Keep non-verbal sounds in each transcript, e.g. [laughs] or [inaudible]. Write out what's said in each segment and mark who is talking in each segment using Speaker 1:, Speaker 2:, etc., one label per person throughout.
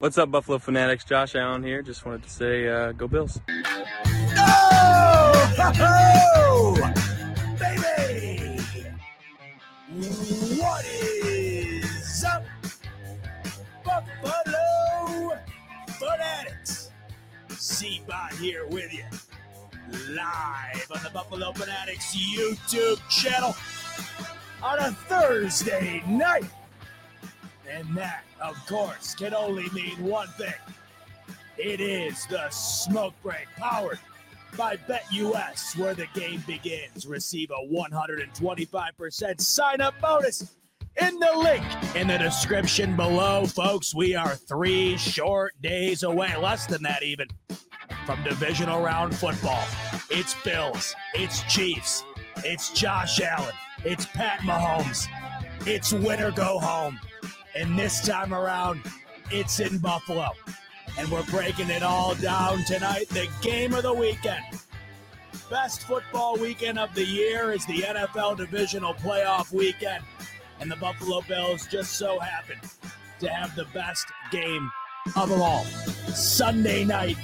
Speaker 1: What's up, Buffalo Fanatics? Josh Allen here. Just wanted to say, uh, go Bills.
Speaker 2: Oh, baby! What is up, Buffalo Fanatics? Z-Bot here with you, live on the Buffalo Fanatics YouTube channel on a Thursday night. And that, of course, can only mean one thing. It is the smoke break powered by BetUS, where the game begins. Receive a 125% sign up bonus in the link in the description below. Folks, we are three short days away, less than that even, from divisional round football. It's Bills, it's Chiefs, it's Josh Allen, it's Pat Mahomes, it's winner go home. And this time around, it's in Buffalo. And we're breaking it all down tonight. The game of the weekend. Best football weekend of the year is the NFL divisional playoff weekend. And the Buffalo Bills just so happen to have the best game of them all. Sunday night,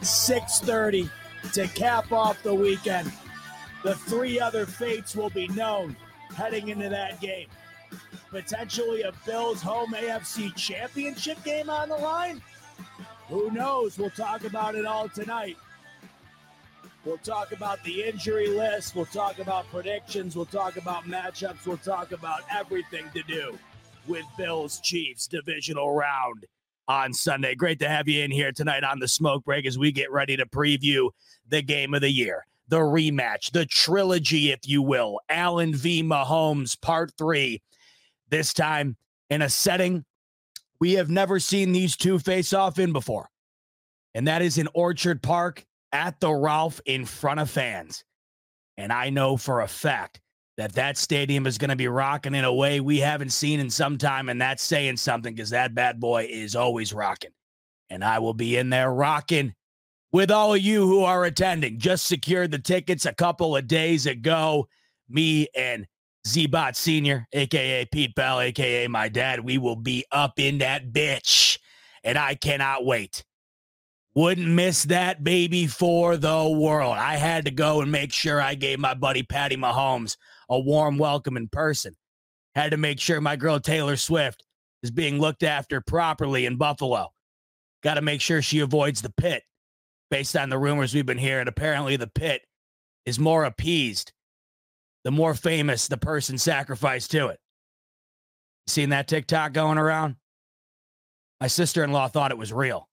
Speaker 2: 6:30 to cap off the weekend. The three other fates will be known heading into that game potentially a Bills home AFC championship game on the line? Who knows? We'll talk about it all tonight. We'll talk about the injury list. We'll talk about predictions. We'll talk about matchups. We'll talk about everything to do with Bills Chiefs divisional round on Sunday. Great to have you in here tonight on the smoke break as we get ready to preview the game of the year, the rematch, the trilogy, if you will. Allen v. Mahomes, part three this time in a setting we have never seen these two face off in before. And that is in Orchard Park at the Ralph in front of fans. And I know for a fact that that stadium is going to be rocking in a way we haven't seen in some time. And that's saying something because that bad boy is always rocking. And I will be in there rocking with all of you who are attending. Just secured the tickets a couple of days ago. Me and Z-Bot Senior, aka Pete Bell, aka my dad. We will be up in that bitch, and I cannot wait. Wouldn't miss that baby for the world. I had to go and make sure I gave my buddy Patty Mahomes a warm welcome in person. Had to make sure my girl Taylor Swift is being looked after properly in Buffalo. Got to make sure she avoids the pit based on the rumors we've been hearing. Apparently, the pit is more appeased the more famous the person sacrificed to it. Seen that TikTok going around? My sister in law thought it was real.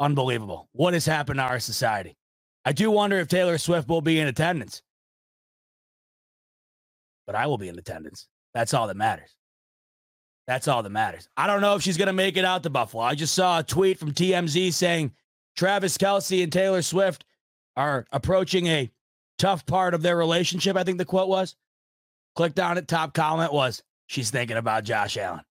Speaker 2: Unbelievable. What has happened to our society? I do wonder if Taylor Swift will be in attendance, but I will be in attendance. That's all that matters. That's all that matters. I don't know if she's going to make it out to Buffalo. I just saw a tweet from TMZ saying Travis Kelce and Taylor Swift are approaching a tough part of their relationship, I think the quote was. Clicked on it, top comment was, she's thinking about Josh Allen.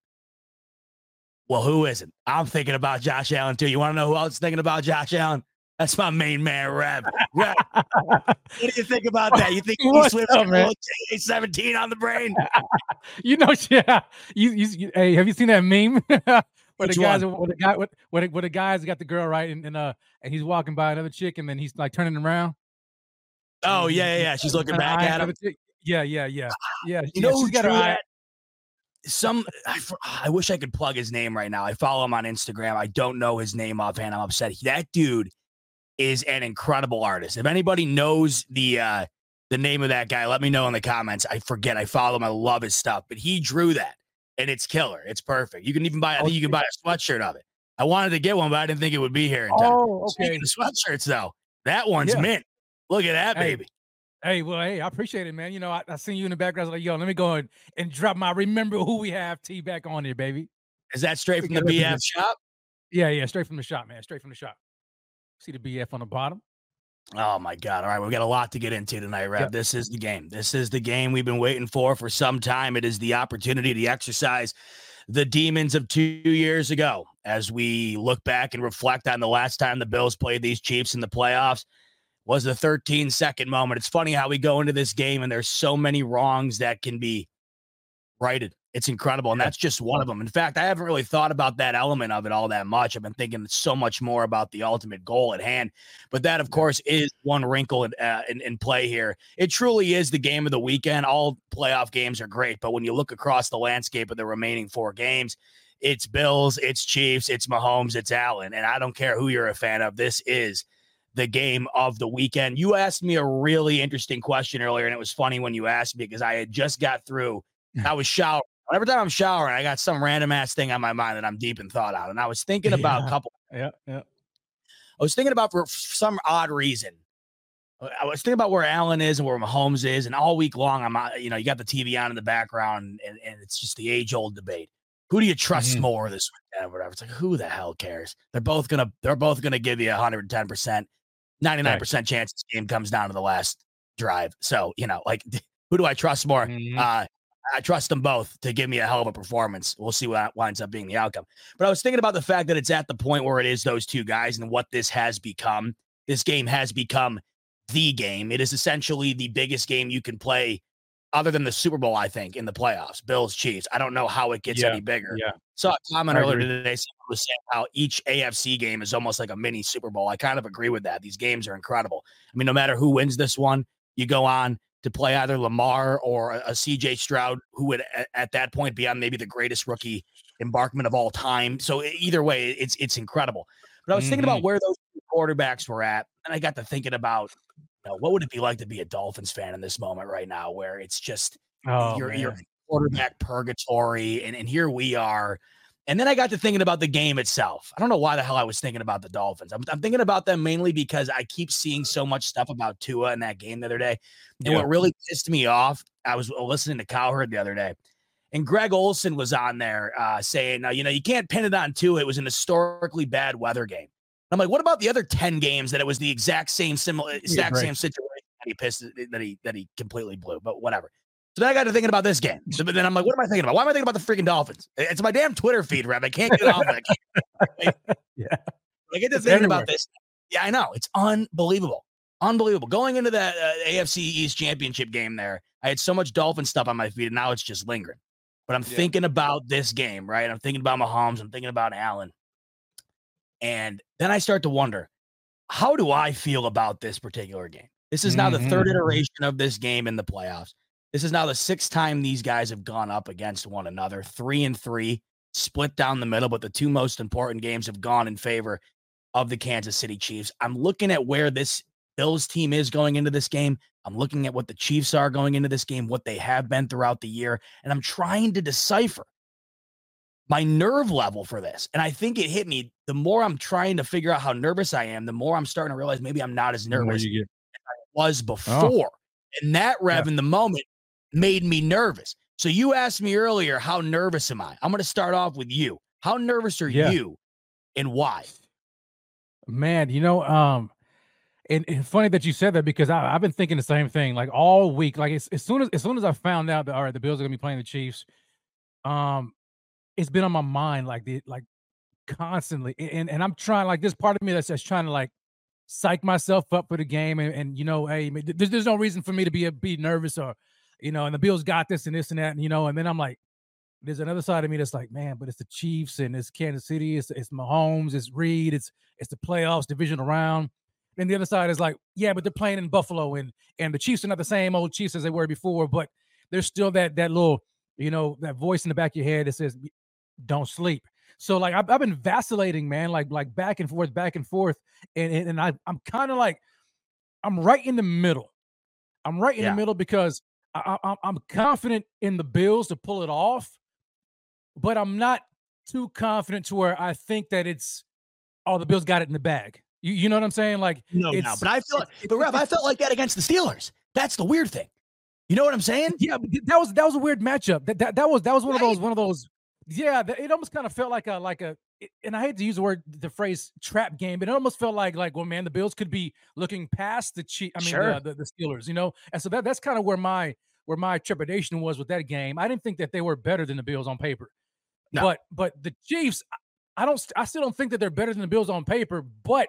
Speaker 2: Well, who isn't? I'm thinking about Josh Allen too. You want to know who else is thinking about Josh Allen? That's my main man, Rev. Rev. [laughs] what do you think about that? You think [laughs] Swift
Speaker 3: up, man?
Speaker 2: 17 on the brain? [laughs]
Speaker 3: you know, yeah. You, you, you- hey, have you seen that meme? where
Speaker 2: Which
Speaker 3: the guys,
Speaker 2: one?
Speaker 3: where the guy, where, where, the, where the guy's got the girl right, and, and uh, and he's walking by another chick, and then he's like turning around.
Speaker 2: Oh, yeah, yeah, yeah. She's looking back at him.
Speaker 3: Yeah, yeah, yeah, yeah.
Speaker 2: You know
Speaker 3: yeah,
Speaker 2: who
Speaker 3: she's got her eye.
Speaker 2: Some I, I wish I could plug his name right now. I follow him on Instagram. I don't know his name offhand. I'm upset. That dude is an incredible artist. If anybody knows the uh the name of that guy, let me know in the comments. I forget. I follow him. I love his stuff. But he drew that, and it's killer. It's perfect. You can even buy. I think you can buy a sweatshirt of it. I wanted to get one, but I didn't think it would be here in time.
Speaker 3: Oh, okay.
Speaker 2: Speaking of sweatshirts, though, that one's
Speaker 3: Yeah.
Speaker 2: mint. Look at that,
Speaker 3: Hey,
Speaker 2: baby.
Speaker 3: Hey, well, hey, I appreciate it, man. You know, I, I seen you in the background. I was like, yo, let me go and, and drop my remember who we have T back on here, baby.
Speaker 2: Is that straight from the
Speaker 3: Forget
Speaker 2: BF
Speaker 3: everything.
Speaker 2: shop?
Speaker 3: Yeah, yeah, straight from the shop, man. Straight from the shop. See the BF on the bottom.
Speaker 2: Oh my God. All right. We've got a lot to get into tonight, Rev. Yep. This is the game. This is the game we've been waiting for for some time. It is the opportunity to exercise the demons of two years ago as we look back and reflect on the last time the Bills played these Chiefs in the playoffs was the 13 second moment. It's funny how we go into this game and there's so many wrongs that can be righted. It's incredible. And that's just one of them. In fact, I haven't really thought about that element of it all that much. I've been thinking so much more about the ultimate goal at hand. But that, of course, is one wrinkle in, uh, in, in, play here. It truly is the game of the weekend. All playoff games are great. But when you look across the landscape of the remaining four games, it's Bills, it's Chiefs, it's Mahomes, it's Allen. And I don't care who you're a fan of. This is the game of the weekend. You asked me a really interesting question earlier, and it was funny when you asked me because I had just got through. I was showering every time I'm showering, I got some random ass thing on my mind that I'm deep in thought out. And I was thinking about
Speaker 3: yeah.
Speaker 2: a couple.
Speaker 3: Yeah, yeah.
Speaker 2: I was thinking about for some odd reason. Uh, I was thinking about where Allen is and where Mahomes is, and all week long, I'm, uh, you know, you got the TV on in the background, and, and it's just the age old debate. Who do you trust mm-hmm. more this weekend? Whatever. It's like, who the hell cares? They're both gonna, they're both gonna give you 110 percent, 99 percent chance this game comes down to the last drive. So you know, like, [laughs] who do I trust more? Mm-hmm. Uh, I trust them both to give me a hell of a performance. We'll see what winds up being the outcome. But I was thinking about the fact that it's at the point where it is those two guys and what this has become. This game has become the game. It is essentially the biggest game you can play other than the Super Bowl, I think, in the playoffs. Bills, Chiefs. I don't know how it gets
Speaker 3: yeah,
Speaker 2: any bigger.
Speaker 3: Yeah.
Speaker 2: Saw a comment earlier today was saying how each AFC game is almost like a mini Super Bowl. I kind of agree with that. These games are incredible. I mean, no matter who wins this one, you go on to play either Lamar or a, a CJ Stroud, who would at, at, that point be on maybe the greatest rookie embarkment of all time. So either way, it's it's incredible. But I was mm-hmm. thinking about mm-hmm. where those quarterbacks were at, and I got to thinking about you know, what would it be like to be a Dolphins fan in this moment right now, where it's just
Speaker 3: oh,
Speaker 2: you're, you're quarterback purgatory, and and here we are and then I got to thinking about the game itself. I don't know why the hell I was thinking about the Dolphins. I'm, I'm thinking about them mainly because I keep seeing so much stuff about Tua in that game the other day. And yeah. what really pissed me off, I was listening to Cowherd the other day, and Greg Olsen was on there uh, saying, you know, you can't pin it on Tua. It was an historically bad weather game. I'm like, what about the other 10 games that it was the exact same similar exact yeah, same situation that he pissed that he that he completely blew, but whatever. So then I got to thinking about this game. So but then I'm like, what am I thinking about? Why am I thinking about the freaking Dolphins? It's my damn Twitter feed, Rev. I can't get off it. [laughs] I
Speaker 3: yeah.
Speaker 2: I get to it's thinking about this. Yeah, I know. It's unbelievable. Unbelievable. Going into that uh, AFC East championship game there, I had so much Dolphin stuff on my feed, and now it's just lingering. But I'm yeah. thinking about this game, right? I'm thinking about Mahomes. I'm thinking about Allen. And then I start to wonder, how do I feel about this particular game? This is now mm-hmm. the third mm-hmm. iteration of this game in the playoffs. This is now the sixth time these guys have gone up against one another, three and three, split down the middle, but the two most important games have gone in favor of the Kansas City Chiefs. I'm looking at where this Bills team is going into this game. I'm looking at what the Chiefs are going into this game, what they have been throughout the year, and I'm trying to decipher my nerve level for this. And I think it hit me the more I'm trying to figure out how nervous I am, the more I'm starting to realize maybe I'm not as nervous as I was oh. before. Oh. And that rev yeah. in the moment made me nervous. So you asked me earlier, how nervous am I? I'm going to start off with you. How nervous are yeah. you and why?
Speaker 3: Man, you know, um, and, and, funny that you said that because I, have been thinking the same thing like all week. Like as, as soon as as soon as I found out that all right, the Bills are gonna be playing the Chiefs, um, it's been on my mind like the like constantly. And and I'm trying like this part of me that's just trying to like psych myself up for the game. And, and you know, hey, there's, there's no reason for me to be a, be nervous or you know, and the Bills got this and this and that, and you know, and then I'm like, there's another side of me that's like, man, but it's the Chiefs and it's Kansas City, it's it's Mahomes, it's Reid, it's it's the playoffs, division around. And the other side is like, yeah, but they're playing in Buffalo and and the Chiefs are not the same old Chiefs as they were before, but there's still that that little, you know, that voice in the back of your head that says, don't sleep. So like I've, I've been vacillating, man, like like back and forth, back and forth, and and, and I I'm kind of like I'm right in the middle. I'm right in yeah. the middle because I, am confident in the Bills to pull it off, but I'm not too confident to where I think that it's oh the Bills got it in the bag. You, you know what I'm saying? Like
Speaker 2: no, no, but I feel, but Rev, I felt like that against the Steelers. That's the weird thing. You know what I'm saying?
Speaker 3: Yeah, that was that was a weird matchup. That that, that was that was one right. of those one of those. Yeah, it almost kind of felt like a like a and I hate to use the word, the phrase trap game, but it almost felt like, like, well, man, the Bills could be looking past the cheat. I mean, sure. the, the, the Steelers, you know, and so that that's kind of where my where my trepidation was with that game. I didn't think that they were better than the Bills on paper, no. but but the Chiefs, I don't, I still don't think that they're better than the Bills on paper, but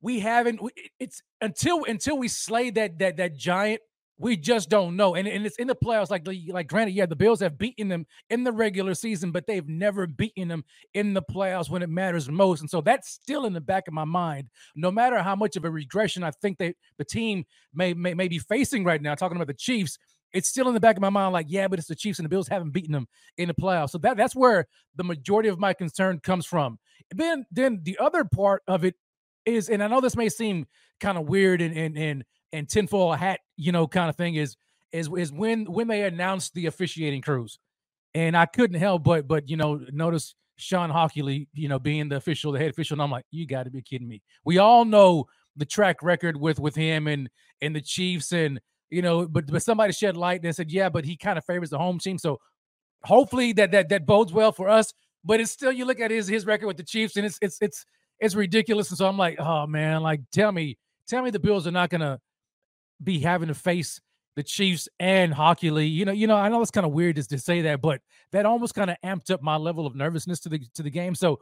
Speaker 3: we haven't. It's until until we slay that that that giant we just don't know. And, and it's in the playoffs. Like, like granted, yeah, the Bills have beaten them in the regular season, but they've never beaten them in the playoffs when it matters most. And so that's still in the back of my mind. No matter how much of a regression I think that the team may, may, may be facing right now, talking about the Chiefs, it's still in the back of my mind, like, yeah, but it's the Chiefs and the Bills haven't beaten them in the playoffs. So that that's where the majority of my concern comes from. And then then the other part of it is, and I know this may seem kind of weird and and and and tinfoil hat, you know, kind of thing is is is when when they announced the officiating crews, and I couldn't help but but you know notice Shawn Hochuli, you know, being the official, the head official, and I'm like, you got to be kidding me. We all know the track record with with him and and the Chiefs, and you know, but but somebody shed light and said, yeah, but he kind of favors the home team, so hopefully that that that bodes well for us. But it's still you look at his his record with the Chiefs, and it's it's it's it's ridiculous. And so I'm like, oh man, like tell me, tell me the Bills are not gonna be having to face the Chiefs and Hochuli. You know, you know, I know it's kind of weird just to say that, but that almost kind of amped up my level of nervousness to the to the game. So,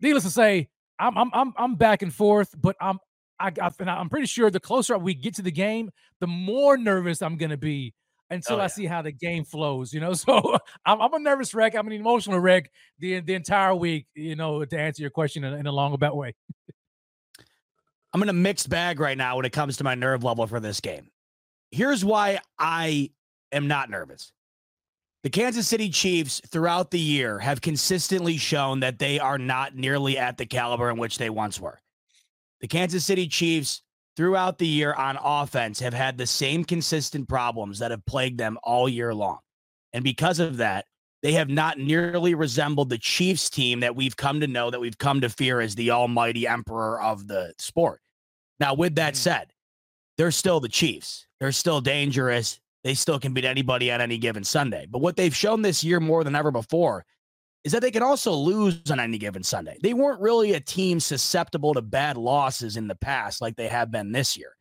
Speaker 3: needless to say, I'm I'm I'm, I'm back and forth, but I'm I, I I'm pretty sure the closer we get to the game, the more nervous I'm gonna be until oh, yeah. I see how the game flows. You know, [laughs] so I'm, I'm a nervous wreck. I'm an emotional wreck the the entire week. You know, to answer your question in, in a long about way.
Speaker 2: I'm in a mixed bag right now when it comes to my nerve level for this game. Here's why I am not nervous. The Kansas City Chiefs throughout the year have consistently shown that they are not nearly at the caliber in which they once were. The Kansas City Chiefs throughout the year on offense have had the same consistent problems that have plagued them all year long. And because of that, they have not nearly resembled the Chiefs team that we've come to know, that we've come to fear as the almighty emperor of the sport. Now, with that mm. said, they're still the Chiefs. They're still dangerous. They still can beat anybody on any given Sunday. But what they've shown this year more than ever before is that they can also lose on any given Sunday. They weren't really a team susceptible to bad losses in the past like they have been this year.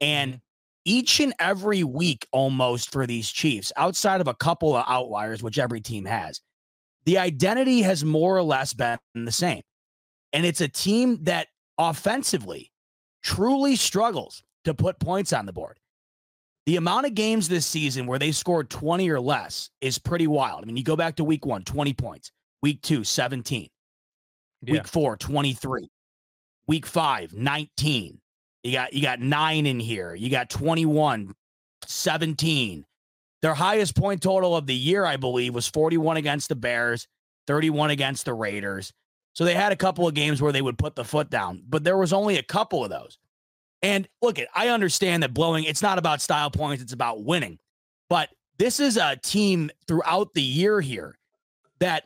Speaker 2: And mm-hmm each and every week almost for these Chiefs, outside of a couple of outliers, which every team has, the identity has more or less been the same. And it's a team that offensively truly struggles to put points on the board. The amount of games this season where they scored 20 or less is pretty wild. I mean, you go back to week one, 20 points, week two, 17, yeah. week four, 23, week five, 19, you got you got nine in here. You got 21, 17. Their highest point total of the year, I believe, was 41 against the Bears, 31 against the Raiders. So they had a couple of games where they would put the foot down, but there was only a couple of those. And look, at I understand that blowing, it's not about style points, it's about winning. But this is a team throughout the year here that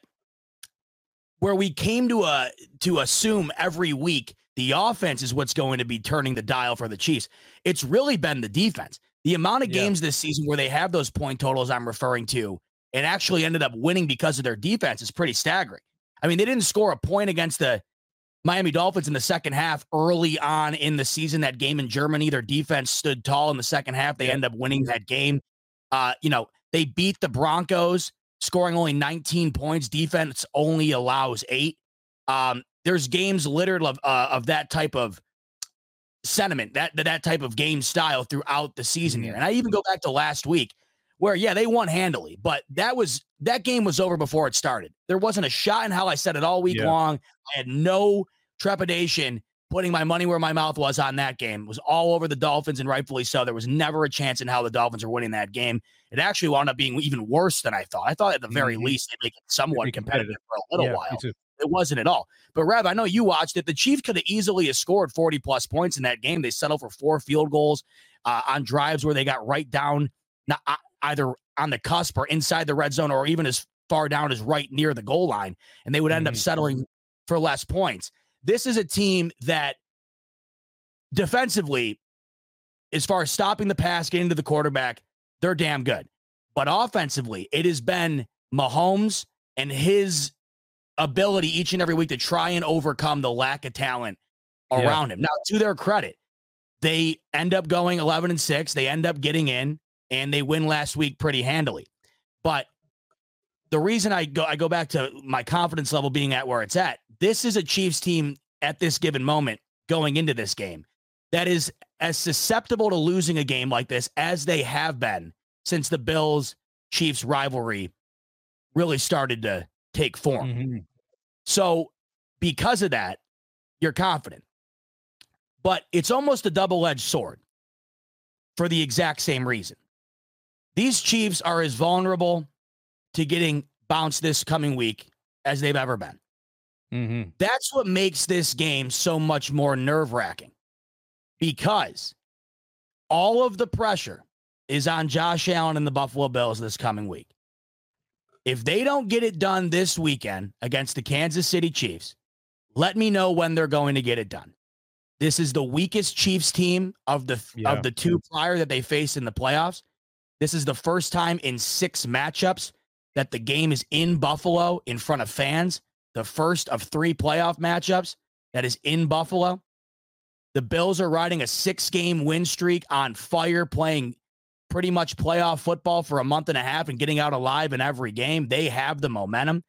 Speaker 2: where we came to a to assume every week the offense is what's going to be turning the dial for the Chiefs. It's really been the defense. The amount of yeah. games this season where they have those point totals I'm referring to and actually ended up winning because of their defense is pretty staggering. I mean, they didn't score a point against the Miami Dolphins in the second half early on in the season. That game in Germany, their defense stood tall in the second half. They end up winning that game. Uh, you know, they beat the Broncos, scoring only 19 points. Defense only allows eight. Um, there's games littered of uh, of that type of sentiment, that that type of game style throughout the season here. Mm-hmm. And I even go back to last week where yeah, they won handily, but that was that game was over before it started. There wasn't a shot in hell. I said it all week yeah. long. I had no trepidation putting my money where my mouth was on that game. It was all over the Dolphins, and rightfully so. There was never a chance in how the Dolphins are winning that game. It actually wound up being even worse than I thought. I thought at the very mm-hmm. least they'd make it somewhat competitive for a little yeah, while. It wasn't at all. But Rev, I know you watched it. The Chiefs could have easily have scored 40 plus points in that game. They settled for four field goals uh, on drives where they got right down, not, uh, either on the cusp or inside the red zone or even as far down as right near the goal line. And they would end mm-hmm. up settling for less points. This is a team that defensively, as far as stopping the pass, getting to the quarterback, they're damn good. But offensively, it has been Mahomes and his ability each and every week to try and overcome the lack of talent
Speaker 3: Yeah.
Speaker 2: around him. Now, to their credit, they end up going 11 and 6. They end up getting in and they win last week pretty handily. But the reason I go I go back to my confidence level being at where it's at. This is a Chiefs team at this given moment going into this game that is as susceptible to losing a game like this as they have been since the Bills Chiefs rivalry really started to take form.
Speaker 3: Mhm.
Speaker 2: So, because of that, you're confident. But it's almost a double edged sword for the exact same reason. These Chiefs are as vulnerable to getting bounced this coming week as they've ever been.
Speaker 3: Mhm.
Speaker 2: That's what makes this game so much more nerve wracking because all of the pressure is on Josh Allen and the Buffalo Bills this coming week. If they don't get it done this weekend against the Kansas City Chiefs, let me know when they're going to get it done. This is the weakest Chiefs team of the
Speaker 3: Yeah.
Speaker 2: of the two prior that they faced in the playoffs. This is the first time in six matchups that the game is in Buffalo in front of fans. The first of three playoff matchups that is in Buffalo. The Bills are riding a six game win streak on fire, playing pretty much playoff football for a month and a half and getting out alive in every game. They have the momentum.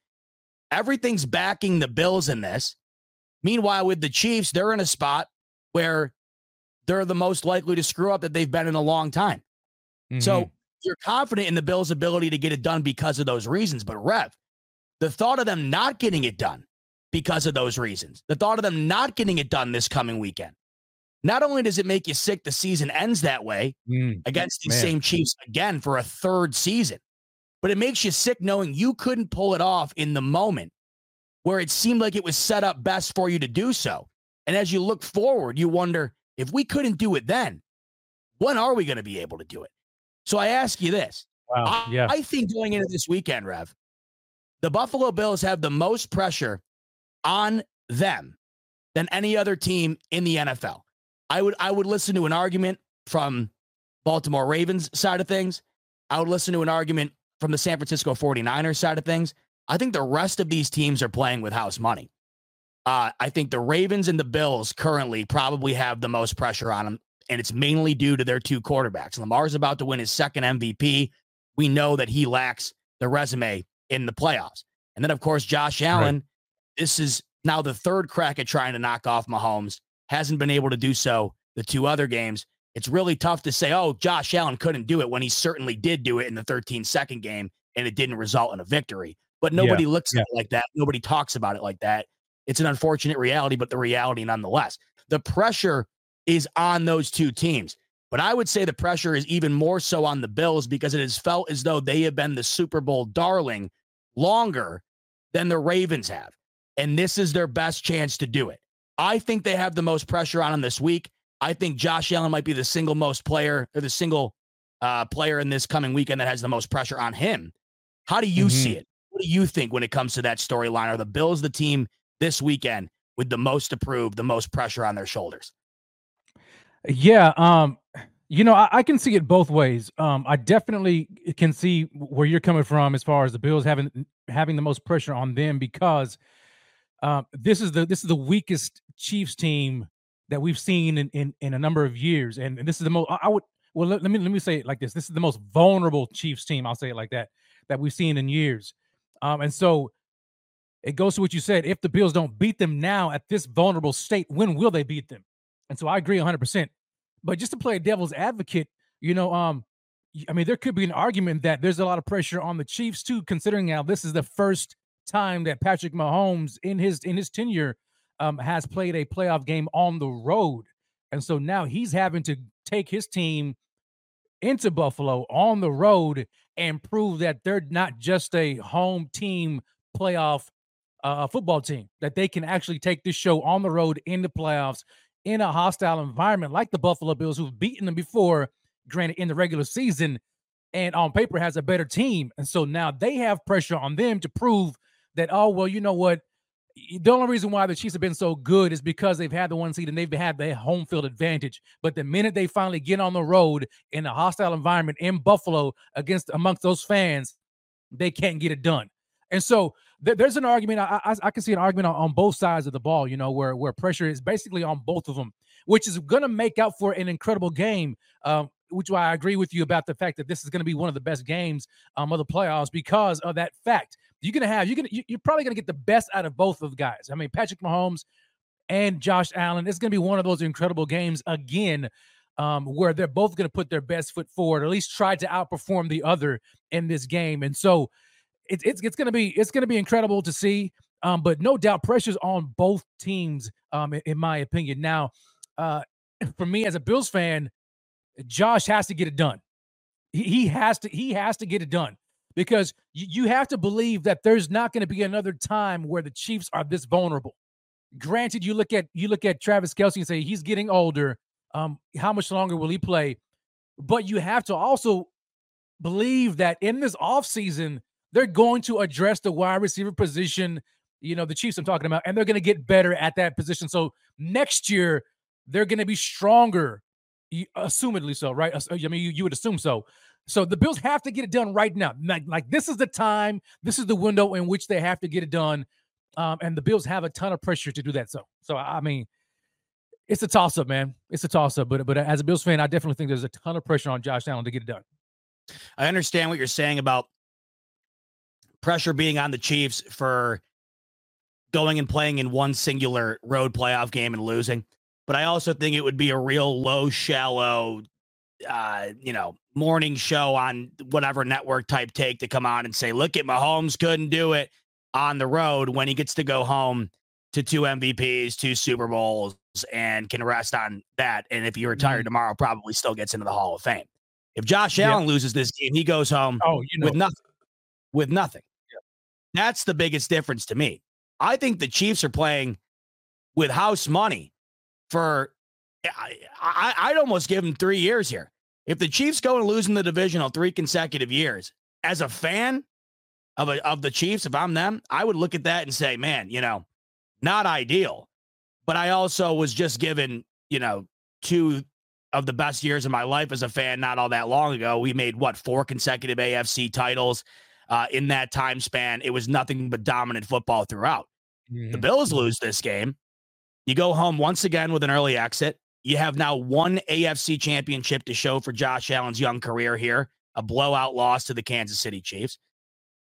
Speaker 2: Everything's backing the Bills in this. Meanwhile, with the Chiefs, they're in a spot where they're the most likely to screw up that they've been in a long time.
Speaker 3: Mhm.
Speaker 2: So you're confident in the Bills' ability to get it done because of those reasons. But Rev, the thought of them not getting it done because of those reasons, the thought of them not getting it done this coming weekend, not only does it make you sick the season ends that way
Speaker 3: Mm.
Speaker 2: against these
Speaker 3: Man.
Speaker 2: same Chiefs again for a third season, but it makes you sick knowing you couldn't pull it off in the moment where it seemed like it was set up best for you to do so. And as you look forward, you wonder if we couldn't do it then, when are we going to be able to do it? So I ask you this.
Speaker 3: wow.
Speaker 2: I,
Speaker 3: yeah.
Speaker 2: I think going into this weekend, Rev, the Buffalo Bills have the most pressure on them than any other team in the NFL. I would I would listen to an argument from Baltimore Ravens side of things. I would listen to an argument from the San Francisco 49ers side of things. I think the rest of these teams are playing with house money. Uh, I think the Ravens and the Bills currently probably have the most pressure on them, and it's mainly due to their two quarterbacks. Lamar's about to win his second MVP. We know that he lacks the resume in the playoffs. And then, of course, Josh Allen. This is now the third crack at trying to knock off Mahomes. Hasn't been able to do so the two other games. It's really tough to say, oh, Josh Allen couldn't do it when he certainly did do it in the 13 second game and it didn't result in a victory. But nobody looks
Speaker 3: yeah.
Speaker 2: at it like that. Nobody talks about it like that. It's an unfortunate reality, but the reality nonetheless. The pressure is on those two teams. But I would say the pressure is even more so on the Bills because it has felt as though they have been the Super Bowl darling longer than the Ravens have. And this is their best chance to do it. I think they have the most pressure on them this week. I think Josh Allen might be the single most player or the single uh, player in this coming weekend that has the most pressure on him. How do you
Speaker 3: Mhm.
Speaker 2: see it? What do you think when it comes to that storyline? Are the Bills the team this weekend with the most to prove, the most pressure on their shoulders?
Speaker 3: Yeah, um, you know, I, I can see it both ways. Um, I definitely can see where you're coming from as far as the Bills having having the most pressure on them because um, this is the this is the weakest Chiefs team that we've seen in in, in a number of years, and, and this is the most. I, I would well let, let me let me say it like this: this is the most vulnerable Chiefs team. I'll say it like that that we've seen in years, um, and so it goes to what you said. If the Bills don't beat them now at this vulnerable state, when will they beat them? And so I agree 100%. But just to play devil's advocate, you know, um, I mean, there could be an argument that there's a lot of pressure on the Chiefs too, considering now this is the first time that Patrick Mahomes in his in his tenure um, has played a playoff game on the road, and so now he's having to take his team into Buffalo on the road and prove that they're not just a home team playoff uh, football team, that they can actually take this show on the road in the playoffs in a hostile environment like the Buffalo Bills, who've beaten them before, granted in the regular season, and on paper has a better team. And so now they have pressure on them to prove that, oh, well, you know what? The only reason why the Chiefs have been so good is because they've had the one seed and they've had the home field advantage. But the minute they finally get on the road in a hostile environment in Buffalo against amongst those fans, they can't get it done. And so there's an argument. I, I, I can see an argument on, on, both sides of the ball. You know, where where pressure is basically on both of them, which is going to make up for an incredible game. Um, which I agree with you about the fact that this is going to be one of the best games um, of the playoffs because of that fact. You're going to have you're going to you're probably going to get the best out of both of guys. I mean, Patrick Mahomes and Josh Allen. It's going to be one of those incredible games again. Um, where they're both going to put their best foot forward, or at least try to outperform the other in this game. And so, it's it's it's gonna be it's gonna be incredible to see. Um, but no doubt pressure's on both teams, um, in, in my opinion. Now, uh, [clears throat] for me as a Bills fan, Josh has to get it done. He, he has to he has to get it done because you, you have to believe that there's not going to be another time where the Chiefs are this vulnerable. Granted, you look at you look at Travis Kelce and say he's getting older. Um, how much longer will he play? But you have to also believe that in this offseason, they're going to address the wide receiver position. You know, the Chiefs I'm talking about, and they're going to get better at that position. So next year, they're going to be stronger, assumedly so, right? I mean, you, you would assume so. So the Bills have to get it done right now. Like, like this is the time, this is the window in which they have to get it done. Um, and the Bills have a ton of pressure to do that. So, so I mean, it's a toss up, man. It's a toss up. But but as a Bills fan, I definitely think there's a ton of pressure on Josh Allen to get it done.
Speaker 2: I understand what you're saying about pressure being on the Chiefs for going and playing in one singular road playoff game and losing. But I also think it would be a real low, shallow, uh, you know, morning show on whatever network type take to come on and say, look at Mahomes couldn't do it on the road when he gets to go home to two MVPs, two Super Bowls, and can rest on that. And if he retired mm-hmm. tomorrow, probably still gets into the Hall of Fame. If Josh Allen loses this game, he goes home oh, you know. with nothing. With nothing. That's the biggest difference to me. I think the Chiefs are playing with house money for. I, I, I'd almost give them three years here. If the Chiefs go and lose in the divisional three consecutive years, as a fan of a, of the Chiefs, if I'm them, I would look at that and say, man, you know, not ideal. But I also was just given, you know, two of the best years of my life as a fan not all that long ago. We made what four consecutive AFC titles uh, in that time span. It was nothing but dominant football throughout. Mm-hmm. The Bills lose this game. You go home once again with an early exit. You have now one AFC championship to show for Josh Allen's young career here, a blowout loss to the Kansas City Chiefs.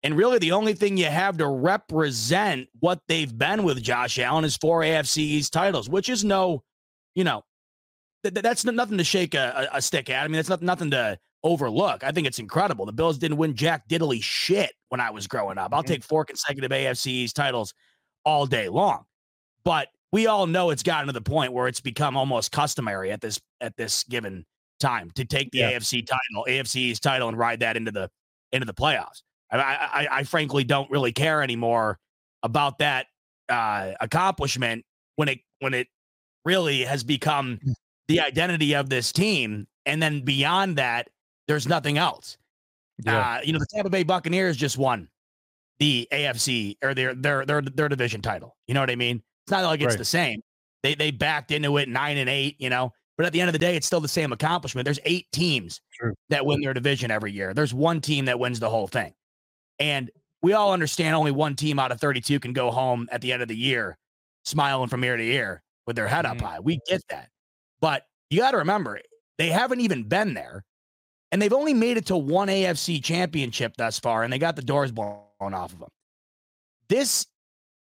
Speaker 2: And really, the only thing you have to represent what they've been with Josh Allen is four AFC East titles, which is no, you know, th- that's nothing to shake a, a, stick at. I mean, that's not, nothing to overlook. I think it's incredible. The Bills didn't win jack diddly shit when I was growing up. I'll mm-hmm. take four consecutive AFC East titles all day long. But we all know it's gotten to the point where it's become almost customary at this at this given time to take the yeah. AFC title, AFC East title, and ride that into the into the playoffs. I, I, I frankly don't really care anymore about that uh, accomplishment when it when it really has become mm. the identity of this team, and then beyond that, there's nothing else. Yeah. Uh, you know, the Tampa Bay Buccaneers just won the AFC or their their their their division title. You know what I mean? It's not like it's right. the same. They they backed into it nine and eight, you know. But at the end of the day, it's still the same accomplishment. There's eight teams True. that win their division every year. There's one team that wins the whole thing. And we all understand only one team out of 32 can go home at the end of the year smiling from ear to ear with their head mm-hmm. up high. We get that. But you got to remember, they haven't even been there and they've only made it to one AFC championship thus far, and they got the doors blown off of them. This,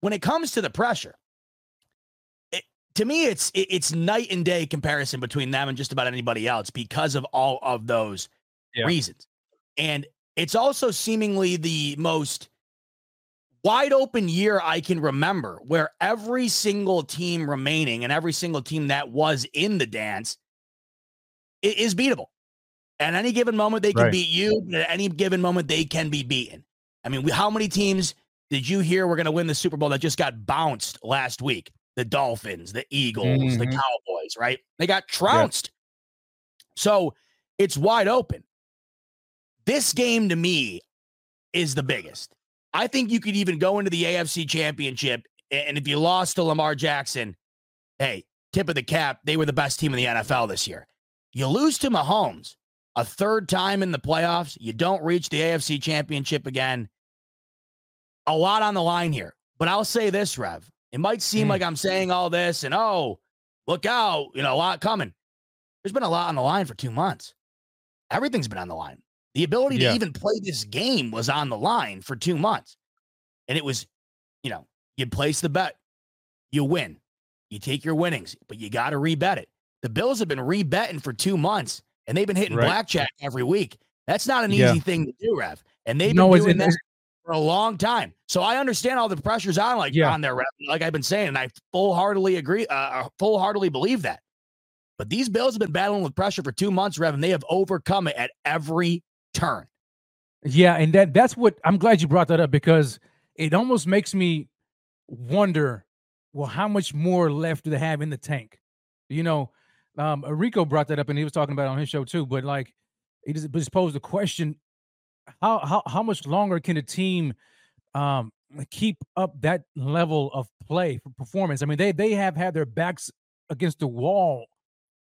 Speaker 2: when it comes to the pressure, it, to me, it's it, it's night and day comparison between them and just about anybody else because of all of those yeah. reasons. And it's also seemingly the most wide open year I can remember where every single team remaining and every single team that was in the dance is beatable. At any given moment, they can right. beat you. At any given moment, they can be beaten. I mean, how many teams did you hear were going to win the Super Bowl that just got bounced last week? The Dolphins, the Eagles, mm-hmm. the Cowboys, right? They got trounced. Yeah. So it's wide open. This game to me is the biggest. I think you could even go into the AFC championship. And if you lost to Lamar Jackson, hey, tip of the cap, they were the best team in the NFL this year. You lose to Mahomes, a third time in the playoffs, you don't reach the AFC championship again. a lot on the line here. But I'll say this, Rev. It might seem
Speaker 3: Mm.
Speaker 2: like I'm saying all this and oh, look out, you know, a lot coming. There's been a lot on the line for two months. Everything's been on the line. The ability
Speaker 3: Yeah.
Speaker 2: to even play this game was on the line for two months. And it was, you know, you place the bet, you win. You take your winnings, but you got to rebet it. The Bills have been rebetting for two months and they've been hitting
Speaker 3: Right.
Speaker 2: blackjack every week. That's not an
Speaker 3: Yeah.
Speaker 2: easy thing to do, Rev. And they've been
Speaker 3: it's-
Speaker 2: doing that for a long time. So I understand all the pressures on like
Speaker 3: Yeah.
Speaker 2: on their Rev, like I've been saying, and I full heartedly agree, uh, full heartedly believe that. But these Bills have been battling with pressure for two months, Rev, and they have overcome it at every turn.
Speaker 3: Yeah, and that that's what I'm glad you brought that up because it almost makes me wonder, well, how much more left do they have in the tank? You know, um, Rico brought that up and he was talking about it on his show too. But like, he just, posed the question: how how how much longer can a team um keep up that level of play for performance? I mean, they they have had their backs against the wall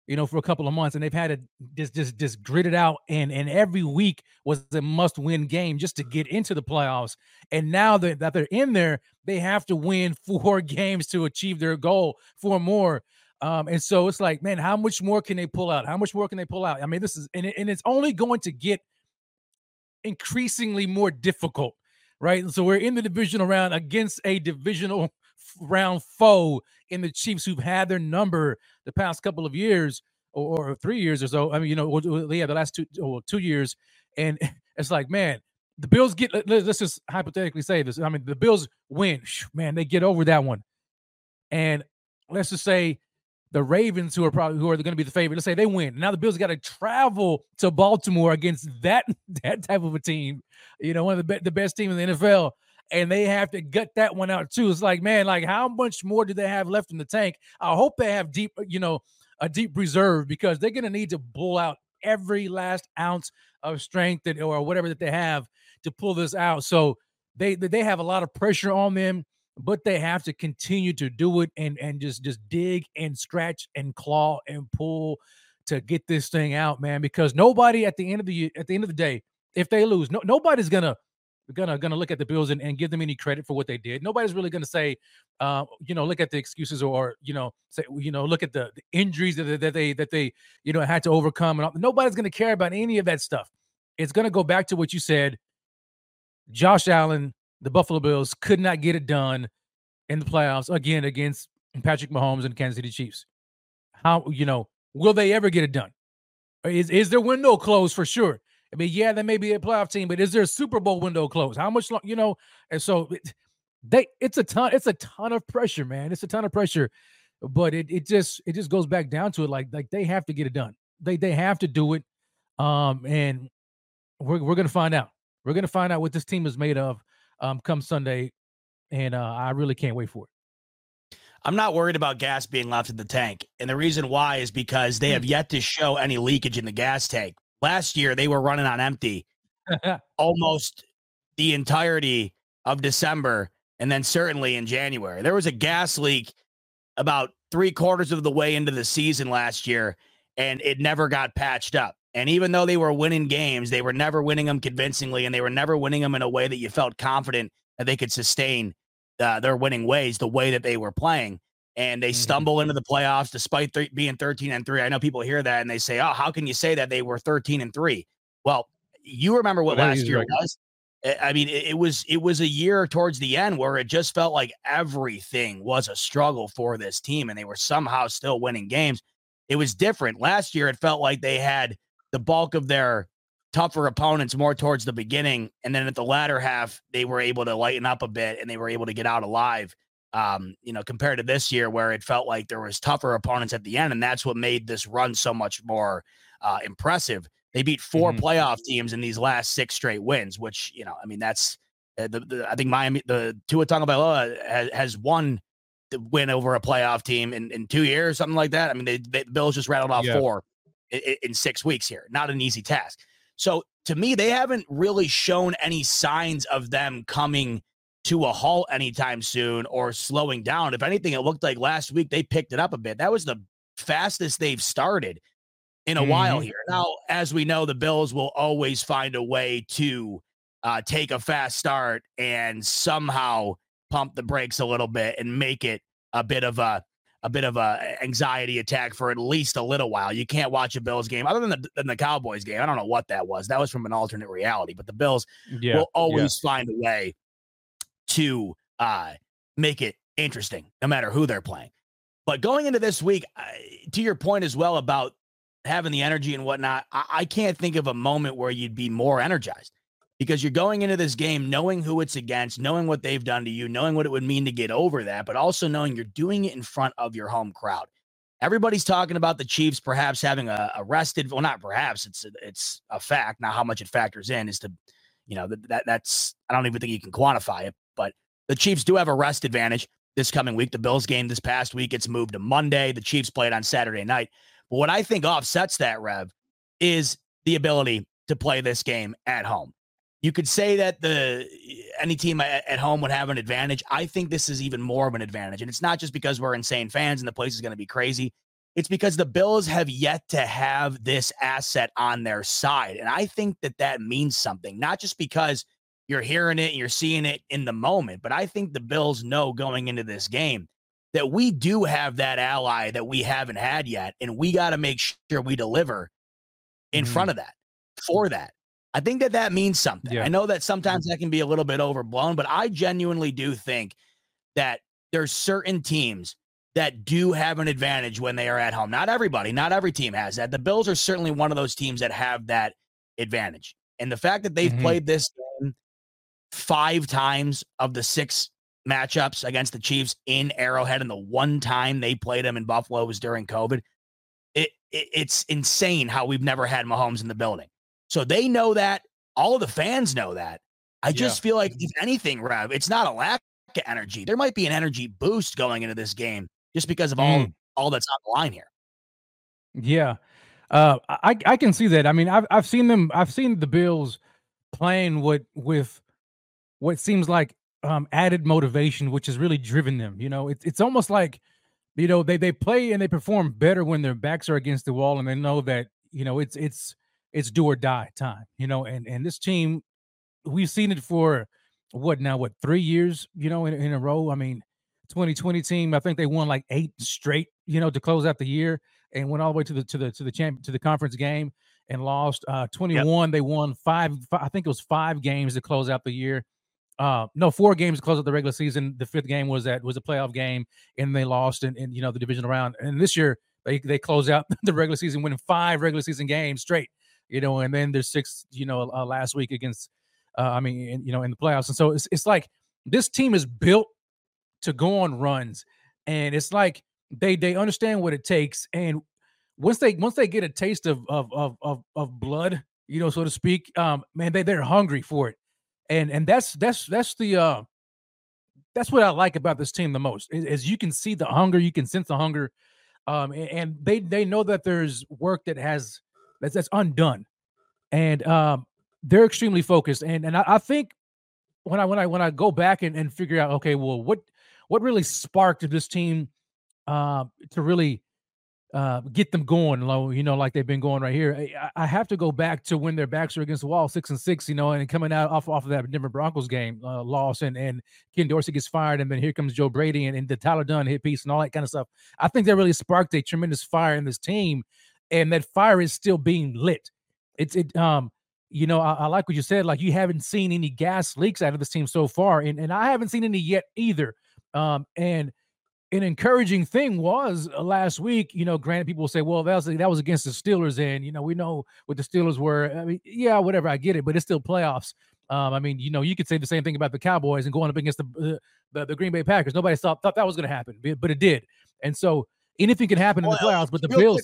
Speaker 3: you know, for a couple of months, and they've had to just just just grit it out, and and every week was a must win game just to get into the playoffs. And now that, that they're in there, they have to win [laughs] four games to achieve their goal, four more. Um, and so it's like, man, how much more can they pull out? How much more can they pull out? I mean, this is and, it, and it's only going to get increasingly more difficult, right? And so we're in the divisional round against a divisional round foe in the Chiefs who've had their number the past couple of years or, or three years or so. I mean, you know, yeah, the last two or two years, and [laughs] it's like, man, the Bills get. let- Let's just hypothetically say this. I mean, the Bills win, man, they get over that one, and let's just say the Ravens, who are probably who are going to be the favorite, let's say they win. Now the Bills got to travel to Baltimore against that [laughs] that type of a team. You know, one of the be- the best team in the NFL, and they have to gut that one out too. It's like, man, like how much more do they have left in the tank? I hope they have deep, you know, a deep reserve because they're going to need to pull out every last ounce of strength that or whatever that they have to pull this out. So they they have a lot of pressure on them but they have to continue to do it and and just just dig and scratch and claw and pull to get this thing out man because nobody at the end of the at the end of the day if they lose no, nobody's gonna gonna gonna look at the bills and, and give them any credit for what they did nobody's really gonna say uh you know look at the excuses or you know say you know look at the, the injuries that, they- that they that they you know had to overcome and all. nobody's gonna care about any of that stuff it's gonna go back to what you said josh allen the Buffalo Bills could not get it done in the playoffs again against Patrick Mahomes and Kansas City Chiefs. How you know will they ever get it done? Is is their window closed for sure? I mean, yeah, they may be a playoff team, but is there a Super Bowl window closed? How much long? You know, and so it, they it's a ton it's a ton of pressure, man. It's a ton of pressure, but it it just it just goes back down to it like like they have to get it done. They they have to do it, um, and we're we're gonna find out. We're gonna find out what this team is made of um, come Sunday, and uh, I really can't wait for it.
Speaker 2: I'm not worried about gas being left in the tank. And the reason why is because they have yet to show any leakage in the gas tank. Last year, they were running on empty [laughs] almost the entirety of December and then certainly in January. There was a gas leak about three quarters of the way into the season last year, and it never got patched up. And even though they were winning games, they were never winning them convincingly, and they were never winning them in a way that you felt confident that they could sustain uh, their winning ways the way that they were playing. And they
Speaker 3: Mhm.
Speaker 2: stumble into the playoffs despite th- being 13 and 3. I know people hear that and they say, Oh, how can you say that they were 13 and 3? Well, you remember what
Speaker 3: Well,
Speaker 2: last year
Speaker 3: right.
Speaker 2: was. I- I mean, it, it was it was a year towards the end where it just felt like everything was a struggle for this team, and they were somehow still winning games. It was different last year. It felt like they had the bulk of their tougher opponents more towards the beginning, and then at the latter half, they were able to lighten up a bit and they were able to get out alive. Um, you know, compared to this year where it felt like there was tougher opponents at the end, and that's what made this run so much more uh, impressive. They beat 4
Speaker 3: Mhm.
Speaker 2: playoff teams in these last six straight wins, which you know, I mean, that's uh, the, the I think Miami, the Tua Tagovailoa has, has won the win over a playoff team in, in two years, something like that. I mean, they, they the Bills just rattled off
Speaker 3: Yeah.
Speaker 2: four in, in six weeks here. Not an easy task. So to me, they haven't really shown any signs of them coming to a halt anytime soon or slowing down. If anything, it looked like last week they picked it up a bit. That was the fastest they've started in a while
Speaker 3: Mhm.
Speaker 2: here. Now, as we know, the Bills will always find a way to uh, take a fast start and somehow pump the brakes a little bit and make it a bit of a a bit of a anxiety attack for at least a little while. You can't watch a Bills game other than the, than the Cowboys game. I don't know what that was. That was from an alternate reality, but the Bills yeah, will always yeah. find a way to uh, make it interesting, no matter who they're playing. But going into this week, to your point as well about having the energy and whatnot, I, I can't think of a moment where you'd be more energized because you're going into this game knowing who it's against, knowing what they've done to you, knowing what it would mean to get over that, but also knowing you're doing it in front of your home crowd. Everybody's talking about the Chiefs perhaps having a, rested, well, not perhaps, it's it's a fact. Now, how much it factors in is to, you know, that, that that's I don't even think you can quantify it, but the Chiefs do have a rest advantage this coming week. The Bills game this past week it's moved to Monday. The Chiefs played on Saturday night. But what I think offsets that, Rev, is the ability to play this game at home. You could say that the any team at, home would have an advantage. I think this is even more of an advantage, and it's not just because we're insane fans and the place is going to be crazy. It's because the Bills have yet to have this asset on their side, and I think that that means something. Not just because you're hearing it and you're seeing it in the moment, but I think the Bills know going into this game that we do have that ally that we haven't had yet, and we got to make sure we deliver in mm-hmm. front of that for that. I think that that means something. Yeah. I know that sometimes that can be a little bit overblown, but I genuinely do think that there's certain teams that do have an advantage when they are at home. Not everybody, not every team has that. The Bills are certainly one of those teams that have that advantage. And the fact that they've mm-hmm. played this game five times of the six matchups against the Chiefs in Arrowhead, and the one time they played them in Buffalo was during COVID. It, it, it's insane how we've never had Mahomes in the building. So they know that. All of the fans know that. I just yeah. feel like, if anything, Rev, it's not a lack of energy. There might be an energy boost going into this game just because of all mm. all that's on the line here.
Speaker 3: Yeah, uh, I I can see that. I mean, I've I've seen them. I've seen the Bills playing with with what seems like um, added motivation, which has really driven them. You know, it's it's almost like you know they they play and they perform better when their backs are against the wall and they know that you know it's it's it's do or die time, you know. And and this team, we've seen it for what now? What three years? You know, in, in a row. I mean, 2020 team. I think they won like eight straight. You know, to close out the year and went all the way to the to the to the champ to the conference game and lost. Uh, 21. Yep. They won five, five. I think it was five games to close out the year. Uh, no, four games to close out the regular season. The fifth game was that was a playoff game, and they lost in, in you know the division round. And this year they they close out [laughs] the regular season winning five regular season games straight you know, and then there's six, you know, uh, last week against, uh, I mean, in, you know, in the playoffs. And so it's, it's like this team is built to go on runs, and it's like they they understand what it takes. And once they once they get a taste of of of of, of blood, you know, so to speak, um, man, they they're hungry for it, and and that's that's that's the uh that's what I like about this team the most is, you can see the hunger, you can sense the hunger, um, and they they know that there's work that has that's that's undone, and um, they're extremely focused. And and I, I, think when I when I when I go back and, and figure out, okay, well, what what really sparked this team uh, to really uh, get them going low, you know, like they've been going right here. I, I, have to go back to when their backs are against the wall, six and six, you know, and coming out off, off of that Denver Broncos game uh, loss, and and Ken Dorsey gets fired, and then here comes Joe Brady and, and the Tyler Dunne hit piece and all that kind of stuff. I think that really sparked a tremendous fire in this team and that fire is still being lit. It's it um you know I, I, like what you said like you haven't seen any gas leaks out of this team so far and and I haven't seen any yet either. Um and an encouraging thing was uh, last week, you know, granted people will say, well, that was that was against the Steelers and you know, we know what the Steelers were. I mean, yeah, whatever, I get it, but it's still playoffs. Um, I mean, you know, you could say the same thing about the Cowboys and going up against the uh, the, the Green Bay Packers. Nobody thought thought that was going to happen, but it did. And so anything can happen well, in the playoffs. But the Bills,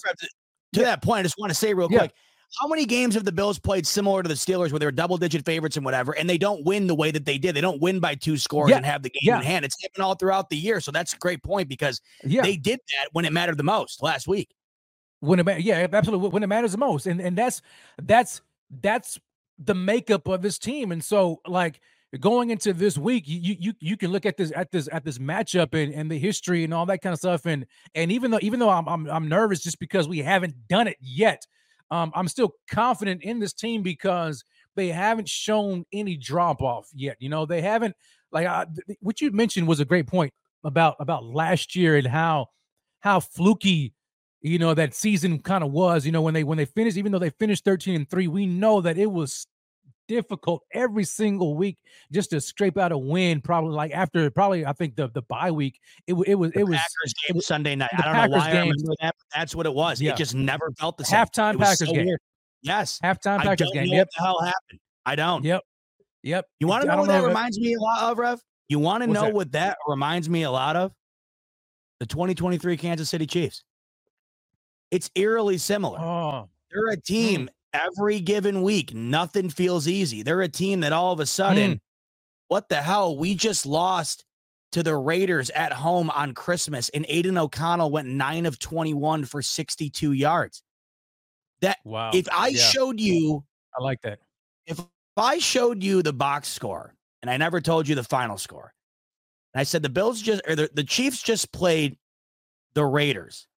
Speaker 2: to yeah. that point, I just want to say real yeah. quick. How many games have the Bills played similar to the Steelers where they were double digit favorites and whatever, and they don't win the way that they did? They don't win by two scores yeah. and have the game in hand. It's happened all throughout the year. So that's a great point because they did that when it mattered the most last week.
Speaker 3: When it yeah, absolutely. When it matters the most. And and that's that's that's the makeup of this team. And so like going into this week, you you you can look at this at this at this matchup and, and the history and all that kind of stuff. And and even though even though I'm I'm, I'm nervous just because we haven't done it yet, um, I'm still confident in this team because they haven't shown any drop off yet. You know, they haven't like I, what you mentioned was a great point about about last year and how how fluky you know that season kind of was you know when they when they finished even though they finished 13 and 3 we know that it was difficult every single week just to scrape out a win probably like after probably i think the the bye week it, it was
Speaker 2: the
Speaker 3: it was
Speaker 2: Packers game
Speaker 3: it was,
Speaker 2: Sunday night. I don't know
Speaker 3: Packers
Speaker 2: why I remember that, that's what it was.
Speaker 3: Yeah.
Speaker 2: It just never felt the same.
Speaker 3: halftime Packers
Speaker 2: so
Speaker 3: game
Speaker 2: weird. Yes.
Speaker 3: halftime Packers game
Speaker 2: know
Speaker 3: yep
Speaker 2: what the hell happened. I don't.
Speaker 3: yep yep
Speaker 2: You want to know what that reminds me a lot of, Rev? You want to know
Speaker 3: that?
Speaker 2: what that reminds me a lot of? The 2023 Kansas City Chiefs. It's eerily similar.
Speaker 3: oh
Speaker 2: They're a hmm. team every given week. Nothing feels easy. They're a team that all of a sudden, hmm. what the hell? We just lost to the Raiders at home on Christmas, and Aidan O'Connell went nine of 21 for 62 yards. That
Speaker 3: wow
Speaker 2: if I
Speaker 3: yeah.
Speaker 2: showed you
Speaker 3: i like that
Speaker 2: if I showed you the box score and I never told you the final score, and I said the Bills just or the, the Chiefs just played the Raiders,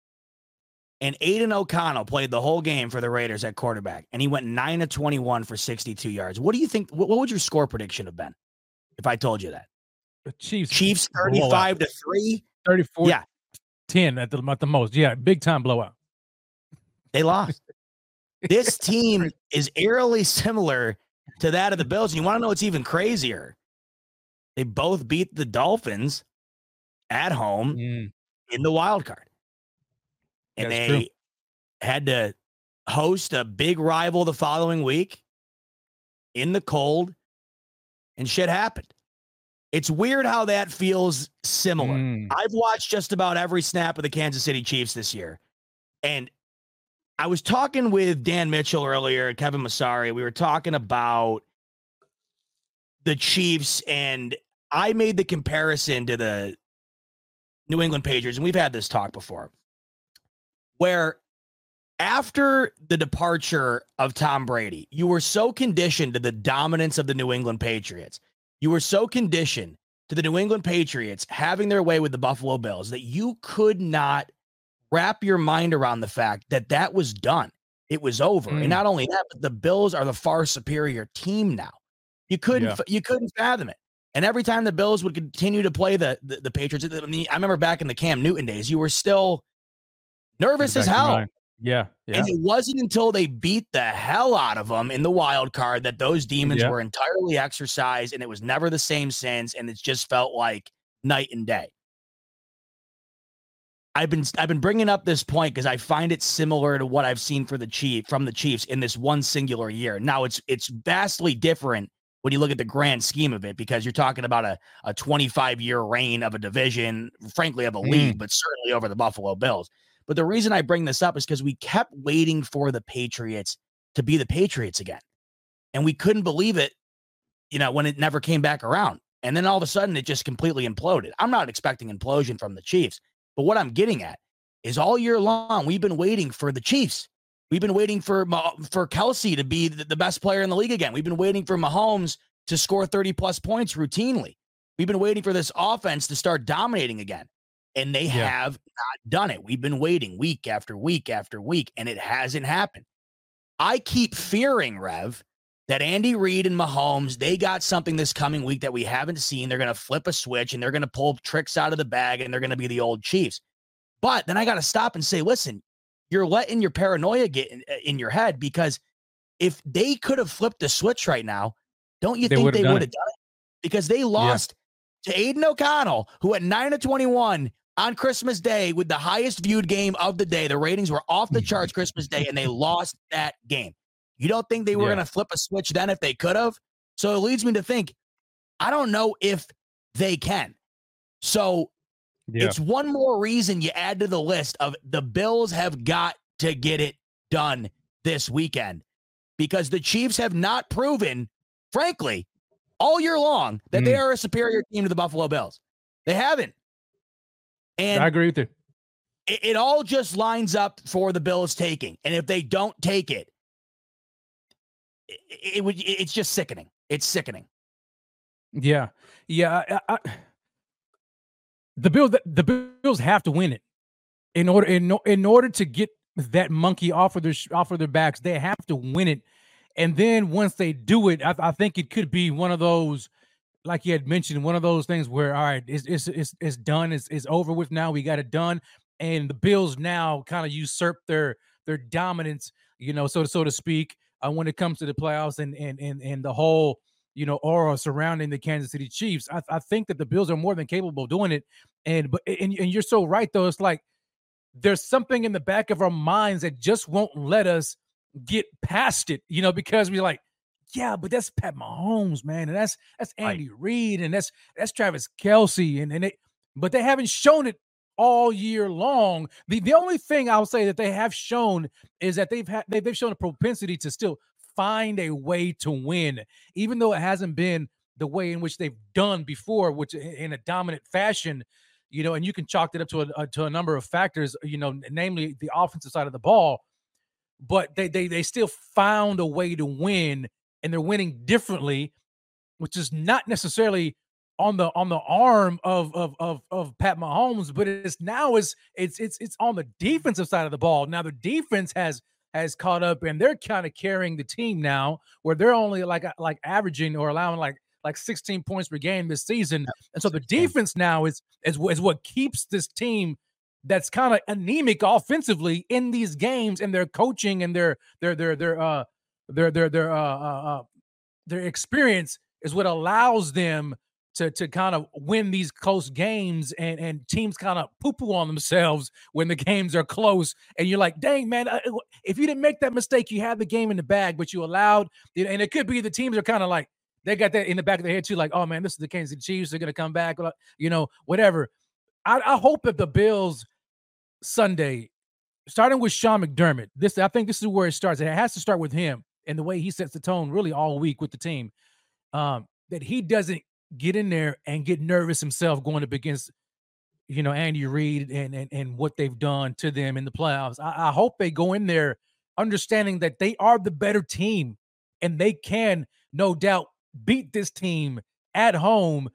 Speaker 2: and Aidan O'Connell played the whole game for the Raiders at quarterback, and he went nine of twenty-one for sixty-two yards. What do you think? What, what would your score prediction have been if I told you that?
Speaker 3: the chiefs
Speaker 2: Chiefs
Speaker 3: blowout.
Speaker 2: thirty-five to three.
Speaker 3: 34
Speaker 2: Yeah.
Speaker 3: 10 at the, at the most yeah big time blowout
Speaker 2: They lost. this [laughs] team is eerily similar to that of the Bills. And you want to know what's even crazier? They both beat the Dolphins at home
Speaker 3: Mm,
Speaker 2: in the wild card. And
Speaker 3: That's
Speaker 2: they
Speaker 3: true.
Speaker 2: had to host a big rival the following week in the cold, and shit happened. It's weird how that feels similar.
Speaker 3: mm.
Speaker 2: I've watched just about every snap of the Kansas City Chiefs this year. And I was talking with Dan Mitchell earlier, Kevin Masari. We were talking about the Chiefs, and I made the comparison to the New England Patriots. And we've had this talk before, where after the departure of Tom Brady, you were so conditioned to the dominance of the New England Patriots. You were so conditioned to the New England Patriots having their way with the Buffalo Bills that you could not wrap your mind around the fact that that was done. It was over.
Speaker 3: Mm.
Speaker 2: And not only that, but the Bills are the far superior team now. You couldn't
Speaker 3: Yeah.
Speaker 2: you couldn't fathom it. And every time the Bills would continue to play the the, the Patriots, I, mean, I remember back in the Cam Newton days, you were still nervous as hell.
Speaker 3: yeah yeah
Speaker 2: And it wasn't until they beat the hell out of them in the wild card that those demons
Speaker 3: Yeah.
Speaker 2: were entirely exercised, and it was never the same since. And it's just felt like night and day. I've been I've been bringing up this point because I find it similar to what I've seen for the Chief from the Chiefs in this one singular year. Now it's it's vastly different when you look at the grand scheme of it because you're talking about a, a 25 year reign of a division, frankly of a league, but certainly over the Buffalo Bills. But the reason I bring this up is because we kept waiting for the Patriots to be the Patriots again. And we couldn't believe it, you know, when it never came back around. And then all of a sudden it just completely imploded. I'm not expecting implosion from the Chiefs, but what I'm getting at is all year long we've been waiting for the Chiefs. We've been waiting for for Kelce to be the, best player in the league again. We've been waiting for Mahomes to score 30 plus points routinely. We've been waiting for this offense to start dominating again. And they
Speaker 3: Yeah.
Speaker 2: have not done it. We've been waiting week after week after week, and it hasn't happened. I keep fearing, Rev, that Andy Reid and Mahomes, they got something this coming week that we haven't seen. They're going to flip a switch and they're going to pull tricks out of the bag and they're going to be the old Chiefs. But then I got to stop and say, listen, you're letting your paranoia get in, uh, in your head because if they could have flipped the switch right now, don't you
Speaker 3: They
Speaker 2: think they would have done it? Because they lost to Aidan O'Connell, who at 9 of 21 on Christmas Day with the highest viewed game of the day. The ratings were off the charts Christmas Day, and they [laughs] lost that game. You don't think they were
Speaker 3: Yeah.
Speaker 2: going to flip a switch then if they could have? So it leads me to think, I don't know if they can. So
Speaker 3: yeah
Speaker 2: it's one more reason you add to the list of the Bills have got to get it done this weekend because the Chiefs have not proven, frankly, all year long that they
Speaker 3: Mm.
Speaker 2: are a superior team to the Buffalo Bills. They haven't. And
Speaker 3: i agree with you
Speaker 2: it, it all just lines up for the Bills taking. And if they don't take it, it, it would it's just sickening. It's sickening.
Speaker 3: Yeah, yeah. I, I, the Bills, the Bills have to win it in order in, in order to get that monkey off of their off of their backs. They have to win it, And then once they do it, I, I think it could be one of those, like you had mentioned, one of those things where all right, it's it's it's, it's done, it's, it's over with now. We got it done, and the Bills now kind of usurp their their dominance, you know, so so to speak, uh, when it comes to the playoffs and and and and the whole you know aura surrounding the Kansas City Chiefs. I, I think that the Bills are more than capable of doing it. And but and, and you're so right though. It's like there's something in the back of our minds that just won't let us get past it, you know, because we're like, yeah, but that's Pat Mahomes, man, and that's that's Andy right. Reid, and that's that's Travis Kelce, and and they, but they haven't shown it all year long. The the only thing I'll say that they have shown is that they've had they've, they've shown a propensity to still find a way to win, even though it hasn't been the way in which they've done before, which in a dominant fashion, you know, and you can chalk it up to a, a to a number of factors, you know, namely the offensive side of the ball. But they they they still found a way to win, and they're winning differently, which is not necessarily on the on the arm of of of of Pat Mahomes, but it's now is it's it's it's on the defensive side of the ball. Now the defense has has caught up and they're kind of carrying the team now where they're only like like averaging or allowing like like 16 points per game this season. And so the defense now is is, is what keeps this team that's kind of anemic offensively in these games and their coaching and their their their their uh their their their uh, uh, uh their experience is what allows them to to kind of win these close games and and teams kind of poo poo on themselves when the [laughs] games are close. And you're like dang man if you didn't make that mistake you had the game in the bag but you allowed and it could be the teams are kind of like they got that in the back of their head too like oh man this is the Kansas City Chiefs they're gonna come back you know whatever. I, I hope that the Bills Sunday starting with Sean McDermott this I think this is where it starts it has to start with him and the way he sets the tone really all week with the team um that he doesn't get in there and get nervous himself going up against you know Andy Reid and and, and what they've done to them in the playoffs. I, I hope they go in there understanding that they are the better team and they can no doubt beat this team at home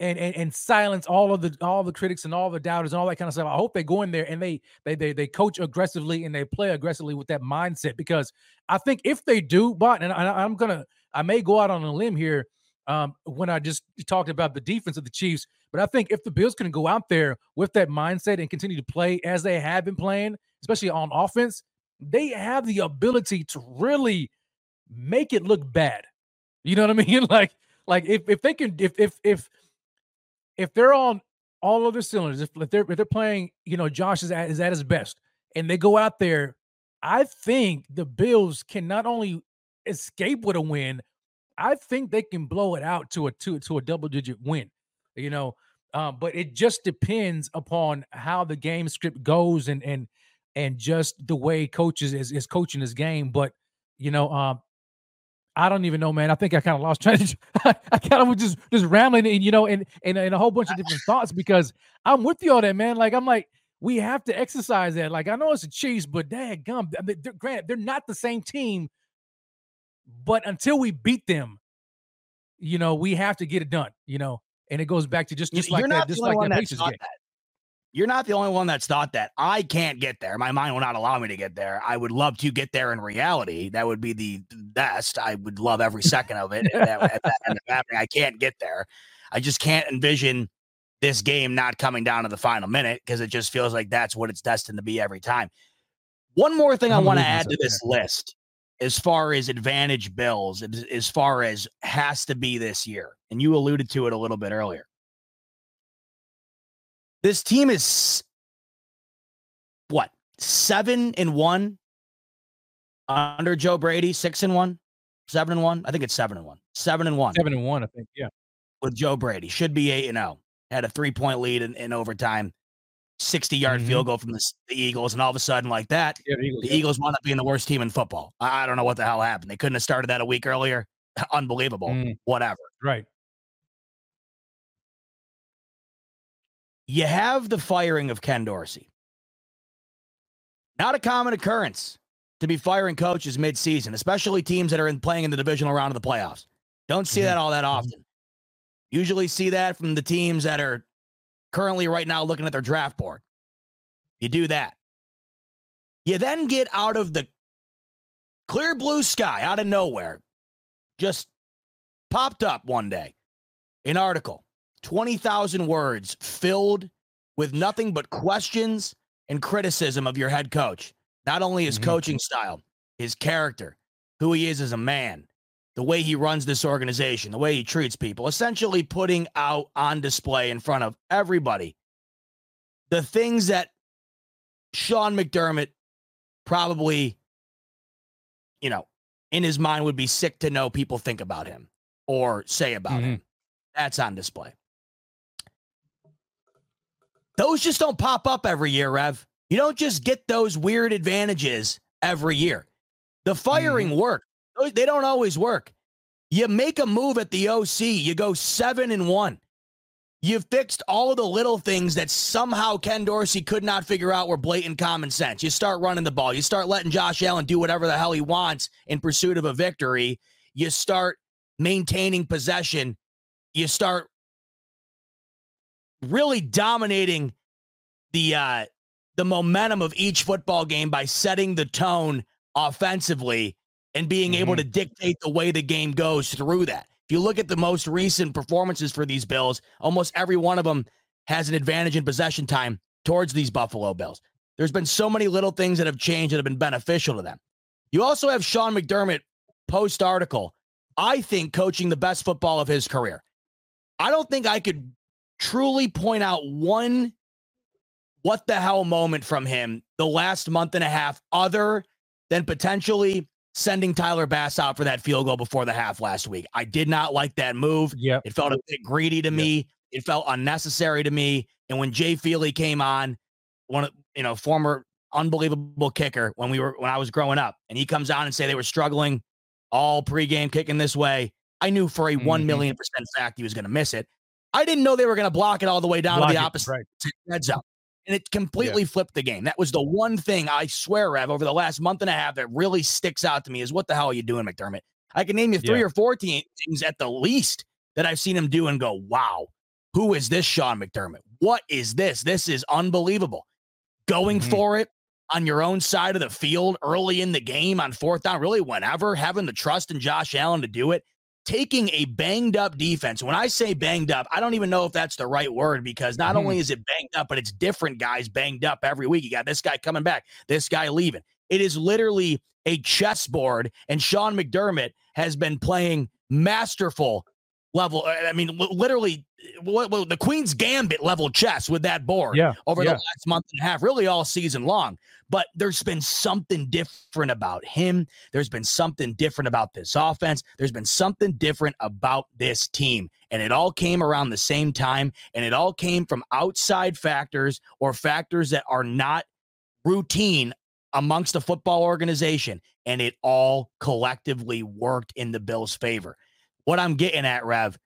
Speaker 3: and, and and silence all of the all the critics and all the doubters and all that kind of stuff. I hope they go in there and they they they they coach aggressively and they play aggressively with that mindset because I think if they do, but and I, I'm gonna I may go out on a limb here um, when I just talked about the defense of the Chiefs. But I think if the Bills can go out there with that mindset and continue to play as they have been playing, especially on offense, they have the ability to really make it look bad. You know what I [laughs] mean? Like, like if if they can, if if if if they're on all of other cylinders, if, if they're if they're playing, you know, Josh is at is at his best, and they go out there, I think the Bills can not only escape with a win, I think they can blow it out to a to, to a double digit win. You know, um, but it just depends upon how the game script goes and and and just the way coaches is, is coaching this game. But you know, um, I don't even know, man. I think I kind of lost track. [laughs] I kind of was just just rambling, and you know, and, and and a whole bunch of different thoughts because I'm with you on that, man. Like I'm like, we have to exercise that. Like I know it's a Chiefs, but dang gum, they're, granted, they're not the same team but until we beat them, you know, we have to get it done, you know. And it goes back to just, just You're like that, just like that Pacers game. That.
Speaker 2: You're not the only one that's thought that. I can't get there. My mind will not allow me to get there. I would love to get there in reality. That would be the best. I would love every [laughs] second of it. that, that I can't get there. I just can't envision this game not coming down to the final minute because it just feels like that's what it's destined to be every time. One more thing I want to add to this list as far as advantage bills, as far as has to be this year. And you alluded to it a little bit earlier. This team is what seven and one under Joe Brady, six and one, seven and one. I think it's seven and one, seven and one,
Speaker 3: seven and one. I think, yeah.
Speaker 2: With Joe Brady, should be eight and zero. Oh. Had a three point lead in, in overtime. 60 yard mm-hmm. field goal from the, the, Eagles, and all of a sudden, like that, yeah, the Eagles, the Eagles wound up being the worst team in football. I, I, don't know what the hell happened. They couldn't have started that a week earlier. [laughs] Unbelievable. Mm. Whatever.
Speaker 3: Right.
Speaker 2: You have the firing of Ken Dorsey. Not a common occurrence to be firing coaches mid-season, especially teams that are in playing in the divisional round of the playoffs. Don't see mm-hmm. that all that mm-hmm. often. Usually see that from the teams that are currently right now looking at their draft board. You do that. You then get out of the clear blue sky out of nowhere, just popped up one day. An article, 20,000 words filled with nothing but questions and criticism of your head coach. Not only his mm-hmm. coaching style, his character, who he is as a man, the way he runs this organization, the way he treats people, essentially putting out on display in front of everybody the things that Sean McDermott probably, you know, in his mind would be sick to know people think about him or say about mm-hmm. him. That's on display. Those just don't pop up every year, Rev. You don't just get those weird advantages every year. The firing mm-hmm. work. They don't always work. You make a move at the OC, you go seven and one. You've fixed all of the little things that somehow Ken Dorsey could not figure out were blatant common sense. You start running the ball. You start letting Josh Allen do whatever the hell he wants in pursuit of a victory. You start maintaining possession. You start really dominating the uh the momentum of each football game by setting the tone offensively and being mm-hmm. able to dictate the way the game goes through that. If you look at the most recent performances for these Bills, almost every one of them has an advantage in possession time towards these Buffalo Bills. There's been so many little things that have changed that have been beneficial to them. You also have Sean McDermott post article, I think coaching the best football of his career. I don't think I could truly point out one what the hell moment from him the last month and a half other than potentially sending Tyler Bass out for that field goal before the half last week. I did not like that move.
Speaker 3: Yeah.
Speaker 2: It felt a bit greedy to yep. me. It felt unnecessary to me. And when Jay Feely came on, one of you know, former unbelievable kicker when we were when I was growing up, and he comes on and say they were struggling all pregame kicking this way. I knew for a mm-hmm. one million percent fact he was going to miss it. I didn't know they were going to block it all the way down block to the opposite right. red zone and it completely yeah. flipped the game. That was the one thing I swear, Rev, over the last month and a half that really sticks out to me is what the hell are you doing, McDermott? I can name you three yeah. or four things at the least that I've seen him do and go, wow, who is this Sean McDermott? What is this? This is unbelievable. Going mm-hmm. for it on your own side of the field early in the game on fourth down, really whenever, having the trust in Josh Allen to do it taking a banged up defense. When I say banged up, I don't even know if that's the right word because not mm-hmm. only is it banged up, but it's different guys banged up every week. You got this guy coming back, this guy leaving. It is literally a chessboard, and Sean McDermott has been playing masterful level. Uh, I mean, literally, the Queen's Gambit level chess with that board
Speaker 3: yeah,
Speaker 2: over
Speaker 3: yeah.
Speaker 2: the last month and a half, really all season long. But there's been something different about him. There's been something different about this offense. There's been something different about this team. And it all came around the same time. And it all came from outside factors or factors that are not routine amongst the football organization. And it all collectively worked in the Bills' favor. What I'm getting at, Rev,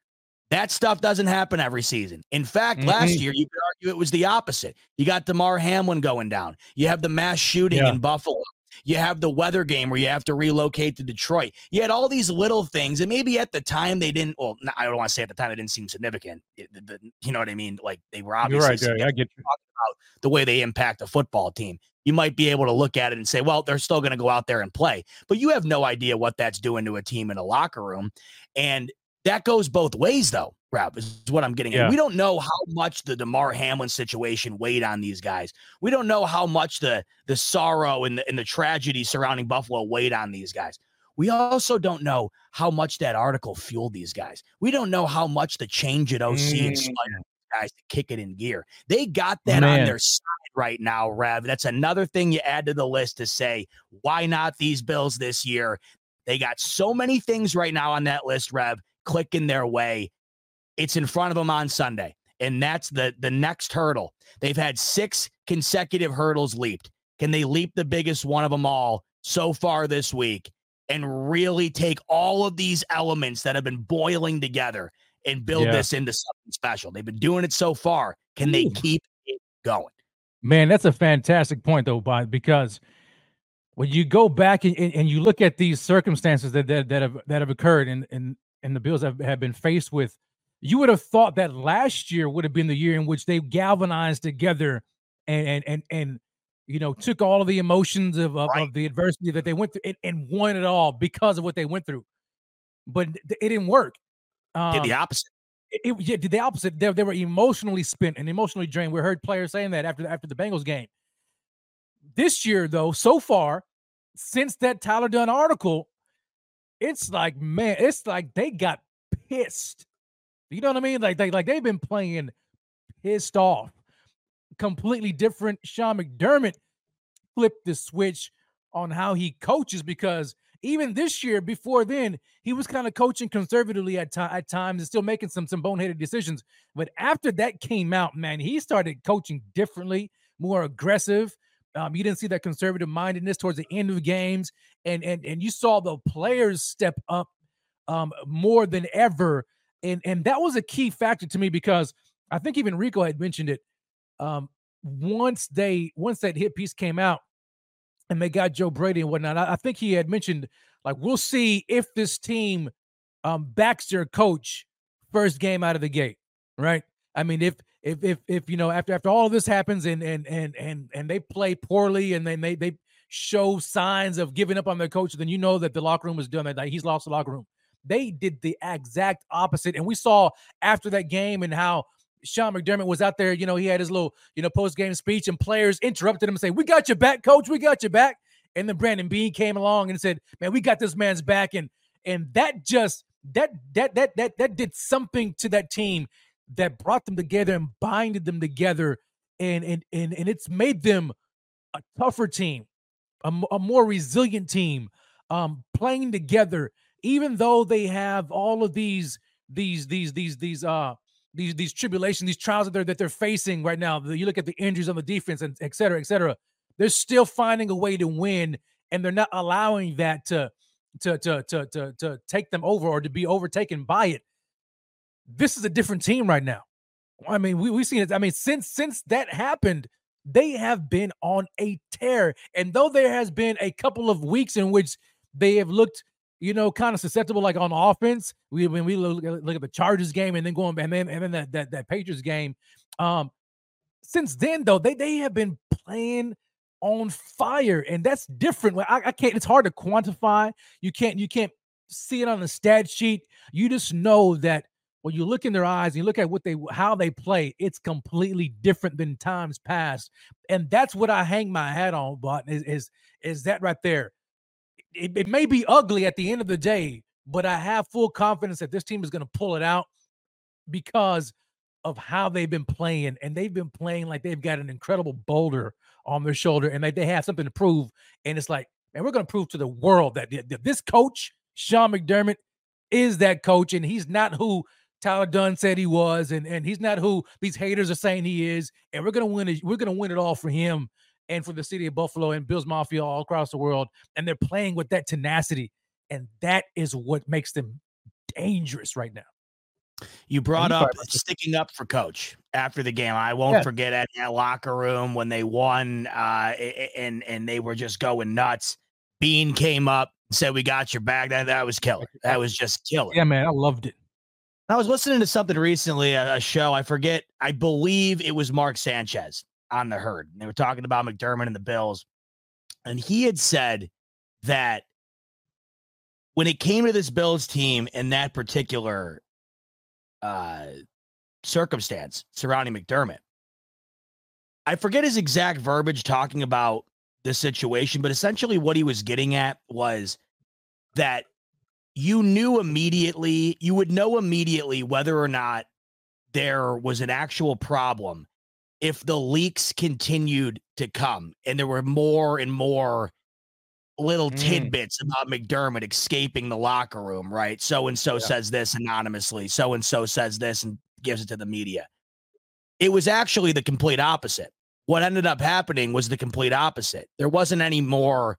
Speaker 2: that stuff doesn't happen every season. In fact, mm-hmm. last year you could argue it was the opposite. You got Damar Hamlin going down. You have the mass shooting yeah. in Buffalo. You have the weather game where you have to relocate to Detroit. You had all these little things, and maybe at the time they didn't. Well, I don't want to say at the time it didn't seem significant. It, the, you know what I mean? Like they were obviously
Speaker 3: You're right, I get you.
Speaker 2: about the way they impact a football team. You might be able to look at it and say, well, they're still going to go out there and play, but you have no idea what that's doing to a team in a locker room. And that goes both ways, though. Rob is what I'm getting yeah. at. We don't know how much the Damar Hamlin situation weighed on these guys. We don't know how much the the sorrow and the, and the tragedy surrounding Buffalo weighed on these guys. We also don't know how much that article fueled these guys. We don't know how much the change at OC mm. inspired guys to kick it in gear. They got that Man. on their side right now, Rev. That's another thing you add to the list to say, why not these Bills this year? They got so many things right now on that list, Rev clicking their way. It's in front of them on Sunday. And that's the the next hurdle. They've had six consecutive hurdles leaped. Can they leap the biggest one of them all so far this week and really take all of these elements that have been boiling together and build yeah. this into something special? They've been doing it so far. Can Ooh. they keep it going?
Speaker 3: Man, that's a fantastic point, though, Bob, because when you go back and, and, you look at these circumstances that, that, that have that have occurred and in and the Bills have, have been faced with, you would have thought that last year would have been the year in which they galvanized together and and and and you know, took all of the emotions of, of,
Speaker 2: Right.
Speaker 3: of the adversity that they went through and, and won it all because of what they went through. But it didn't work. Um,
Speaker 2: Did the opposite.
Speaker 3: it, it yeah, did the opposite. They, they were emotionally spent and emotionally drained. We heard players saying that after the, after the Bengals game. This year, though, so far, since that Tyler Dunne article, it's like man, it's like they got pissed. You know what I mean? Like they like they've been playing pissed off. Completely different. Sean McDermott flipped the switch on how he coaches because even this year, before then, he was kind of coaching conservatively at, ti- at times and still making some some boneheaded decisions. But after that came out, man, he started coaching differently, more aggressive. Um, you didn't see that conservative mindedness towards the end of the games, and and and you saw the players step up um, more than ever, and and that was a key factor to me because I think even Rico had mentioned it. Um, once they once that hit piece came out, and they got Joe Brady and whatnot. I, I think he had mentioned like we'll see if this team um backs their coach first game out of the gate, right? I mean, if if if if you know after after all of this happens and and and and and they play poorly and then they they show signs of giving up on their coach, then you know that the locker room is done. That he's lost the locker room. They did the exact opposite, and we saw after that game and how Sean McDermott was out there. You know, he had his little you know post game speech, and players interrupted him and say, "We got your back, coach. We got your back." And then Brandon Beane came along and said, "Man, we got this man's back," and and that just that that that that that did something to that team that brought them together and binded them together, and and and and it's made them a tougher team, a more resilient team, um, playing together, even though they have all of these these these these these uh these these tribulations, these trials that they're that they're facing right now. You look at the injuries on the defense and et cetera, et cetera. They're still finding a way to win, and they're not allowing that to to to to to, to take them over or to be overtaken by it. This is a different team right now. I mean, we we've seen it. I mean, since since that happened, they have been on a tear. And though there has been a couple of weeks in which they have looked, you know, kind of susceptible, like on offense, we when we look, at- look at the Chargers game and then going and then and then that that, that Patriots game. Um, since then though, they they have been playing on fire, and that's different. I, I can't. It's hard to quantify. You can't. You can't see it on the stat sheet. You just know that when you look in their eyes and you look at what they how they play, it's completely different than times past. And that's what I hang my hat on, but is is, is that right there. It, it may be ugly at the end of the day, but I have full confidence that this team is going to pull it out because of how they've been playing. And they've been playing like they've got an incredible boulder on their shoulder and they, they have something to prove. And it's like, man, we're going to prove to the world that, that this coach, Sean McDermott, is that coach, and he's not who Tyler Dunne said he was, and, and he's not who these haters are saying he is. And we're gonna win it. We're gonna win it all for him and for the city of Buffalo and Bills Mafia all across the world. And they're playing with that tenacity, and that is what makes them dangerous right now.
Speaker 2: You brought up sticking up for coach after the game. I won't
Speaker 3: Yeah.
Speaker 2: forget at that locker room when they won uh, and and they were just going nuts. Beane came up, said, "We got your back." That that was killer. [laughs] That was just killer.
Speaker 3: Yeah, man, I loved it.
Speaker 2: I was listening to something recently, a, a show. I forget. I believe it was Mark Sanchez on the herd. They were talking about McDermott and the Bills, and he had said that when it came to this Bills team in that particular uh, circumstance surrounding McDermott, I forget his exact verbiage talking about the situation, but essentially what he was getting at was that you knew immediately, you would know immediately whether or not there was an actual problem if the leaks continued to come and there were more and more little
Speaker 3: Mm.
Speaker 2: tidbits about McDermott escaping the locker room, right? So and so says this anonymously, so and so says this and gives it to the media. It was actually the complete opposite. What ended up happening was the complete opposite. There wasn't any more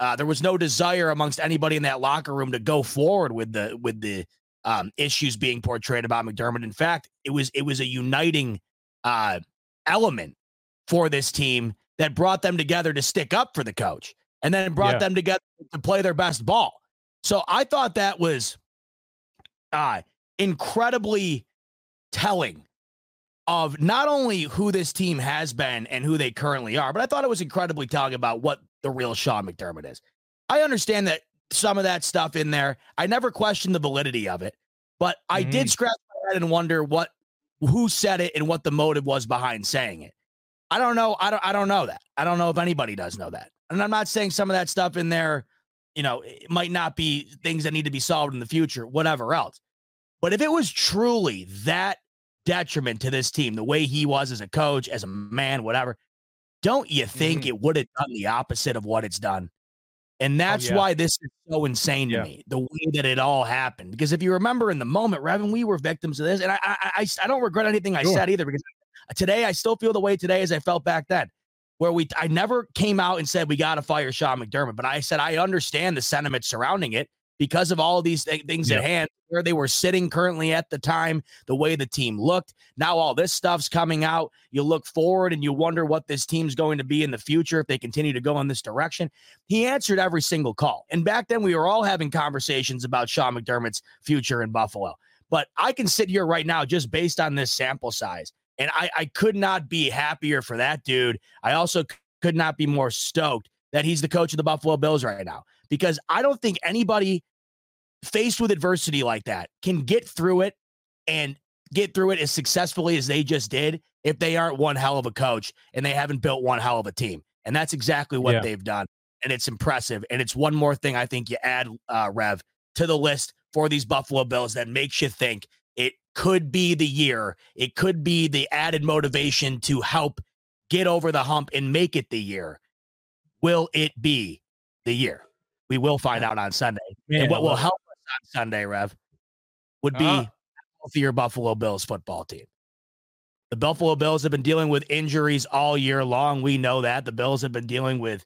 Speaker 2: uh, there was no desire amongst anybody in that locker room to go forward with the with the um, issues being portrayed about McDermott. In fact, it was it was a uniting uh, element for this team that brought them together to stick up for the coach, and then brought
Speaker 3: Yeah.
Speaker 2: them together to play their best ball. So I thought that was uh, incredibly telling of not only who this team has been and who they currently are, but I thought it was incredibly telling about what the real Sean McDermott is. I understand that some of that stuff in there, I never questioned the validity of it, but I
Speaker 3: Mhm.
Speaker 2: did scratch my head and wonder what who said it and what the motive was behind saying it. I don't know. I don't I don't know that. I don't know if anybody does know that. And I'm not saying some of that stuff in there, you know, it might not be things that need to be solved in the future, whatever else. But if it was truly that detriment to this team, the way he was as a coach, as a man, whatever, don't you think mm-hmm. it would have done the opposite of what it's done? And oh, that's
Speaker 3: yeah.
Speaker 2: why this is so insane to
Speaker 3: Yeah.
Speaker 2: me, the way that it all happened. Because if you remember in the moment, Revan, we were victims of this. And I I, I, I don't regret anything I
Speaker 3: Sure.
Speaker 2: said either because today I still feel the way today as I felt back then. Where we I never came out and said we got to fire Sean McDermott, but I said I understand the sentiment surrounding it because of all of these th- things at hand, where they were sitting currently at the time, the way the team looked. Now all this stuff's coming out. You look forward and you wonder what this team's going to be in the future if they continue to go in this direction. He answered every single call. And back then we were all having conversations about Sean McDermott's future in Buffalo. But I can sit here right now just based on this sample size. And I, I could not be happier for that dude. I also c- could not be more stoked that he's the coach of the Buffalo Bills right now because I don't think anybody faced with adversity like that can get through it and get through it as successfully as they just did if they aren't one hell of a coach and they haven't built one hell of a team. And that's exactly what
Speaker 3: Yeah.
Speaker 2: they've done. And it's impressive. And it's one more thing I think you add, uh, Rev, to the list for these Buffalo Bills that makes you think it could be the year. It could be the added motivation to help get over the hump and make it the year. Will it be the year? We will find out on Sunday.
Speaker 3: Man,
Speaker 2: and what will help us on Sunday, Rev, would be
Speaker 3: Uh-huh.
Speaker 2: healthier Buffalo Bills football team. The Buffalo Bills have been dealing with injuries all year long. We know that. The Bills have been dealing with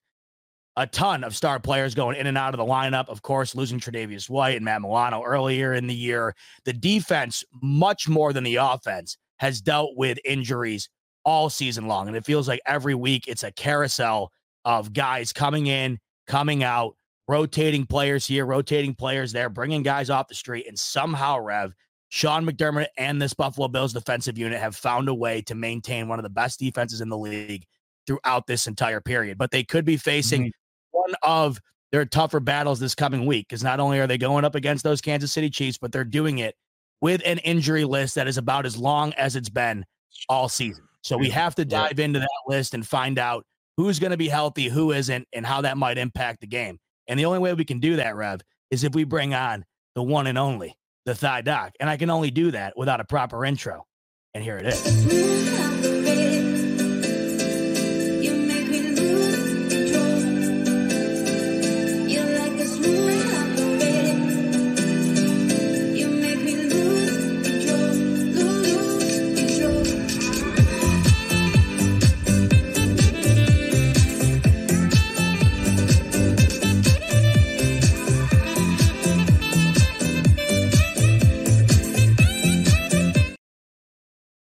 Speaker 2: a ton of star players going in and out of the lineup. Of course, losing Tre'Davious White and Matt Milano earlier in the year. The defense, much more than the offense, has dealt with injuries all season long. And it feels like every week it's a carousel of guys coming in, coming out, rotating players here, rotating players there, bringing guys off the street. And somehow, Rev, Sean McDermott and this Buffalo Bills defensive unit have found a way to maintain one of the best defenses in the league throughout this entire period. But they could be facing mm-hmm. one of their tougher battles this coming week because not only are they going up against those Kansas City Chiefs, but they're doing it with an injury list that is about as long as it's been all season. So we have to dive into that list and find out who's going to be healthy, who isn't, and how that might impact the game. And the only way we can do that, Rev, is if we bring on the one and only, the Thigh Doc. And I can only do that without a proper intro. And here it is.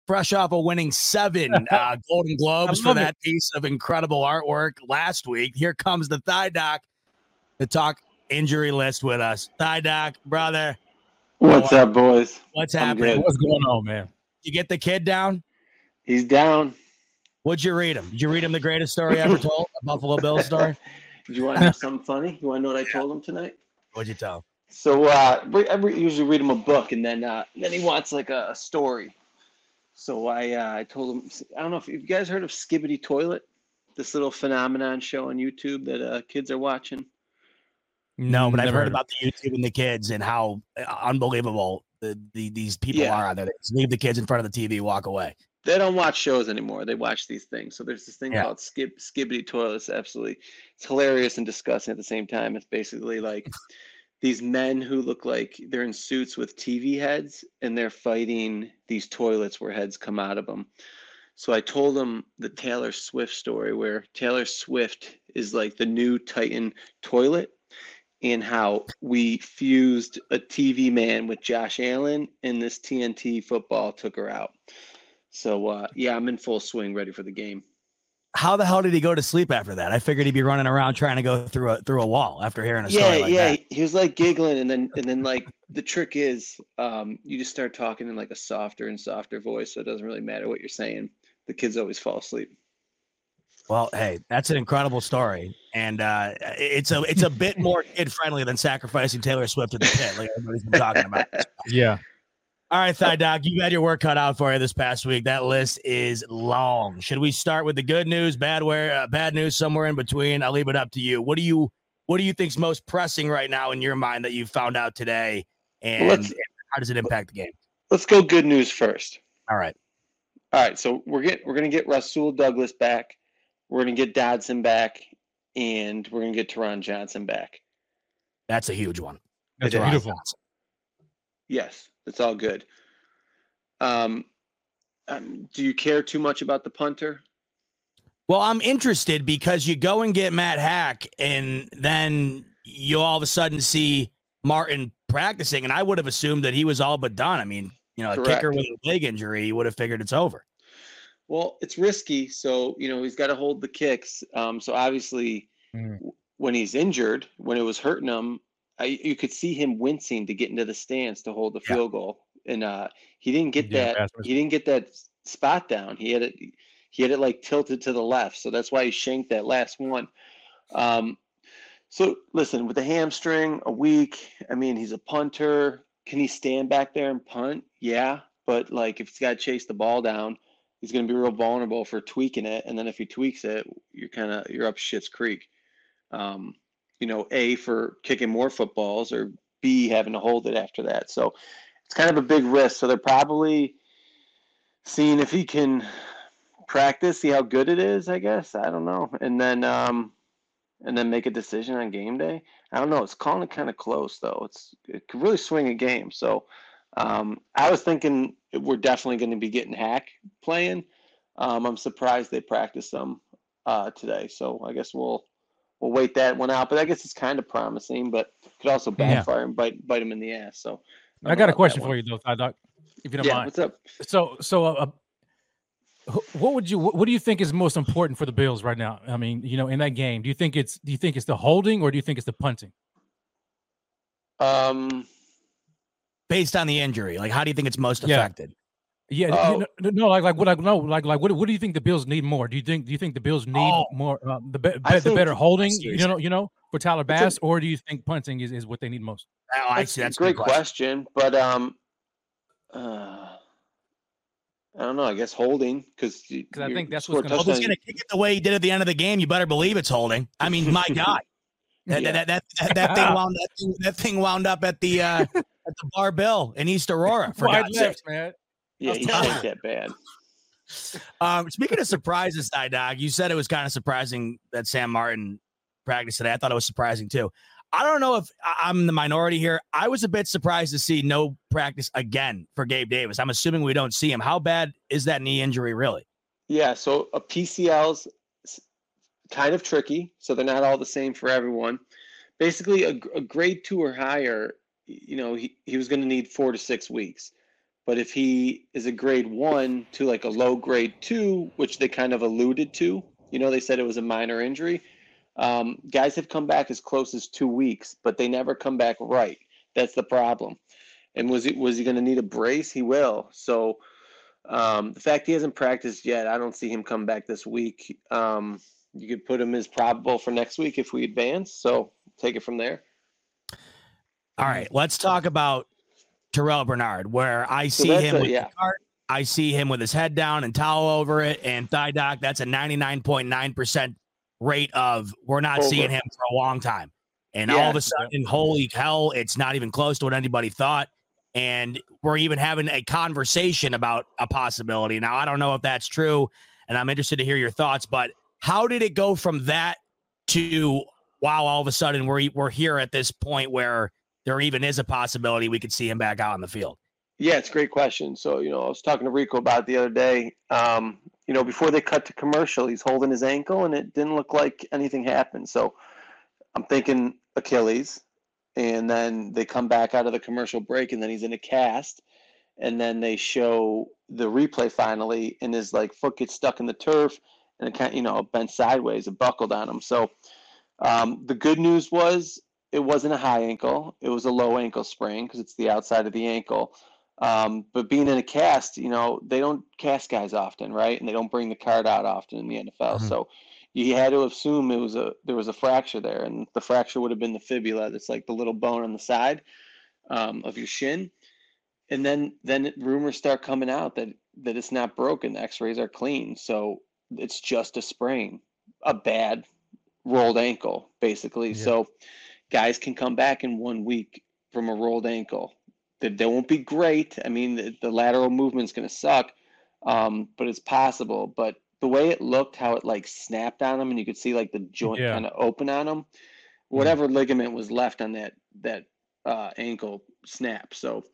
Speaker 2: Fresh off of winning seven [laughs] uh, Golden Globes for
Speaker 3: love it.
Speaker 2: that piece of incredible artwork last week. Here comes the Thigh Doc to talk injury list with us. Thigh Doc, brother,
Speaker 4: What's up, boys?
Speaker 2: what's happening?
Speaker 3: What's going on, man?
Speaker 2: You get the kid down?
Speaker 4: He's down.
Speaker 2: What'd you read him? Did you read him the greatest story ever [laughs] told? A Buffalo Bills story? [laughs]
Speaker 4: Do you want to know something funny? You want to know what I told him tonight?
Speaker 2: What'd you tell him?
Speaker 4: So uh, we- I re- usually read him a book, and then uh, then he wants like a, a story. So I uh, I told him I don't know if you guys heard of Skibidi Toilet, this little phenomenon show on YouTube that uh, kids are watching.
Speaker 2: No, but I've heard
Speaker 3: heard
Speaker 2: about the YouTube and the kids and how uh, unbelievable the, the these people
Speaker 4: Yeah.
Speaker 2: are out there. They just leave the kids in front of the TV, walk away.
Speaker 4: They don't watch shows anymore. They watch these things. So there's this thing
Speaker 2: Yeah.
Speaker 4: called Skib Skibidi Toilet. It's absolutely it's hilarious and disgusting at the same time. It's basically like [laughs] these men who look like they're in suits with TV heads and they're fighting these toilets where heads come out of them. So I told them the Taylor Swift story where Taylor Swift is like the new Titan toilet and how we fused a TV man with Josh Allen and this TNT football took her out. So uh, yeah, I'm in full swing, ready for the game.
Speaker 2: How the hell did he go to sleep after that? I figured he'd be running around trying to go through a through a wall after hearing a story
Speaker 4: yeah,
Speaker 2: like
Speaker 4: yeah.
Speaker 2: that.
Speaker 4: He was like giggling, and then and then like the trick is, um, you just start talking in like a softer and softer voice, so it doesn't really matter what you're saying. The kids always fall asleep.
Speaker 2: Well, hey, that's an incredible story, and uh, it's a it's a bit more [laughs] kid friendly than sacrificing Taylor Swift to the pit, like everybody's been talking about.
Speaker 3: Yeah.
Speaker 2: All right, Thigh Doc, you had your work cut out for you this past week. That list is long. Should we start with the good news, bad where uh, bad news, somewhere in between? I'll leave it up to you. What do you what do you think's most pressing right now in your mind that you found out today, and,
Speaker 4: let's-
Speaker 2: and how does it impact the game?
Speaker 4: Let's go good news first.
Speaker 2: All right,
Speaker 4: All right, so we're get we're gonna get Rasul Douglas back. We're gonna get Dodson back, and we're gonna get Taron Johnson back.
Speaker 2: that's a huge one.
Speaker 3: That's
Speaker 4: It is.
Speaker 3: Beautiful.
Speaker 2: Johnson.
Speaker 4: Yes, it's all good. Um, um, do you care too much about the punter?
Speaker 2: Well, I'm interested because you go and get Matt Haack, and then you all of a sudden see Martin practicing, and I would have assumed that he was all but done. I mean, you know, a kicker with a leg injury, you would have figured it's over.
Speaker 4: Well, it's risky, so you know he's got to hold the kicks. Um, so obviously, w- when he's injured, when it was hurting him, I, you could see him wincing to get into the stance to hold the
Speaker 2: Yeah.
Speaker 4: field goal, and uh, he didn't get
Speaker 3: Yeah,
Speaker 4: that. He didn't get that spot down. He had it. He had it like tilted to the left, so that's why he shanked that last one. Um, so listen, with the hamstring, a week. I mean, he's a punter. Can he stand back there and punt? Yeah, but like if he's got to chase the ball down, he's going to be real vulnerable for tweaking it. And then if he tweaks it, you're kind of you're up shit's creek. Um, you know, a for kicking more footballs, or b having to hold it after that. So it's kind of a big risk. So they're probably seeing if he can practice, see how good it is. I guess I don't know, and then um, and then make a decision on game day. I don't know. It's calling it kind of close though. It's it could really swing a game. So um, I was thinking we're definitely going to be getting Haack playing. Um, I'm surprised they practiced them uh, today. So I guess we'll we'll wait that one out. But I guess it's kind of promising, but could also
Speaker 3: Yeah.
Speaker 4: backfire and bite bite him in the ass. So
Speaker 3: I got a question for you though, Thigh Doc, if you don't
Speaker 4: Yeah,
Speaker 3: mind.
Speaker 4: what's up?
Speaker 3: So, so, uh, uh, what would you, what, what do you think is most important for the Bills right now? I mean, you know, in that game, do you think it's, do you think it's the holding or do you think it's the punting?
Speaker 4: Um,
Speaker 2: Based on the injury, like how do you think it's most
Speaker 3: Yeah.
Speaker 2: affected?
Speaker 3: Yeah, you know, no, no, like, like, what, like, no, like, like, what, what do you think the Bills need more? Do you think, do you think the Bills need
Speaker 2: Oh.
Speaker 3: more, uh, the, be, be- the better holding,
Speaker 2: see
Speaker 3: you know, you know, for Tyler
Speaker 4: a-
Speaker 3: Bass, or do you think punting is, is what they need most?
Speaker 2: Oh, I
Speaker 4: that's
Speaker 2: see.
Speaker 4: a
Speaker 2: That's a
Speaker 4: great
Speaker 2: good
Speaker 4: question. But um, uh, I don't know. I guess holding because
Speaker 3: I think that's what's gonna-
Speaker 2: Well, going to kick it the way he did at the end of the game, you better believe it's holding. I mean, my [laughs] God, that,
Speaker 4: Yeah.
Speaker 2: that, that, that, that thing [laughs] wound that thing, that thing wound up at the uh, at the Bar Bill in East Aurora. For
Speaker 3: Wide
Speaker 2: God's sake.
Speaker 3: left, man.
Speaker 4: Yeah,
Speaker 3: That's
Speaker 4: he
Speaker 3: terrible.
Speaker 4: shanked that bad.
Speaker 2: Um, speaking of surprises, I Dog, you said it was kind of surprising that Sam Martin practiced today. I thought it was surprising too. I don't know if I- I'm the minority here. I was a bit surprised to see no practice again for Gabe Davis. I'm assuming we don't see him. How bad is that knee injury really?
Speaker 4: Yeah, so a PCL's kind of tricky, so they're not all the same for everyone. Basically, a, a grade two or higher, you know, he, he was going to need four to six weeks. But if he is a grade one to like a low grade two, which they kind of alluded to, you know, they said it was a minor injury. Um, guys have come back as close as two weeks, but they never come back right. That's the problem. And was it was he going to need a brace? He will. So um, the fact he hasn't practiced yet, I don't see him come back this week. Um, you could put him as probable for next week if we advance. So take it from there.
Speaker 2: All right, let's talk about Terrell Bernard, where I see
Speaker 4: that's
Speaker 2: him
Speaker 4: a-
Speaker 2: with
Speaker 4: yeah.
Speaker 2: the cart. I see him with his head down and towel over it, and thigh doc. That's a 99.9% rate of we're not
Speaker 4: Over.
Speaker 2: seeing him for a long time. And all of a sudden, holy hell, it's not even close to what anybody thought. And we're even having a conversation about a possibility. Now, I don't know if that's true, and I'm interested to hear your thoughts, but how did it go from that to wow, all of a sudden we're we're here at this point where there even is a possibility we could see him back out on the field.
Speaker 4: Yeah, it's a great question. So, you know, I was talking to Rico about it the other day. Um, you know, before they cut to commercial, he's holding his ankle and it didn't look like anything happened. So I'm thinking Achilles. And then they come back out of the commercial break and then he's in a cast. And then they show the replay finally and his like foot gets stuck in the turf and it kind of, you know bent sideways, it buckled on him. So um, the good news was it wasn't a high ankle; it was a low ankle sprain because it's the outside of the ankle. Um, but being in a cast, you know, they don't cast guys often, right? And they don't bring the card out often in the NFL.
Speaker 3: Mhm.
Speaker 4: So you had to assume it was a there was a fracture there, and the fracture would have been the fibula. That's like the little bone on the side um, of your shin. And then then rumors start coming out that that it's not broken. The X-rays are clean, so it's just a sprain, a bad rolled ankle, basically.
Speaker 3: Yeah.
Speaker 4: So guys can come back in one week from a rolled ankle. They, they won't be great. I mean, the, the lateral movement's going to suck, um, but it's possible. But the way it looked, how it like snapped on him, and you could see like the joint
Speaker 3: Yeah.
Speaker 4: kind of open on him. Whatever ligament was left on that that uh, ankle snap. So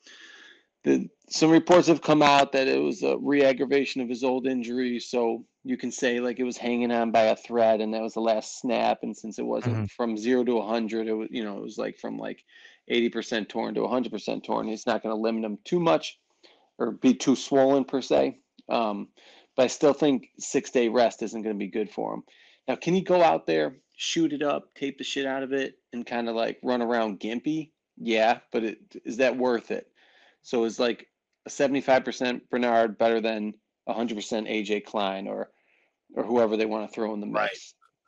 Speaker 4: the some reports have come out that it was a re-aggravation of his old injury. So you can say like it was hanging on by a thread, and that was the last snap. And since it wasn't from zero to hundred, it was you know it was like from like eighty percent torn to hundred percent torn. It's not going to limit him too much or be too swollen per se. Um, but I still think six day rest isn't going to be good for him. Now, can he go out there, shoot it up, tape the shit out of it, and kind of like run around gimpy? Yeah, but it, is that worth it? So is like a 75% Bernard better than 100% AJ Klein or or whoever they want to throw in the mix?
Speaker 2: Right.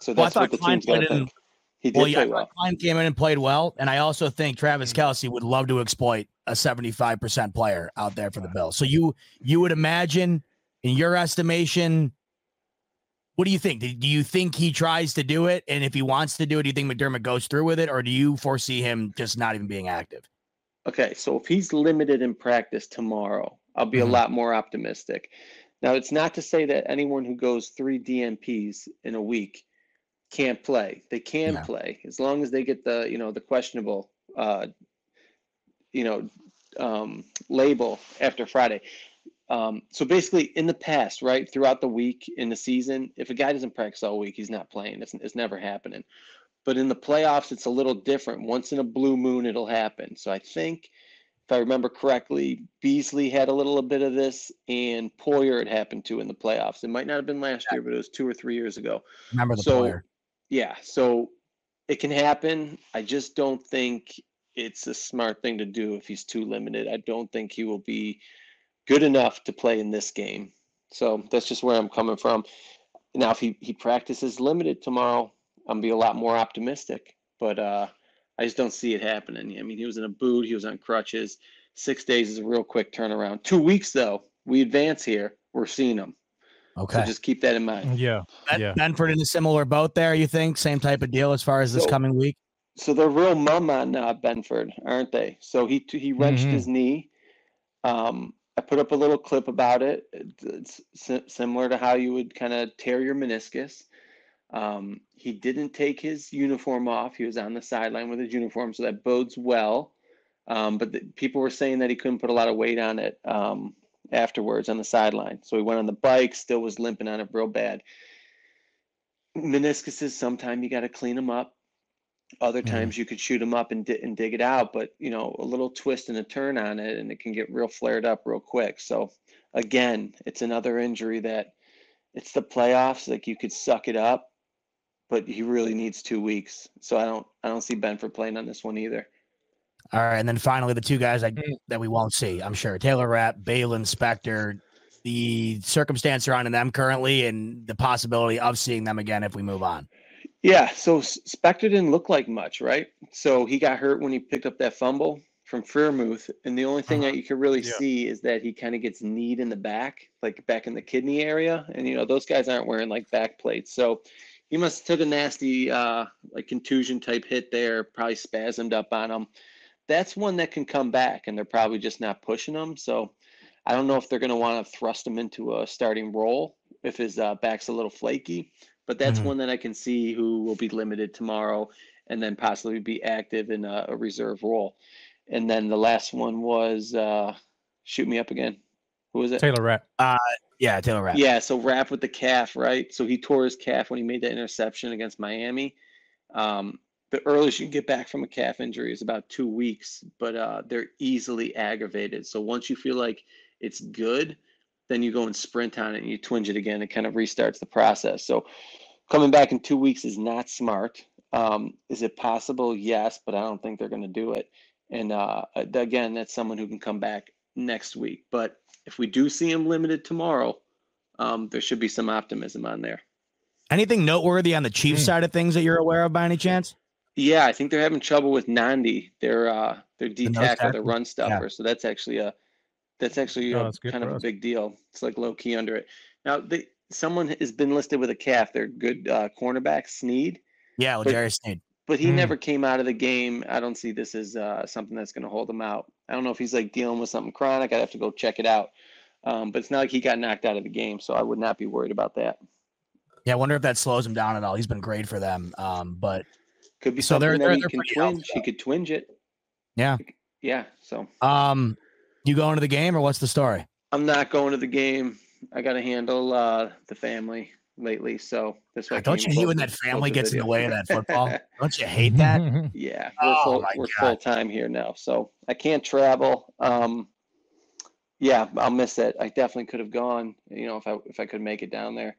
Speaker 4: So that's
Speaker 2: thought
Speaker 4: what the
Speaker 2: Klein
Speaker 4: team's to think. He did
Speaker 2: Well, yeah,
Speaker 4: play well.
Speaker 2: Klein came in and played well, and I also think Travis mm. Kelce would love to exploit a seventy-five percent player out there for the Bills. So you you would imagine, in your estimation, what do you think? Do do you think he tries to do it, and if he wants to do it, do you think McDermott goes through with it, or do you foresee him just not even being active?
Speaker 4: Okay, so if he's limited in practice tomorrow, I'll be
Speaker 2: Mhm.
Speaker 4: a lot more optimistic. Now, it's not to say that anyone who goes three DNPs in a week can't play. They can
Speaker 2: Yeah.
Speaker 4: play as long as they get the, you know, the questionable, uh, you know, um, label after Friday. Um, so basically, in the past, right, throughout the week in the season, if a guy doesn't practice all week, he's not playing. It's, it's never happening. But in the playoffs, it's a little different. Once in a blue moon, it'll happen. So I think, if I remember correctly, Beasley had a little bit of this, and Poyer it happened to in the playoffs. It might not have been last year, but it was two or three years ago.
Speaker 2: Remember the
Speaker 4: So-
Speaker 2: player?
Speaker 4: Yeah, so it can happen. I just don't think it's a smart thing to do if he's too limited. I don't think he will be good enough to play in this game. So that's just where I'm coming from. Now, if he, he practices limited tomorrow, I'm gonna be a lot more optimistic. But uh, I just don't see it happening. I mean, he was in a boot, he was on crutches. Six days is a real quick turnaround. Two weeks though, we advance here. We're seeing him.
Speaker 2: Okay.
Speaker 4: So just keep that in mind.
Speaker 3: Yeah.
Speaker 2: Ben-
Speaker 3: yeah.
Speaker 2: Benford in a similar boat there, you think? Same type of deal as far as this
Speaker 4: So-
Speaker 2: coming week?
Speaker 4: so they're real mum on uh, Benford, aren't they? So he he wrenched
Speaker 3: Mhm.
Speaker 4: his knee. Um, I put up a little clip about it. It- It's similar to how you would kind of tear your meniscus. Um, he didn't take his uniform off. He was on the sideline with his uniform, so that bodes well. Um, but the, people were saying that he couldn't put a lot of weight on it um, afterwards on the sideline. So he went on the bike, still was limping on it real bad. Meniscuses, sometimes you got to clean them up. Other
Speaker 3: Mhm.
Speaker 4: times you could shoot them up and, di- and dig it out, but you know, a little twist and a turn on it, and it can get real flared up real quick. So, again, it's another injury that it's the playoffs. Like you could suck it up, but he really needs two weeks. So I don't, I don't see Benford playing on this one either.
Speaker 2: All right, and then finally the two guys that,
Speaker 3: Mm.
Speaker 2: that we won't see, I'm sure. Taylor Rapp, Baylon Spector, the circumstance surrounding them currently and the possibility of seeing them again if we move on.
Speaker 4: Yeah, so S- Spector didn't look like much, right? So he got hurt when he picked up that fumble from Freiermuth, and the only thing
Speaker 3: Uh-huh.
Speaker 4: that you can really
Speaker 3: Yeah.
Speaker 4: see is that he kind of gets kneed in the back, like back in the kidney area, and you know those guys aren't wearing like back plates, so he must have took a nasty uh, like contusion type hit there, probably spasmed up on him. That's one that can come back, and they're probably just not pushing him. So I don't know if they're going to want to thrust him into a starting role if his uh, back's a little flaky but that's
Speaker 3: Mhm.
Speaker 4: one that I can see who will be limited tomorrow and then possibly be active in a, a reserve role. And then the last one was uh, shoot me up again. Who was it?
Speaker 3: Taylor Rapp.
Speaker 2: Yeah, Taylor Rapp.
Speaker 4: Yeah, so Rapp with the calf, right? So he tore his calf when he made that interception against Miami. Um, the earliest you can get back from a calf injury is about two weeks, but uh, they're easily aggravated. So once you feel like it's good, then you go and sprint on it and you twinge it again. It kind of restarts the process. So coming back in two weeks is not smart. Um, is it possible? Yes, but I don't think they're going to do it. And uh, again, that's someone who can come back next week. But if we do see him limited tomorrow, um, there should be some optimism on there.
Speaker 2: Anything noteworthy on the Chiefs
Speaker 3: Mm.
Speaker 2: side of things that you're aware of by any chance?
Speaker 4: Yeah, I think they're having trouble with Nnadi, their uh, their D
Speaker 2: nose
Speaker 4: tackle, their
Speaker 2: tackle?
Speaker 4: run stuffer. So that's actually a that's actually
Speaker 3: Oh,
Speaker 4: a,
Speaker 3: that's
Speaker 4: kind
Speaker 3: for
Speaker 4: of a big deal. It's like low key under it. Now, they, someone has been listed with a calf. They're good uh, cornerback, Sneed,
Speaker 2: Yeah, well,
Speaker 4: But-
Speaker 2: Jerry Sneed.
Speaker 4: but he
Speaker 3: Hmm.
Speaker 4: never came out of the game. I don't see this as uh, something that's going to hold him out. I don't know if he's like dealing with something chronic. I'd have to go check it out. Um, but it's not like he got knocked out of the game, so I would not be worried about that.
Speaker 2: Yeah, I wonder if that slows him down at all. He's been great for them. Um, but
Speaker 4: Could be
Speaker 2: So they're-
Speaker 4: something
Speaker 2: they're-
Speaker 4: he
Speaker 2: they're
Speaker 4: can twinge. He could twinge it.
Speaker 2: Yeah.
Speaker 4: Yeah. So
Speaker 2: um, you going to the game or what's the story?
Speaker 4: I'm not going to the game. I got to handle uh, the family lately, so that's why.
Speaker 2: Don't you hate when that family gets in the way of that football? [laughs] Don't you hate that? [laughs]
Speaker 4: Yeah, we're
Speaker 2: Oh
Speaker 4: full, we're full, time here now, so I can't travel. Um, yeah, I'll miss it. I definitely could have gone, you know, if I if I could make it down there.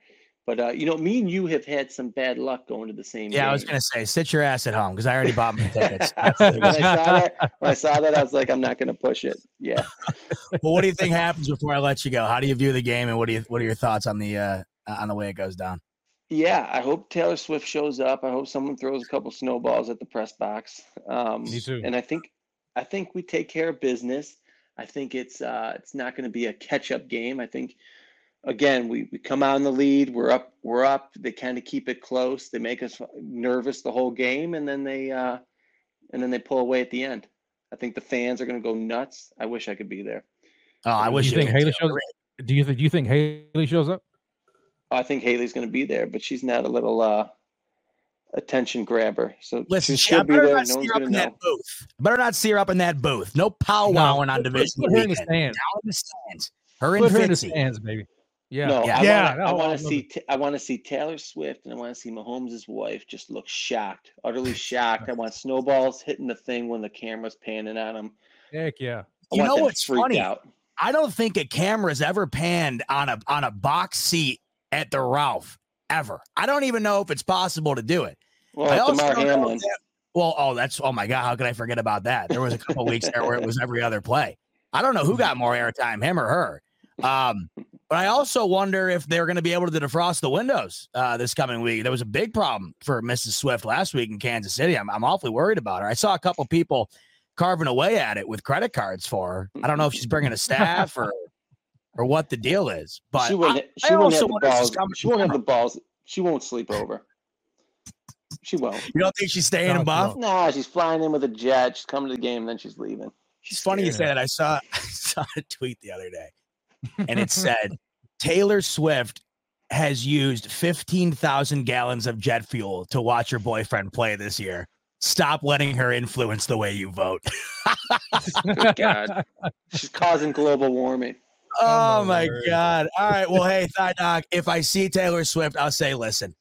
Speaker 4: But uh, you know, me and you have had some bad luck going to the same.
Speaker 2: Yeah, I was gonna say, sit your ass at home because I already bought my tickets. [laughs]
Speaker 4: When I saw that, when I saw that, I was like, I'm not going to push it. Yeah.
Speaker 2: well, what do you think happens before I let you go? How do you view the game, and what do you what are your thoughts on the uh on the way it goes down?
Speaker 4: Yeah, I hope Taylor Swift shows up. I hope someone throws a couple snowballs at the press box. Um,
Speaker 3: Me too.
Speaker 4: And I think, I think we take care of business. I think it's uh, it's not going to be a catch-up game. I think, again, we, we come out in the lead. We're up. We're up. They kind of keep it close. They make us nervous the whole game, and then they uh, and then they pull away at the end. I think the fans are going to go nuts. I wish I could be there.
Speaker 2: Oh, I
Speaker 4: Do
Speaker 2: wish
Speaker 3: you think Hailee
Speaker 2: too.
Speaker 3: shows? Do you think? Do you think Hailee shows up?
Speaker 4: I think Hailee's going to be there, but she's not a little uh, attention grabber. So
Speaker 2: Listen,
Speaker 4: she
Speaker 2: she, I
Speaker 4: should be
Speaker 2: better
Speaker 4: there.
Speaker 2: not
Speaker 4: No
Speaker 2: see
Speaker 4: one's
Speaker 2: her up
Speaker 4: going
Speaker 2: in
Speaker 4: to
Speaker 2: that
Speaker 4: know.
Speaker 2: booth. I better not see her up in that booth. No powwowing on
Speaker 3: put-
Speaker 2: division
Speaker 3: Put her in the stands.
Speaker 2: Down in the stands. Her
Speaker 3: Put
Speaker 2: and
Speaker 3: her in the stands, baby. Yeah.
Speaker 4: No,
Speaker 2: Yeah.
Speaker 4: I
Speaker 3: Yeah,
Speaker 4: want to. I
Speaker 3: no,
Speaker 4: want to see.
Speaker 3: it.
Speaker 4: I want to see Taylor Swift, and I want to see Mahomes' wife just look shocked, utterly [laughs] shocked. I want snowballs hitting the thing when the camera's panning on them.
Speaker 3: Heck yeah.
Speaker 4: I
Speaker 2: You know what's funny?
Speaker 4: Out.
Speaker 2: I don't think a camera's ever panned on a on a box seat at the Ralph ever. I don't even know if it's possible to do it.
Speaker 4: Well,
Speaker 2: I also
Speaker 4: Hamlin.
Speaker 2: that- well, oh, that's oh my god, how could I forget about that? There was a couple weeks there where it was every other play. I don't know who got more airtime, him or her. Um, but I also wonder if they're going to be able to defrost the windows uh, this coming week. There was a big problem for Mrs. Swift last week in Kansas City. I'm, I'm awfully worried about her. I saw a couple people carving away at it with credit cards for her. I don't know if she's bringing a staff or or what the deal is, but
Speaker 4: she won't.
Speaker 2: I-
Speaker 4: she
Speaker 2: I
Speaker 4: won't have the
Speaker 2: wonder if she's
Speaker 4: balls. She won't have the balls. She won't sleep over. She won't.
Speaker 2: you don't think she's staying
Speaker 3: No,
Speaker 2: in Buff?
Speaker 3: no.
Speaker 4: Nah, she's flying in with a jet. She's coming to the game, and then she's leaving.
Speaker 2: It's funny you
Speaker 3: scared.
Speaker 2: say that. I saw [laughs] I saw a tweet the other day, and it [laughs] said Taylor Swift has used fifteen thousand gallons of jet fuel to watch her boyfriend play this year. Stop letting her influence the way you vote. [laughs]
Speaker 4: God. She's causing global warming.
Speaker 2: Oh,
Speaker 3: Oh, my
Speaker 2: my
Speaker 3: word.
Speaker 2: god! All right, well, hey, thigh dog. If I see Taylor Swift, I'll say, listen.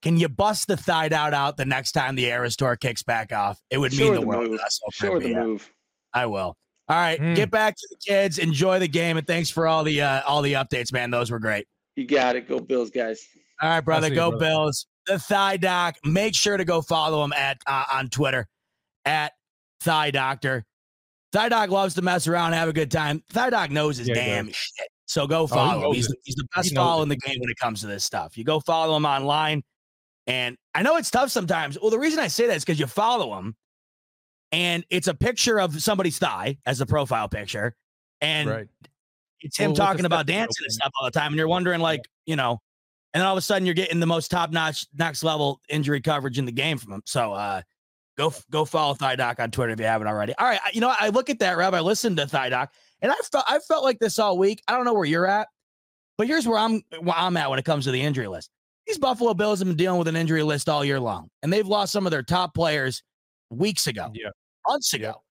Speaker 2: Can you bust the thigh out out the next time the Eras Tour kicks back off? It would
Speaker 4: Show
Speaker 2: mean the
Speaker 4: the
Speaker 2: world
Speaker 4: move.
Speaker 2: to us. over
Speaker 4: Show her
Speaker 2: at
Speaker 4: the move.
Speaker 2: I will. All right,
Speaker 3: Hmm.
Speaker 2: get back to the kids. Enjoy the game, and thanks for all the uh, all the updates, man. Those were great.
Speaker 4: You got it. Go Bills, guys.
Speaker 2: All right, brother.
Speaker 3: you,
Speaker 2: Go
Speaker 3: brother.
Speaker 2: Bills. The Thigh Doc. Make sure to go follow him at uh, on Twitter at Thigh Doctor. Thigh Doc loves to mess around, have a good time. Thigh Doc knows his
Speaker 3: Yeah,
Speaker 2: damn
Speaker 3: does.
Speaker 2: shit. So go follow him. He's, he's the best
Speaker 3: He
Speaker 2: follow in the game when it comes to this stuff. You go follow him online. And I know it's tough sometimes. Well, the reason I say that is because you follow him and it's a picture of somebody's thigh as the profile picture. And
Speaker 3: right.
Speaker 2: it's him
Speaker 3: Well,
Speaker 2: talking about dancing and stuff all the time, and you're wondering, like, you know, and then all of a sudden you're getting the most top notch, next level injury coverage in the game from him. So, uh, go go follow Thigh Doc on Twitter if you haven't already. All right, you know, I look at that, Rob. I listened to Thigh Doc, and I felt I felt like this all week. I don't know where you're at, but here's where I'm where I'm at when it comes to the injury list. These Buffalo Bills have been dealing with an injury list all year long, and they've lost some of their top players weeks ago,
Speaker 3: Yeah.
Speaker 2: months ago.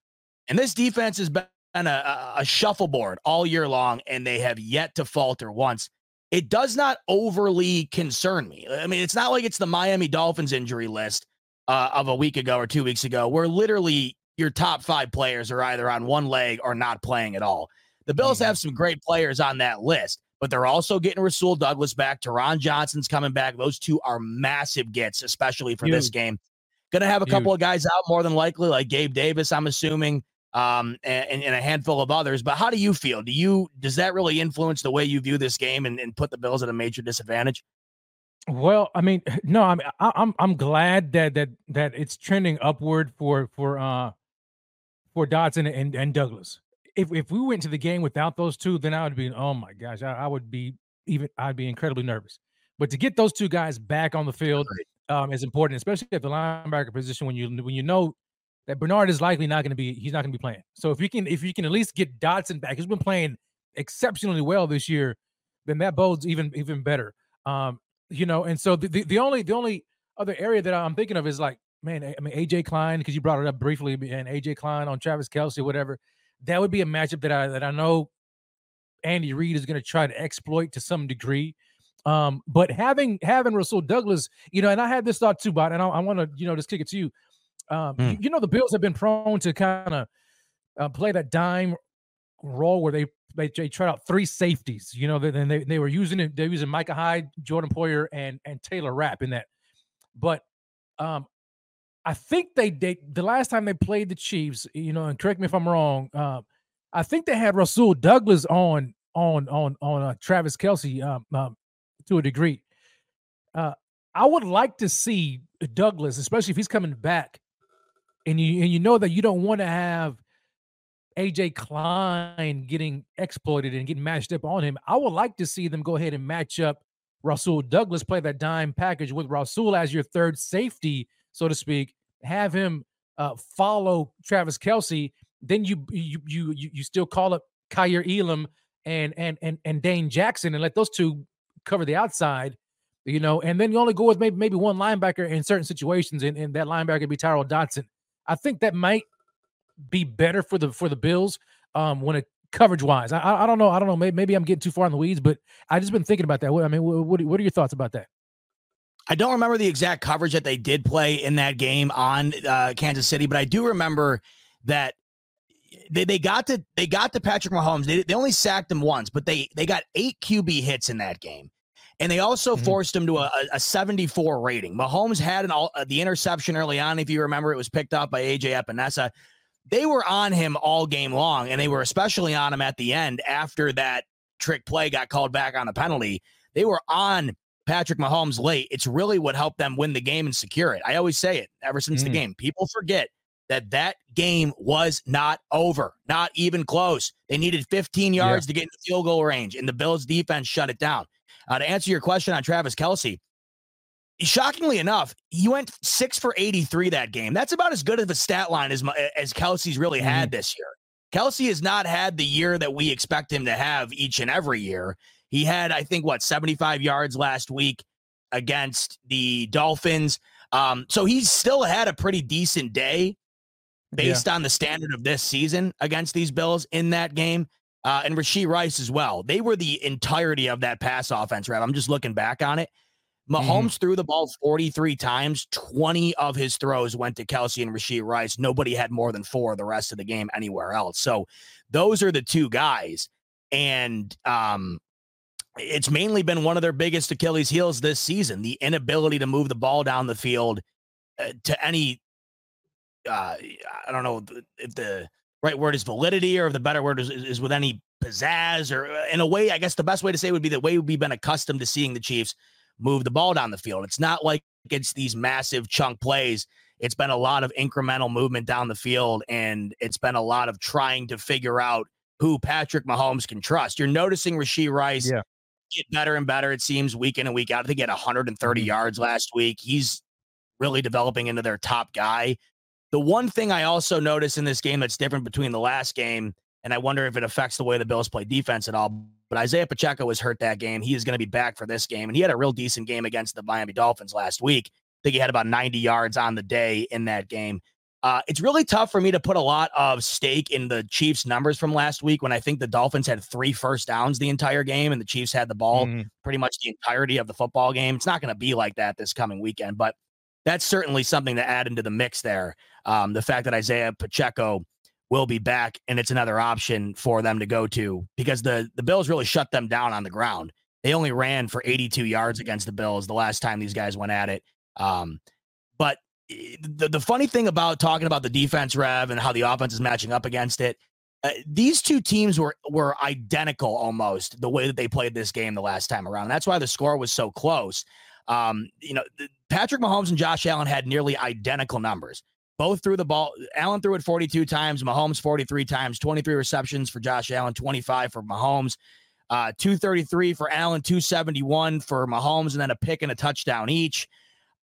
Speaker 2: And this defense has been a, a, a shuffleboard all year long, and they have yet to falter once. It does not overly concern me. I mean, it's not like it's the Miami Dolphins injury list uh, of a week ago or two weeks ago, where literally your top five players are either on one leg or not playing at all. The Bills
Speaker 3: Mhm.
Speaker 2: have some great players on that list, but they're also getting Rasul Douglas back. Taron Johnson's coming back. Those two are massive gets, especially for Huge. this game. Going to have a Huge. couple of guys out more than likely, like Gabe Davis, I'm assuming, um, and, and, a handful of others. But how do you feel? Do you does that really influence the way you view this game and, and put the Bills at a major disadvantage?
Speaker 3: Well, I mean, [laughs] no, I mean, I, I'm I'm glad that that that it's trending upward for for uh for Dodson and, and Douglas. If if we went to the game without those two, then I would be oh my gosh, I, I would be even I'd be incredibly nervous. But to get those two guys back on the field um, is important, especially at the linebacker position when you when you know that Bernard is likely not going to be he's not going to be playing. So if you can if you can at least get Dodson back, he's been playing exceptionally well this year, then that bodes even even better. Um, you know, and so the, the, the only the only other area that I'm thinking of is like, man, I mean AJ Klein because you brought it up briefly, and AJ Klein on Travis Kelce, whatever. That would be a matchup that I that I know Andy Reid is going to try to exploit to some degree. Um, but having having Russell Douglas, you know, and I had this thought too, but and I, I want to you know just kick it to you. Um, mm. you, you, know, the Bills have been prone to kind of uh, play that dime role where they they, they tried out three safeties. You know, then they, they were using it. They're using Micah Hyde, Jordan Poyer, and and Taylor Rapp in that. But um, I think they they the last time they played the Chiefs, you know, and correct me if I'm wrong. Uh, I think they had Rasul Douglas on on on on uh, Travis Kelce um, um, to a degree. Uh, I would like to see Douglas, especially if he's coming back, and you and you know that you don't want to have AJ Klein getting exploited and getting matched up on him. I would like to see them go ahead and match up Rasul Douglas, play that dime package with Rasul as your third safety, so to speak. Have him uh, follow Travis Kelce. Then you you you you still call up Kaiir Elam and and and and Dane Jackson and let those two cover the outside, you know. And then you only go with maybe maybe one linebacker in certain situations, and, and that linebacker be Tyrel Dodson. I think that might be better for the for the Bills um, when it coverage wise. I, I don't know. I don't know. Maybe, maybe I'm getting too far in the weeds, but I just been thinking about that. What, I mean, what, what are your thoughts about that?
Speaker 2: I don't remember the exact coverage that they did play in that game on uh, Kansas City, but I do remember that they, they got to they got to Patrick Mahomes. They, they only sacked him once, but they they got eight QB hits in that game. And they also mm-hmm. forced him to a, a 74 rating. Mahomes had an all, uh, the interception early on. If you remember, it was picked up by AJ Epenesa they were on him all game long, and they were especially on him at the end after that trick play got called back on a penalty. They were on Patrick Mahomes late. It's really what helped them win the game and secure it. I always say it ever since mm. the game. People forget that that game was not over, not even close. They needed 15 yards yeah. to get in the field goal range, and the Bills defense shut it down. Uh, to answer your question on Travis Kelce, shockingly enough, he went six for 83 that game. That's about as good of a stat line as, as Kelce's really mm-hmm. had this year. Kelce has not had the year that we expect him to have each and every year. He had, I think, what, 75 yards last week against the Dolphins. Um, so he's still had a pretty decent day based yeah. on the standard of this season against these Bills in that game. Uh, and Rashee Rice as well. They were the entirety of that pass offense, Rev. I'm just looking back on it. Mahomes mm-hmm. threw the ball 43 times. 20 of his throws went to Kelce and Rashee Rice. Nobody had more than four the rest of the game anywhere else. So those are the two guys. And um, it's mainly been one of their biggest Achilles heels this season the inability to move the ball down the field uh, to any, uh, I don't know if the right word is validity or if the better word is, is with any pizzazz or uh, in a way, I guess the best way to say would be the way we've been accustomed to seeing the Chiefs move the ball down the field. It's not like it's these massive chunk plays. It's been a lot of incremental movement down the field, and it's been a lot of trying to figure out who Patrick Mahomes can trust. You're noticing Rashee Rice yeah. get better and better, it seems, week in and week out. I think he had 130 mm-hmm. yards last week. He's really developing into their top guy. The one thing I also notice in this game that's different between the last game, and I wonder if it affects the way the Bills play defense at all, but Isaiah Pacheco was hurt that game. He is going to be back for this game. And he had a real decent game against the Miami Dolphins last week. I think he had about 90 yards on the day in that game. Uh, it's really tough for me to put a lot of stake in the Chiefs' numbers from last week when I think the Dolphins had three first downs the entire game and the Chiefs had the ball mm-hmm. pretty much the entirety of the football game. It's not going to be like that this coming weekend, but that's certainly something to add into the mix there. Um, the fact that Isaiah Pacheco will be back, and it's another option for them to go to because the the Bills really shut them down on the ground. They only ran for 82 yards against the Bills the last time these guys went at it. Um, but eh, the the funny thing about talking about the defense, Rev, and how the offense is matching up against it, uh, these two teams were were identical almost the way that they played this game the last time around. That's why the score was so close. Um, you know, Patrick Mahomes and Josh Allen had nearly identical numbers. Both threw the ball. Allen threw it 42 times, Mahomes 43 times, 23 receptions for Josh Allen, 25 for Mahomes, uh, 233 for Allen, 271 for Mahomes, and then a pick and a touchdown each.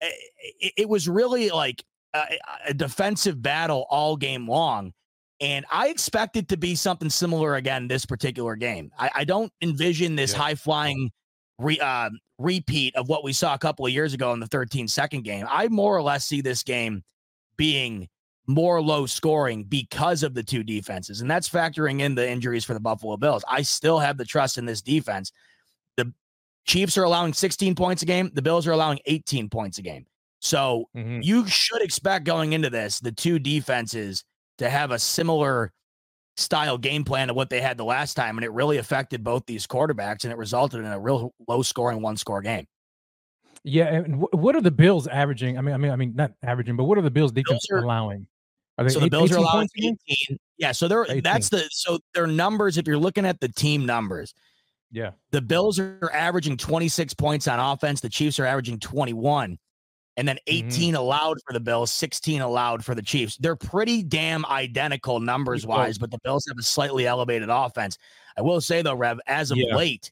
Speaker 2: It, it was really like a, a defensive battle all game long. And I expect it to be something similar again this particular game. I, I don't envision this yeah. high flying re, uh, repeat of what we saw a couple of years ago in the 13 second game. I more or less see this game being more low scoring because of the two defenses. And that's factoring in the injuries for the Buffalo Bills. I still have the trust in this defense. The Chiefs are allowing 16 points a game, the Bills are allowing 18 points a game. So mm-hmm. you should expect going into this the two defenses to have a similar style game plan to what they had the last time. And it really affected both these quarterbacks and it resulted in a real low scoring one score game.
Speaker 3: Yeah, and what are the Bills averaging? I mean, I mean, I mean, not averaging, but what are the Bills defense Bills are, allowing?
Speaker 2: Are so the Bills are allowing 18. Yeah, so they're 18. that's the so their numbers. If you're looking at the team numbers,
Speaker 3: yeah,
Speaker 2: the Bills are averaging 26 points on offense. The Chiefs are averaging 21, and then mm-hmm. 18 mm-hmm. allowed for the Bills, 16 allowed for the Chiefs. They're pretty damn identical numbers wise, but the Bills have a slightly elevated offense. I will say though, Rev, as of yeah. late,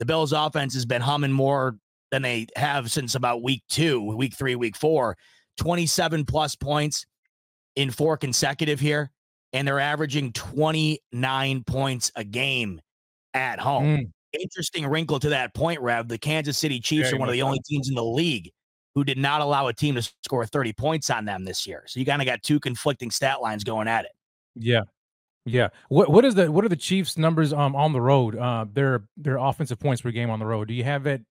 Speaker 2: the Bills' offense has been humming more than they have since about week two, week three, week four. 27 plus points in four consecutive here, and they're averaging 29 points a game at home. Mm. Interesting wrinkle to that point, Rev. The Kansas City Chiefs are one of the only teams in the league who did not allow a team to score 30 points on them this year. So you kind of got two conflicting stat lines going at it.
Speaker 3: Yeah. Yeah. What what is the what are the Chiefs numbers um on the road? Uh their their offensive points per game on the road. Do you have it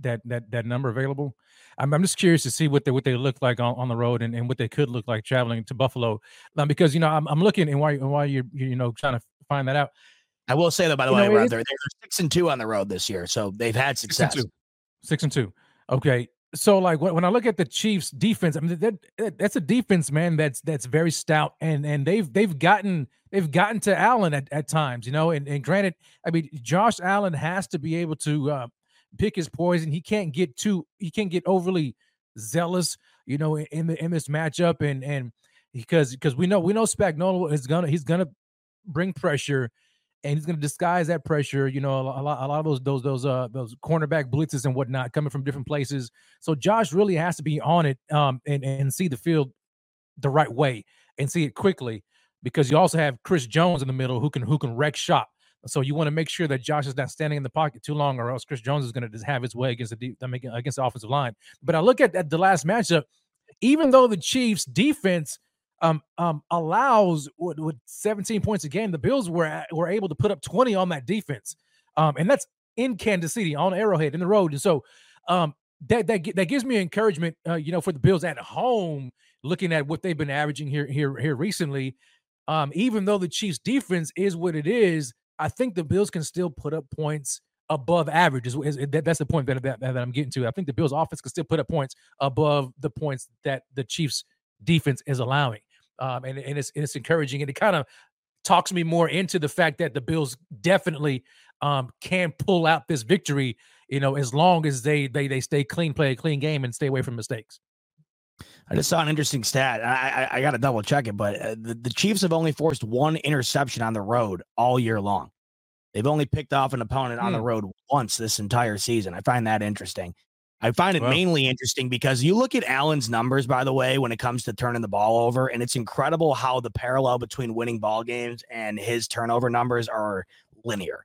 Speaker 3: that that that number available? I'm, I'm just curious to see what they what they look like on, on the road and, and what they could look like traveling to Buffalo. Um, because you know I'm, I'm looking and why why you're you know trying to find that out.
Speaker 2: I will say that by the you way, know, they're, they're six and two on the road this year, so they've had success.
Speaker 3: Six and two. Six and two. Okay, so like when, when I look at the Chiefs defense, I mean that, that's a defense, man. That's that's very stout, and and they've they've gotten they've gotten to Allen at, at times, you know. And, and granted, I mean Josh Allen has to be able to uh, pick his poison. He can't get too he can't get overly zealous, you know, in the in this matchup, and and because because we know we know Spagnuolo is gonna he's gonna bring pressure and he's to disguise that pressure. You know, a lot, a lot of those those those uh those cornerback blitzes and whatnot coming from different places. So Josh really has to be on it um and and see the field the right way and see it quickly because you also have Chris Jones in the middle who can who can wreck shop. So you want to make sure that Josh is not standing in the pocket too long, or else Chris Jones is going to just have his way against the against the offensive line. But I look at, at the last matchup, even though the Chiefs' defense um, um, allows with, with 17 points a game, the Bills were were able to put up 20 on that defense, um, and that's in Kansas City on Arrowhead in the road. And so um, that that that gives me encouragement, uh, you know, for the Bills at home, looking at what they've been averaging here here here recently. Um, even though the Chiefs' defense is what it is, I think the Bills can still put up points above average. Is, is that, that's the point that, that that I'm getting to. I think the Bills' offense can still put up points above the points that the Chiefs' defense is allowing um, and, and it's and it's encouraging, and it kind of talks me more into the fact that the Bills definitely um, can pull out this victory. You know, as long as they they they stay clean, play a clean game, and stay away from mistakes.
Speaker 2: I just saw an interesting stat. I I, I got to double check it, but uh, the, the Chiefs have only forced one interception on the road all year long. They've only picked off an opponent on the hmm. road once this entire season. I find that interesting. I find it mainly interesting because you look at Allen's numbers, by the way, when it comes to turning the ball over, and it's incredible how the parallel between winning ball games and his turnover numbers are linear.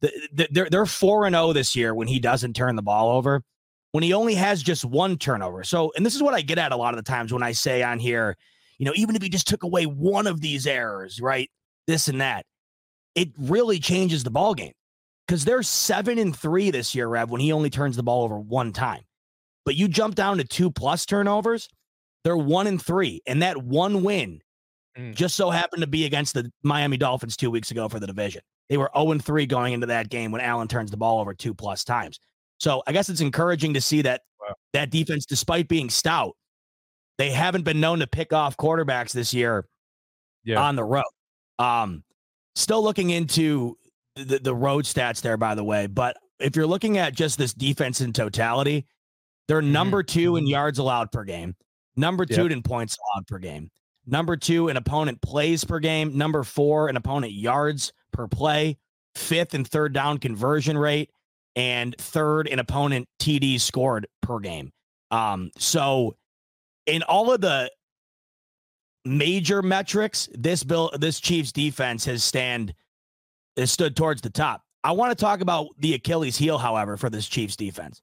Speaker 2: The, the, they're they're four and zero oh this year when he doesn't turn the ball over, when he only has just one turnover. So, and this is what I get at a lot of the times when I say on here, you know, even if he just took away one of these errors, right, this and that, it really changes the ball game because they're seven and three this year, Rev, when he only turns the ball over one time. But you jump down to two plus turnovers, they're one and three. And that one win mm. just so happened to be against the Miami Dolphins two weeks ago for the division. They were 0 3 going into that game when Allen turns the ball over two plus times. So I guess it's encouraging to see that wow. that defense, despite being stout, they haven't been known to pick off quarterbacks this year yeah. on the road. Um, still looking into the, the road stats there, by the way. But if you're looking at just this defense in totality, they're mm-hmm. number two in yards allowed per game, number two yep. in points allowed per game, number two in opponent plays per game, number four in opponent yards per play, fifth and third down conversion rate, and third in opponent TDs scored per game. Um, so in all of the major metrics, this bill, this Chiefs defense has stand has stood towards the top. I want to talk about the Achilles heel, however, for this Chiefs defense,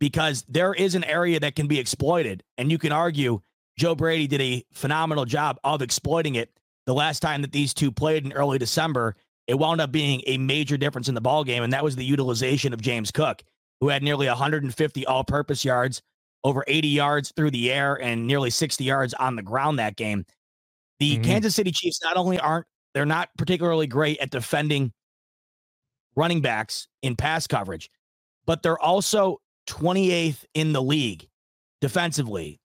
Speaker 2: because there is an area that can be exploited, and you can argue Joe Brady did a phenomenal job of exploiting it. The last time that these two played in early December, it wound up being a major difference in the ball game, and that was the utilization of James Cook, who had nearly 150 all-purpose yards, over 80 yards through the air, and nearly 60 yards on the ground that game. The mm-hmm. Kansas City Chiefs not only aren't they're not particularly great at defending running backs in pass coverage, but they're also 28th in the league defensively,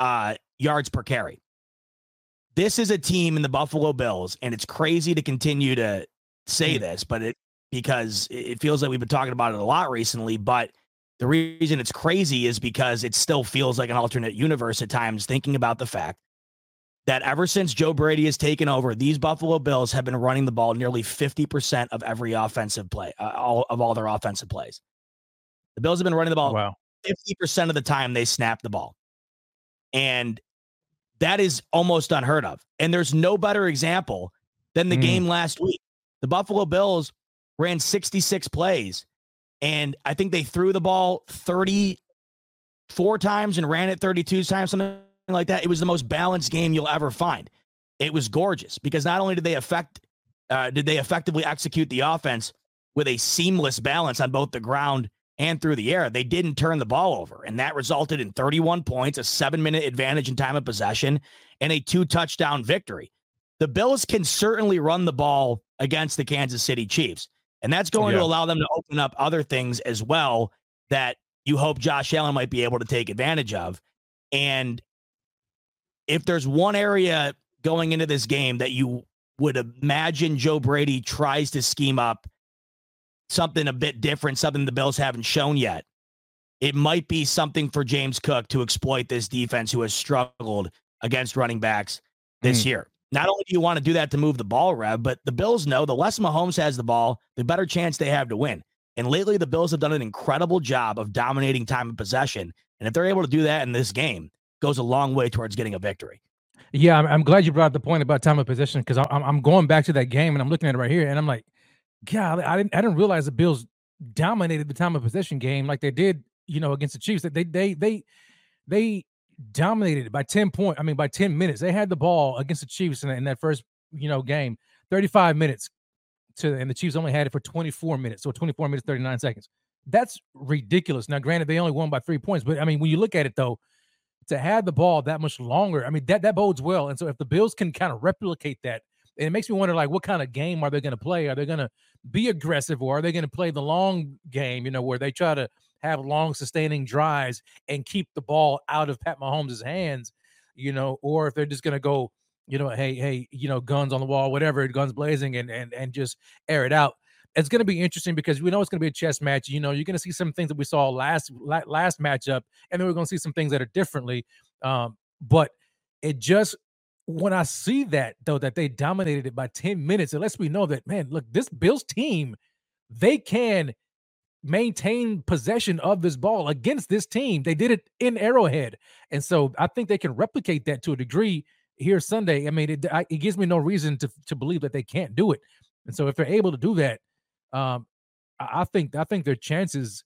Speaker 2: uh, yards per carry. This is a team in the Buffalo Bills, and it's crazy to continue to say mm. this, but it because it feels like we've been talking about it a lot recently. But the reason it's crazy is because it still feels like an alternate universe at times, thinking about the fact that ever since Joe Brady has taken over, these Buffalo Bills have been running the ball nearly 50% of every offensive play, uh, all of all their offensive plays. The Bills have been running the ball wow. 50% of the time they snap the ball. And that is almost unheard of. And there's no better example than the mm. game last week. The Buffalo Bills ran 66 plays, and I think they threw the ball 34 times and ran it 32 times, something like that. It was the most balanced game you'll ever find. It was gorgeous because not only did they affect, uh, did they effectively execute the offense with a seamless balance on both the ground and through the air, they didn't turn the ball over. And that resulted in 31 points, a seven minute advantage in time of possession, and a two touchdown victory. The Bills can certainly run the ball against the Kansas City Chiefs. And that's going yeah. to allow them to open up other things as well that you hope Josh Allen might be able to take advantage of. And if there's one area going into this game that you would imagine Joe Brady tries to scheme up something a bit different, something the Bills haven't shown yet, it might be something for James Cook to exploit this defense who has struggled against running backs this mm. year. Not only do you want to do that to move the ball, Rev, but the Bills know the less Mahomes has the ball, the better chance they have to win. And lately, the Bills have done an incredible job of dominating time of possession. And if they're able to do that in this game, goes a long way towards getting a victory.
Speaker 3: Yeah, I'm, I'm glad you brought the point about time of possession because I'm, I'm going back to that game and I'm looking at it right here and I'm like, God, I didn't I didn't realize the Bills dominated the time of possession game like they did, you know, against the Chiefs. They they they they dominated it by 10 point. I mean, by 10 minutes. They had the ball against the Chiefs in, in that first, you know, game, 35 minutes to and the Chiefs only had it for 24 minutes. So 24 minutes, 39 seconds. That's ridiculous. Now, granted, they only won by three points, but I mean, when you look at it though, to have the ball that much longer, I mean, that that bodes well. And so if the Bills can kind of replicate that, it makes me wonder like what kind of game are they going to play? Are they going to be aggressive or are they going to play the long game, you know, where they try to have long sustaining drives and keep the ball out of Pat Mahomes' hands, you know, or if they're just going to go, you know, hey, hey, you know, guns on the wall, whatever, guns blazing and and and just air it out. It's going to be interesting because we know it's going to be a chess match. You know, you're going to see some things that we saw last last matchup, and then we're going to see some things that are differently. Um, but it just when I see that though that they dominated it by 10 minutes, it lets me know that man, look, this Bills team, they can maintain possession of this ball against this team. They did it in Arrowhead. And so I think they can replicate that to a degree here Sunday. I mean, it, it gives me no reason to, to believe that they can't do it. And so if they're able to do that, um, I think I think their chances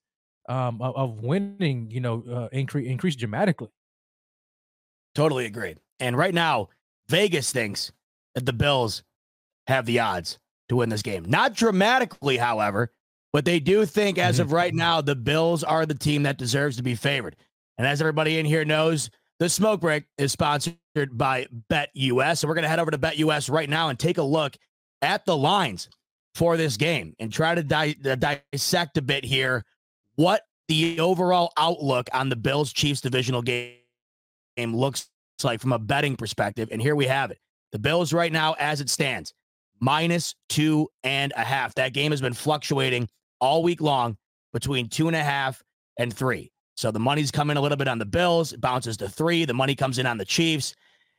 Speaker 3: um, of, of winning, you know, uh, increase increase dramatically.
Speaker 2: Totally agreed. And right now, Vegas thinks that the Bills have the odds to win this game. Not dramatically, however, but they do think as of right [laughs] now, the Bills are the team that deserves to be favored. And as everybody in here knows, The smoke break is sponsored by BetUS. So we're going to head over to BetUS right now and take a look at the lines for this game and try to di- uh, dissect a bit here what the overall outlook on the Bills Chiefs divisional game looks like from a betting perspective. And here we have it. The Bills right now, as it stands, minus two and a half. That game has been fluctuating all week long between two and a half and three. So the money's coming a little bit on the Bills, bounces to three. The money comes in on the Chiefs.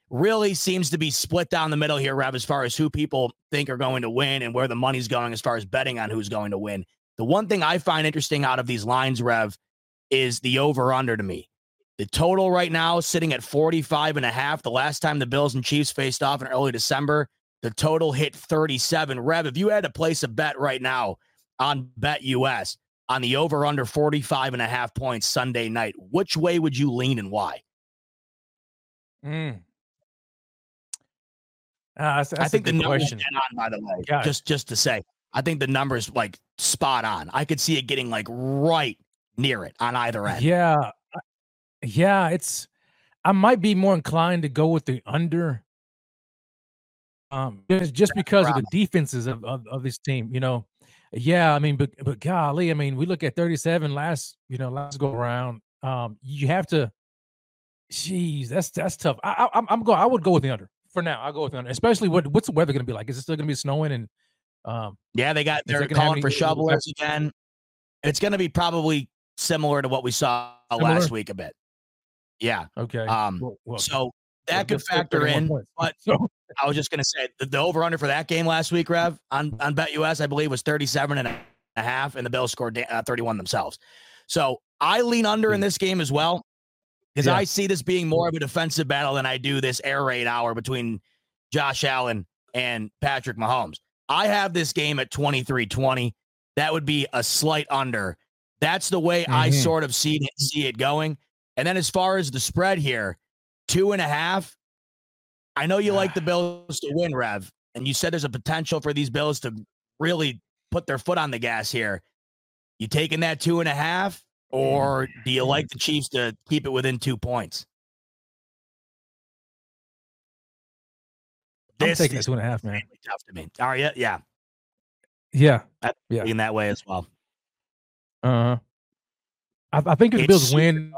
Speaker 2: Really seems to be split down the middle here, Rev, as far as who people think are going to win and where the money's going as far as betting on who's going to win. The one thing I find interesting out of these lines, Rev, is the over under to me. The total right now sitting at 45 and a half. The last time the Bills and Chiefs faced off in early December, the total hit 37. Rev, if you had to place a bet right now on BetUS on the over under 45 and a half points Sunday night, which way would you lean and why?
Speaker 3: Mm. Uh, that's, that's
Speaker 2: I think the numbers on, by the way.
Speaker 3: Yeah.
Speaker 2: Just just to say, I think the numbers like spot on. I could see it getting like right near it on either end.
Speaker 3: Yeah, yeah. It's I might be more inclined to go with the under. Um, just, just because of the defenses of, of of this team, you know. Yeah, I mean, but but golly, I mean, we look at 37 last, you know, last go around. Um, you have to. Jeez, that's that's tough. I, I I'm I'm going. I would go with the under for now. I'll go with the under, especially what what's the weather going to be like? Is it still going to be snowing and um
Speaker 2: Yeah, they got they're calling for shovelers again. It's going to be probably similar to what we saw
Speaker 3: Similar?
Speaker 2: last week a bit. Yeah.
Speaker 3: okay?
Speaker 2: Um.
Speaker 3: well, well,
Speaker 2: So that could factor in. but-
Speaker 3: so
Speaker 2: I was just going to say the, the over under for that game last week, Rev, on on BetUS, I believe was 37 and a half, and the Bills scored uh, 31 themselves. So I lean under in this game as well because
Speaker 3: Yeah.
Speaker 2: I see this being more of a defensive battle than I do this air raid hour between Josh Allen and Patrick Mahomes. I have this game at 23 20. That would be a slight under. That's the way I
Speaker 3: Mhm.
Speaker 2: sort of see see it going. And then as far as the spread here, two and a half. I know you like the ah. Bills to win, Rev, and you said there's a potential for these Bills to really put their foot on the gas here. You taking that two and a half, mm. or do you like mm. the Chiefs to keep it within two points?
Speaker 3: I'm
Speaker 2: This
Speaker 3: taking it
Speaker 2: is
Speaker 3: two and a half, man.
Speaker 2: tough to me. Are you? Yeah,
Speaker 3: Yeah.
Speaker 2: I-
Speaker 3: Yeah.
Speaker 2: in that way as well.
Speaker 3: Uh, I, I think if the
Speaker 2: It's
Speaker 3: Bills win,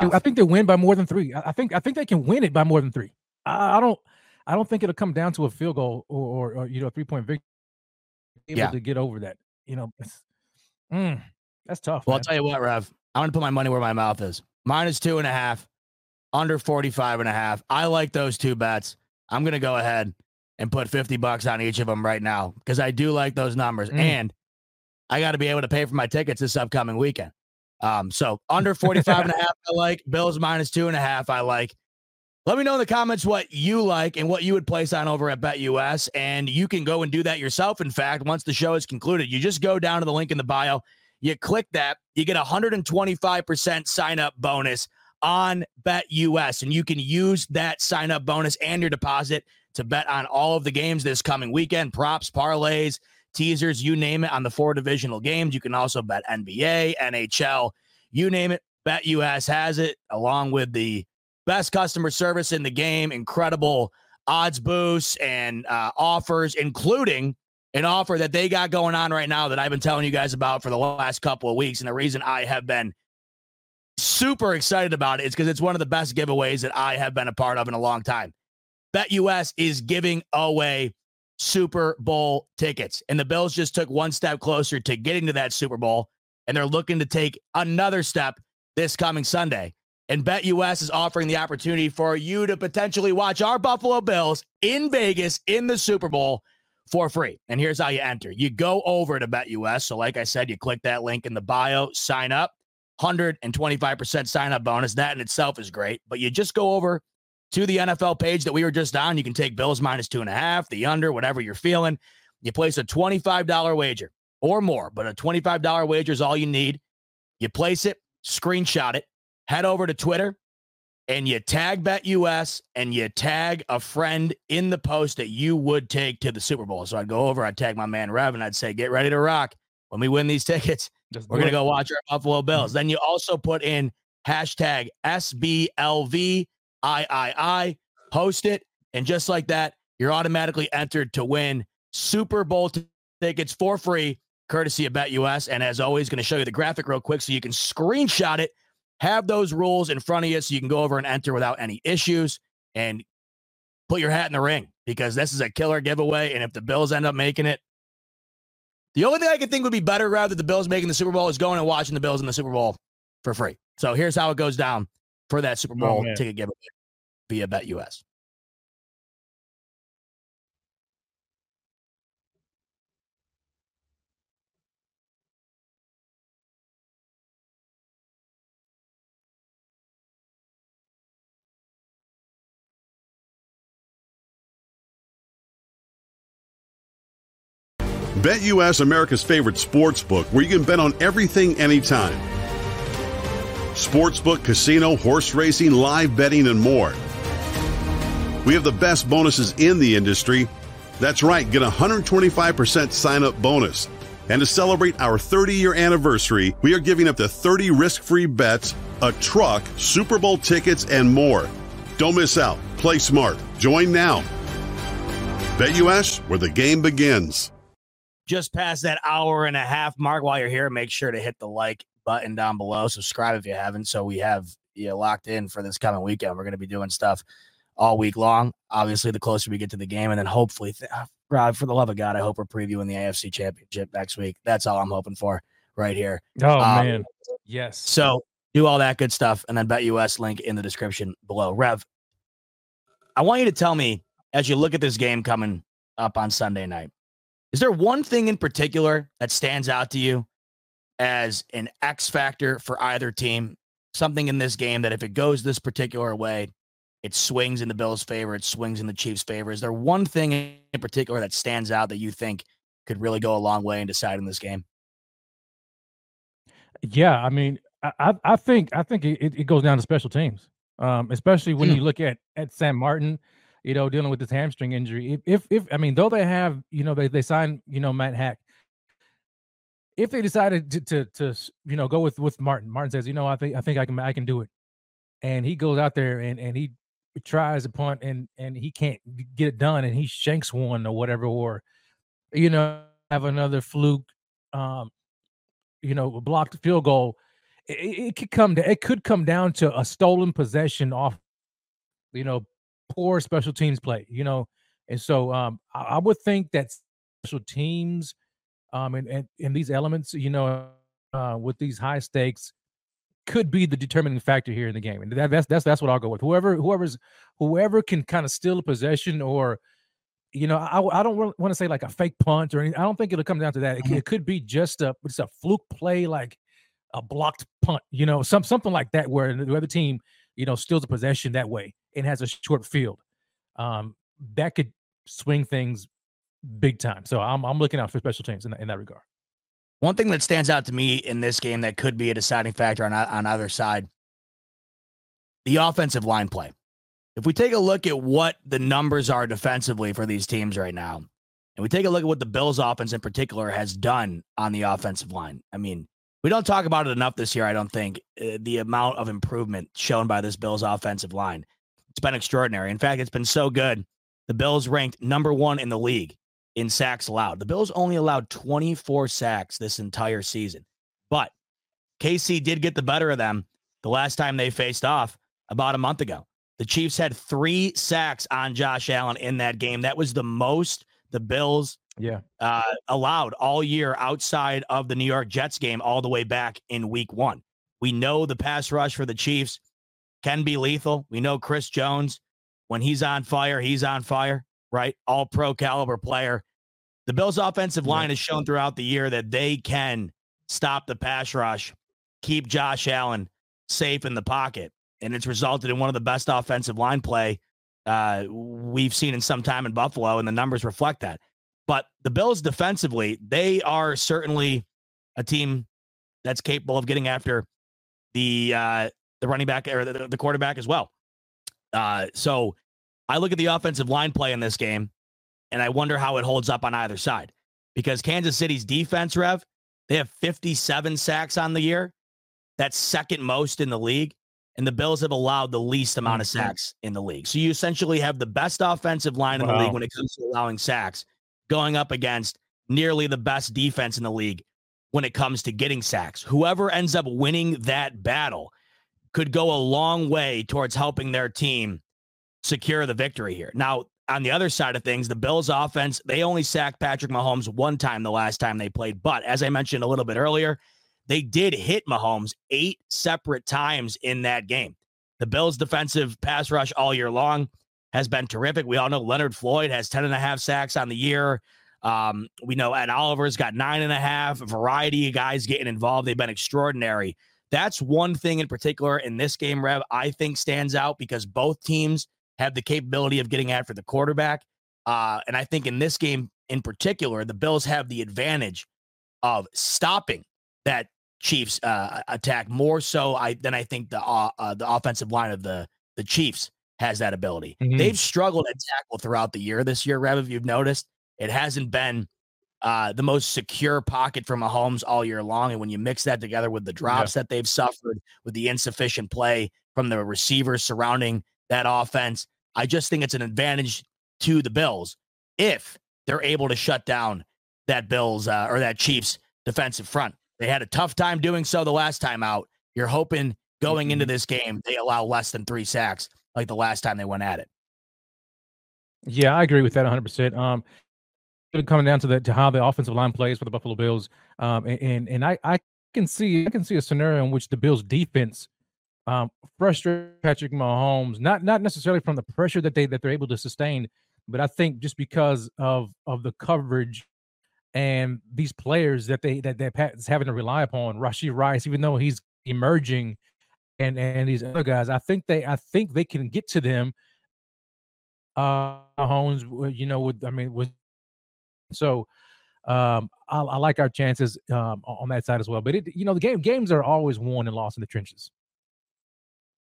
Speaker 3: I think they win by more than three. I think I think they can win it by more than three. I, I don't I don't think it'll come down to a field goal or, or, or you know three point victory. Able
Speaker 2: Yeah.
Speaker 3: to get over that, you know, it's- mm, that's tough.
Speaker 2: Well, I'll tell you what, Rev. I'm to put my money where my mouth is. Minus two and a half, under 45 and a half. I like those two bets. I'm going to go ahead and put 50 bucks on each of them right now because I do like those numbers.
Speaker 3: Mm.
Speaker 2: And I got to be able to pay for my tickets this upcoming weekend. Um, so under 45 and a [laughs] half, I like. Bills minus two and a half, I like. Let me know in the comments what you like and what you would place on over at BetUS. And you can go and do that yourself. In fact, once the show is concluded, you just go down to the link in the bio. You click that, you get a 125% sign up bonus on BetUS. And you can use that sign up bonus and your deposit to bet on all of the games this coming weekend props, parlays, teasers, you name it on the four divisional games. You can also bet NBA, NHL, you name it. Bet BetUS has it along with the best customer service in the game, incredible odds boosts and uh, offers, including an offer that they got going on right now that I've been telling you guys about for the last couple of weeks. And the reason I have been super excited about it is because it's one of the best giveaways that I have been a part of in a long time. BetUS is giving away Super Bowl tickets, and the Bills just took one step closer to getting to that Super Bowl, and they're looking to take another step this coming Sunday. And BetUS is offering the opportunity for you to potentially watch our Buffalo Bills in Vegas in the Super Bowl for free. And here's how you enter you go over to BetUS. So, like I said, you click that link in the bio, sign up, 125% sign up bonus. That in itself is great. But you just go over to the NFL page that we were just on. You can take Bills minus two and a half, the under, whatever you're feeling. You place a $25 wager or more, but a $25 wager is all you need. You place it, screenshot it, head over to Twitter, and you tag BetUS and you tag a friend in the post that you would take to the Super Bowl. So I'd go over, I'd tag my man Rev, and I'd say, get ready to rock when we win these tickets.
Speaker 3: Just
Speaker 2: We're gonna go watch our Buffalo Bills. Mm-hmm. Then you also put in hashtag SBLVIII, post it. And just like that, you're automatically entered to win Super Bowl tickets for free, courtesy of BetUS. And as always, going to show you the graphic real quick so you can screenshot it, have those rules in front of you so you can go over and enter without any issues and put your hat in the ring because this is a killer giveaway. And if the Bills end up making it, the only thing I could think would be better rather than the Bills making the Super Bowl is going and watching the Bills in the Super Bowl for free. So here's how it goes down for that Super oh, Bowl oh, ticket giveaway via BetUS.
Speaker 5: BetUS America's favorite sports book where you can bet on everything anytime. Sportsbook, casino, horse racing, live betting, and more. We have the best bonuses in the industry. That's right, get a 125% sign up bonus. And to celebrate our 30 year anniversary, we are giving up to 30 risk free bets, a truck, Super Bowl tickets, and more. Don't miss out. Play smart. Join now. BetUS, where the game begins
Speaker 2: just past that hour and a half mark. While you're here, make sure to hit the like button down below. Subscribe if you haven't. So we have you locked in for this coming weekend. We're going to be doing stuff all week long. Obviously, the closer we get to the game, and then hopefully, th- Rob, for the love of God, I hope we're previewing the AFC Championship next week. That's all I'm hoping for right here.
Speaker 3: Oh um, man, yes.
Speaker 2: So do all that good stuff, and then BetUS link in the description below. Rev, I want you to tell me as you look at this game coming up on Sunday night. Is there one thing in particular that stands out to you as an X factor for either team? Something in this game that if it goes this particular way, it swings in the Bills' favor, it swings in the Chiefs' favor. Is there one thing in particular that stands out that you think could really go a long way in deciding this game?
Speaker 3: Yeah, I mean, I I think I think it, it goes down to special teams, um, especially when you look at at Sam Martin you know, dealing with this hamstring injury. If, if, if I mean, though they have, you know, they they signed, you know, Matt Haack. If they decided to, to, to you know, go with with Martin, Martin says, you know, I think I think I can I can do it, and he goes out there and and he tries a punt and and he can't get it done, and he shanks one or whatever, or you know, have another fluke, um, you know, blocked field goal. It, it could come to it could come down to a stolen possession off, you know, poor special teams play, you know. And so um, I, I, would think that special teams um, and, and, and these elements, you know, uh, with these high stakes could be the determining factor here in the game. And that, that's that's that's what I'll go with. Whoever whoever's whoever can kind of steal a possession or you know, I, I don't want to say like a fake punt or anything. I don't think it'll come down to that. It, mm-hmm. it could be just a it's a fluke play like a blocked punt, you know, some something like that where the other team, you know, steals a possession that way and has a short field. Um, that could swing things big time. So I'm I'm looking out for special teams in, in that regard.
Speaker 2: One thing that stands out to me in this game that could be a deciding factor on on either side, the offensive line play. If we take a look at what the numbers are defensively for these teams right now, and we take a look at what the Bills offense in particular has done on the offensive line, I mean, we don't talk about it enough this year, I don't think, uh, the amount of improvement shown by this Bills offensive line. It's been extraordinary. In fact, it's been so good. The Bills ranked number one in the league in sacks allowed. The Bills only allowed 24 sacks this entire season. But KC did get the better of them the last time they faced off about a month ago. The Chiefs had three sacks on Josh Allen in that game. That was the most the Bills
Speaker 3: yeah
Speaker 2: uh, allowed all year outside of the New York Jets game all the way back in week one. We know the pass rush for the Chiefs can be lethal. We know Chris Jones, when he's on fire, he's on fire, right? All pro caliber player. The Bills' offensive line has shown throughout the year that they can stop the pass rush, keep Josh Allen safe in the pocket. And it's resulted in one of the best offensive line play uh, we've seen in some time in Buffalo, and the numbers reflect that. But the Bills defensively, they are certainly a team that's capable of getting after the uh, the running back or the, the quarterback as well. Uh, so I look at the offensive line play in this game, and I wonder how it holds up on either side because Kansas City's defense, Rev, they have 57 sacks on the year. That's second most in the league. And the Bills have allowed the least amount of
Speaker 3: Mhm.
Speaker 2: sacks in the league. So you essentially have the best offensive line in the league when it comes to allowing sacks, going up against nearly the best defense in the league when it comes to getting sacks. Whoever ends up winning that battle could go a long way towards helping their team secure the victory here. Now, on the other side of things, the Bills offense, they only sacked Patrick Mahomes one time the last time they played. But as I mentioned a little bit earlier, they did hit Mahomes eight separate times in that game. The Bills' defensive pass rush all year long has been terrific. We all know Leonard Floyd has 10 and a half sacks on the year. Um, we know Ed Oliver's got nine and a half, a variety of guys getting involved. They've been extraordinary. That's one thing in particular in this game, Rev, I think stands out because both teams have the capability of getting after the quarterback. Uh, and I think in this game in particular, the Bills have the advantage of stopping that Chiefs uh, attack more so I than I think the uh, uh, the offensive line of the the Chiefs has that ability.
Speaker 3: Mhm.
Speaker 2: They've struggled at tackle throughout the year this year, Rev. If you've noticed, it hasn't been uh, the most secure pocket for Mahomes all year long. And when you mix that together with the drops that they've suffered, with the insufficient play from the receivers surrounding that offense, I just think it's an advantage to the Bills if they're able to shut down that Bills uh, or that Chiefs defensive front. They had a tough time doing so the last time out. You're hoping going into this game they allow less than three sacks like the last time they went at it.
Speaker 3: Yeah, I agree with that 100. percent Um, coming down to the to how the offensive line plays for the Buffalo Bills. Um, and, and I I can see I can see a scenario in which the Bills defense um frustrate Patrick Mahomes, not not necessarily from the pressure that they that they're able to sustain, but I think just because of of the coverage and these players that they that that Pat is having to rely upon, Rashee Rice, even though he's emerging, and and these other guys, I think they I think they can get to them. Uh, Mahomes, you know, with I mean, with so um, I, I like our chances um on that side as well. But it, you know, the game games are always won and lost in the trenches.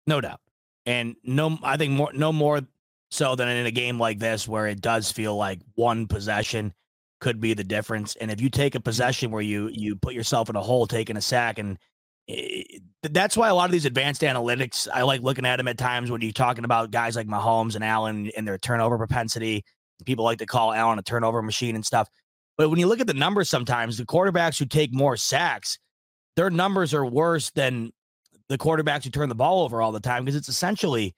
Speaker 2: No doubt. And no, I think more, no more so than in a game like this where it does feel like one possession could be the difference. And if you take a mm-hmm. possession where you you put yourself in a hole, taking a sack, and eh, it, that's why a lot of these advanced analytics, I like looking at them at times when you're talking about guys like Mahomes and Allen and their turnover propensity. People like to call Allen a turnover machine and stuff. But when you look at the numbers, sometimes the quarterbacks who take more sacks, their numbers are worse than the quarterbacks who turn the ball over all the time because it's essentially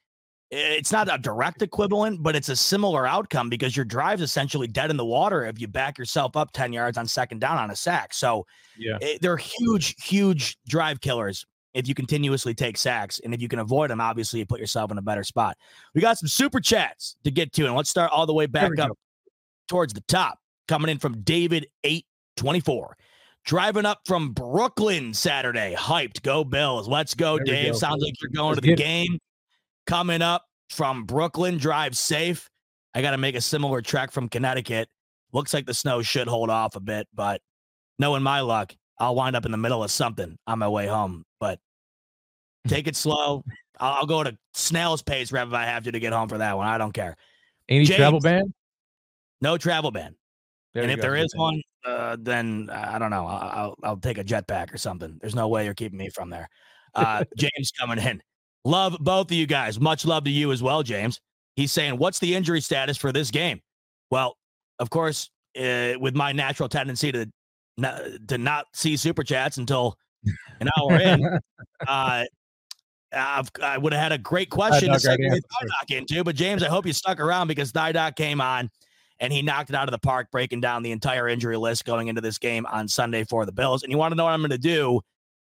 Speaker 2: it's not a direct equivalent, but it's a similar outcome because your drive's essentially dead in the water if you back yourself up 10 yards on second down on a sack. So
Speaker 3: Yeah.
Speaker 2: eh, they're huge, huge drive killers if you continuously take sacks. And if you can avoid them, obviously you put yourself in a better spot. We got some super chats to get to, and let's start all the way back up
Speaker 3: go.
Speaker 2: towards the top. Coming in from David 824. Driving up from Brooklyn Saturday. Hyped. Go Bills. Let's go,
Speaker 3: There
Speaker 2: Dave.
Speaker 3: go.
Speaker 2: Sounds like you're going
Speaker 3: Let's
Speaker 2: to the
Speaker 3: get it.
Speaker 2: game. Coming up from Brooklyn. Drive safe. I got to make a similar trek from Connecticut. Looks like the snow should hold off a bit, but knowing my luck, I'll wind up in the middle of something on my way home. But take it slow. I'll, go to snail's pace, if I have to to get home for that one. I don't care.
Speaker 3: Any travel ban?
Speaker 2: No travel ban.
Speaker 3: There
Speaker 2: and if there is one, uh, then uh, I don't know. I'll, I'll take a jetpack or something. There's no way you're keeping me from there. Uh, [laughs] James coming in. Love both of you guys. Much love to you as well, James. He's saying, "What's the injury status for this game?" Well, of course, uh, with my natural tendency to not, to not see super chats until an hour in, [laughs] uh, I've, I would have had a great question to segue. Thydock into. But James, I hope you stuck around because Thydock came on and he knocked it out of the park, breaking down the entire injury list going into this game on Sunday for the Bills. And you want to know what I'm going to do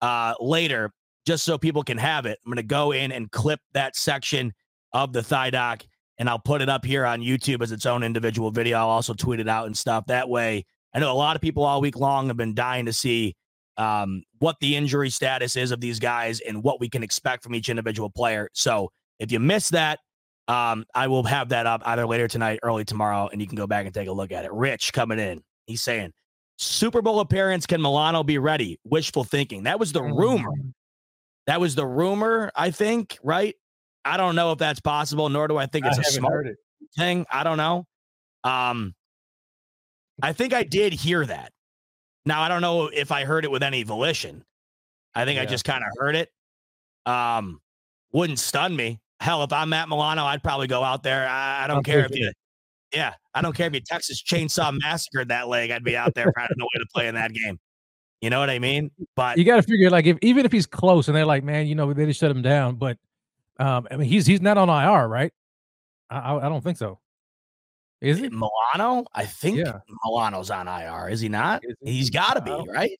Speaker 2: uh, later, just so people can have it. I'm going to go in and clip that section of the thigh doc, and I'll put it up here on YouTube as its own individual video. I'll also tweet it out and stuff. That way, I know a lot of people all week long have been dying to see um, what the injury status is of these guys and what we can expect from each individual player. So if you missed that, um, I will have that up either later tonight, early tomorrow, and you can go back and take a look at it. Rich coming in. He's saying, Super Bowl appearance, can Milano be ready? Wishful thinking. That was the rumor. That was the rumor, I think, right? I don't know if that's possible, nor do I think it's a smart
Speaker 3: it.
Speaker 2: thing. I don't know. Um, I think I did hear that. Now I don't know if I heard it with any volition, I think I just kind of heard it. Um, wouldn't stun me. Hell, if I'm Matt Milano, I'd probably go out there. I, I don't
Speaker 3: I'm
Speaker 2: care if you, yeah, I don't care if you Texas Chainsaw massacred that leg. I'd be out there finding a way to play in that game. You know what I mean? But
Speaker 3: You got to figure like if even if he's close and they're like, man, you know, they just shut him down. But um, I mean, he's he's not on IR, right? I I, I don't think so. Is it
Speaker 2: Milano, I think
Speaker 3: Yeah.
Speaker 2: Milano's on IR. Is he not?
Speaker 3: Is he?
Speaker 2: He's got to be right,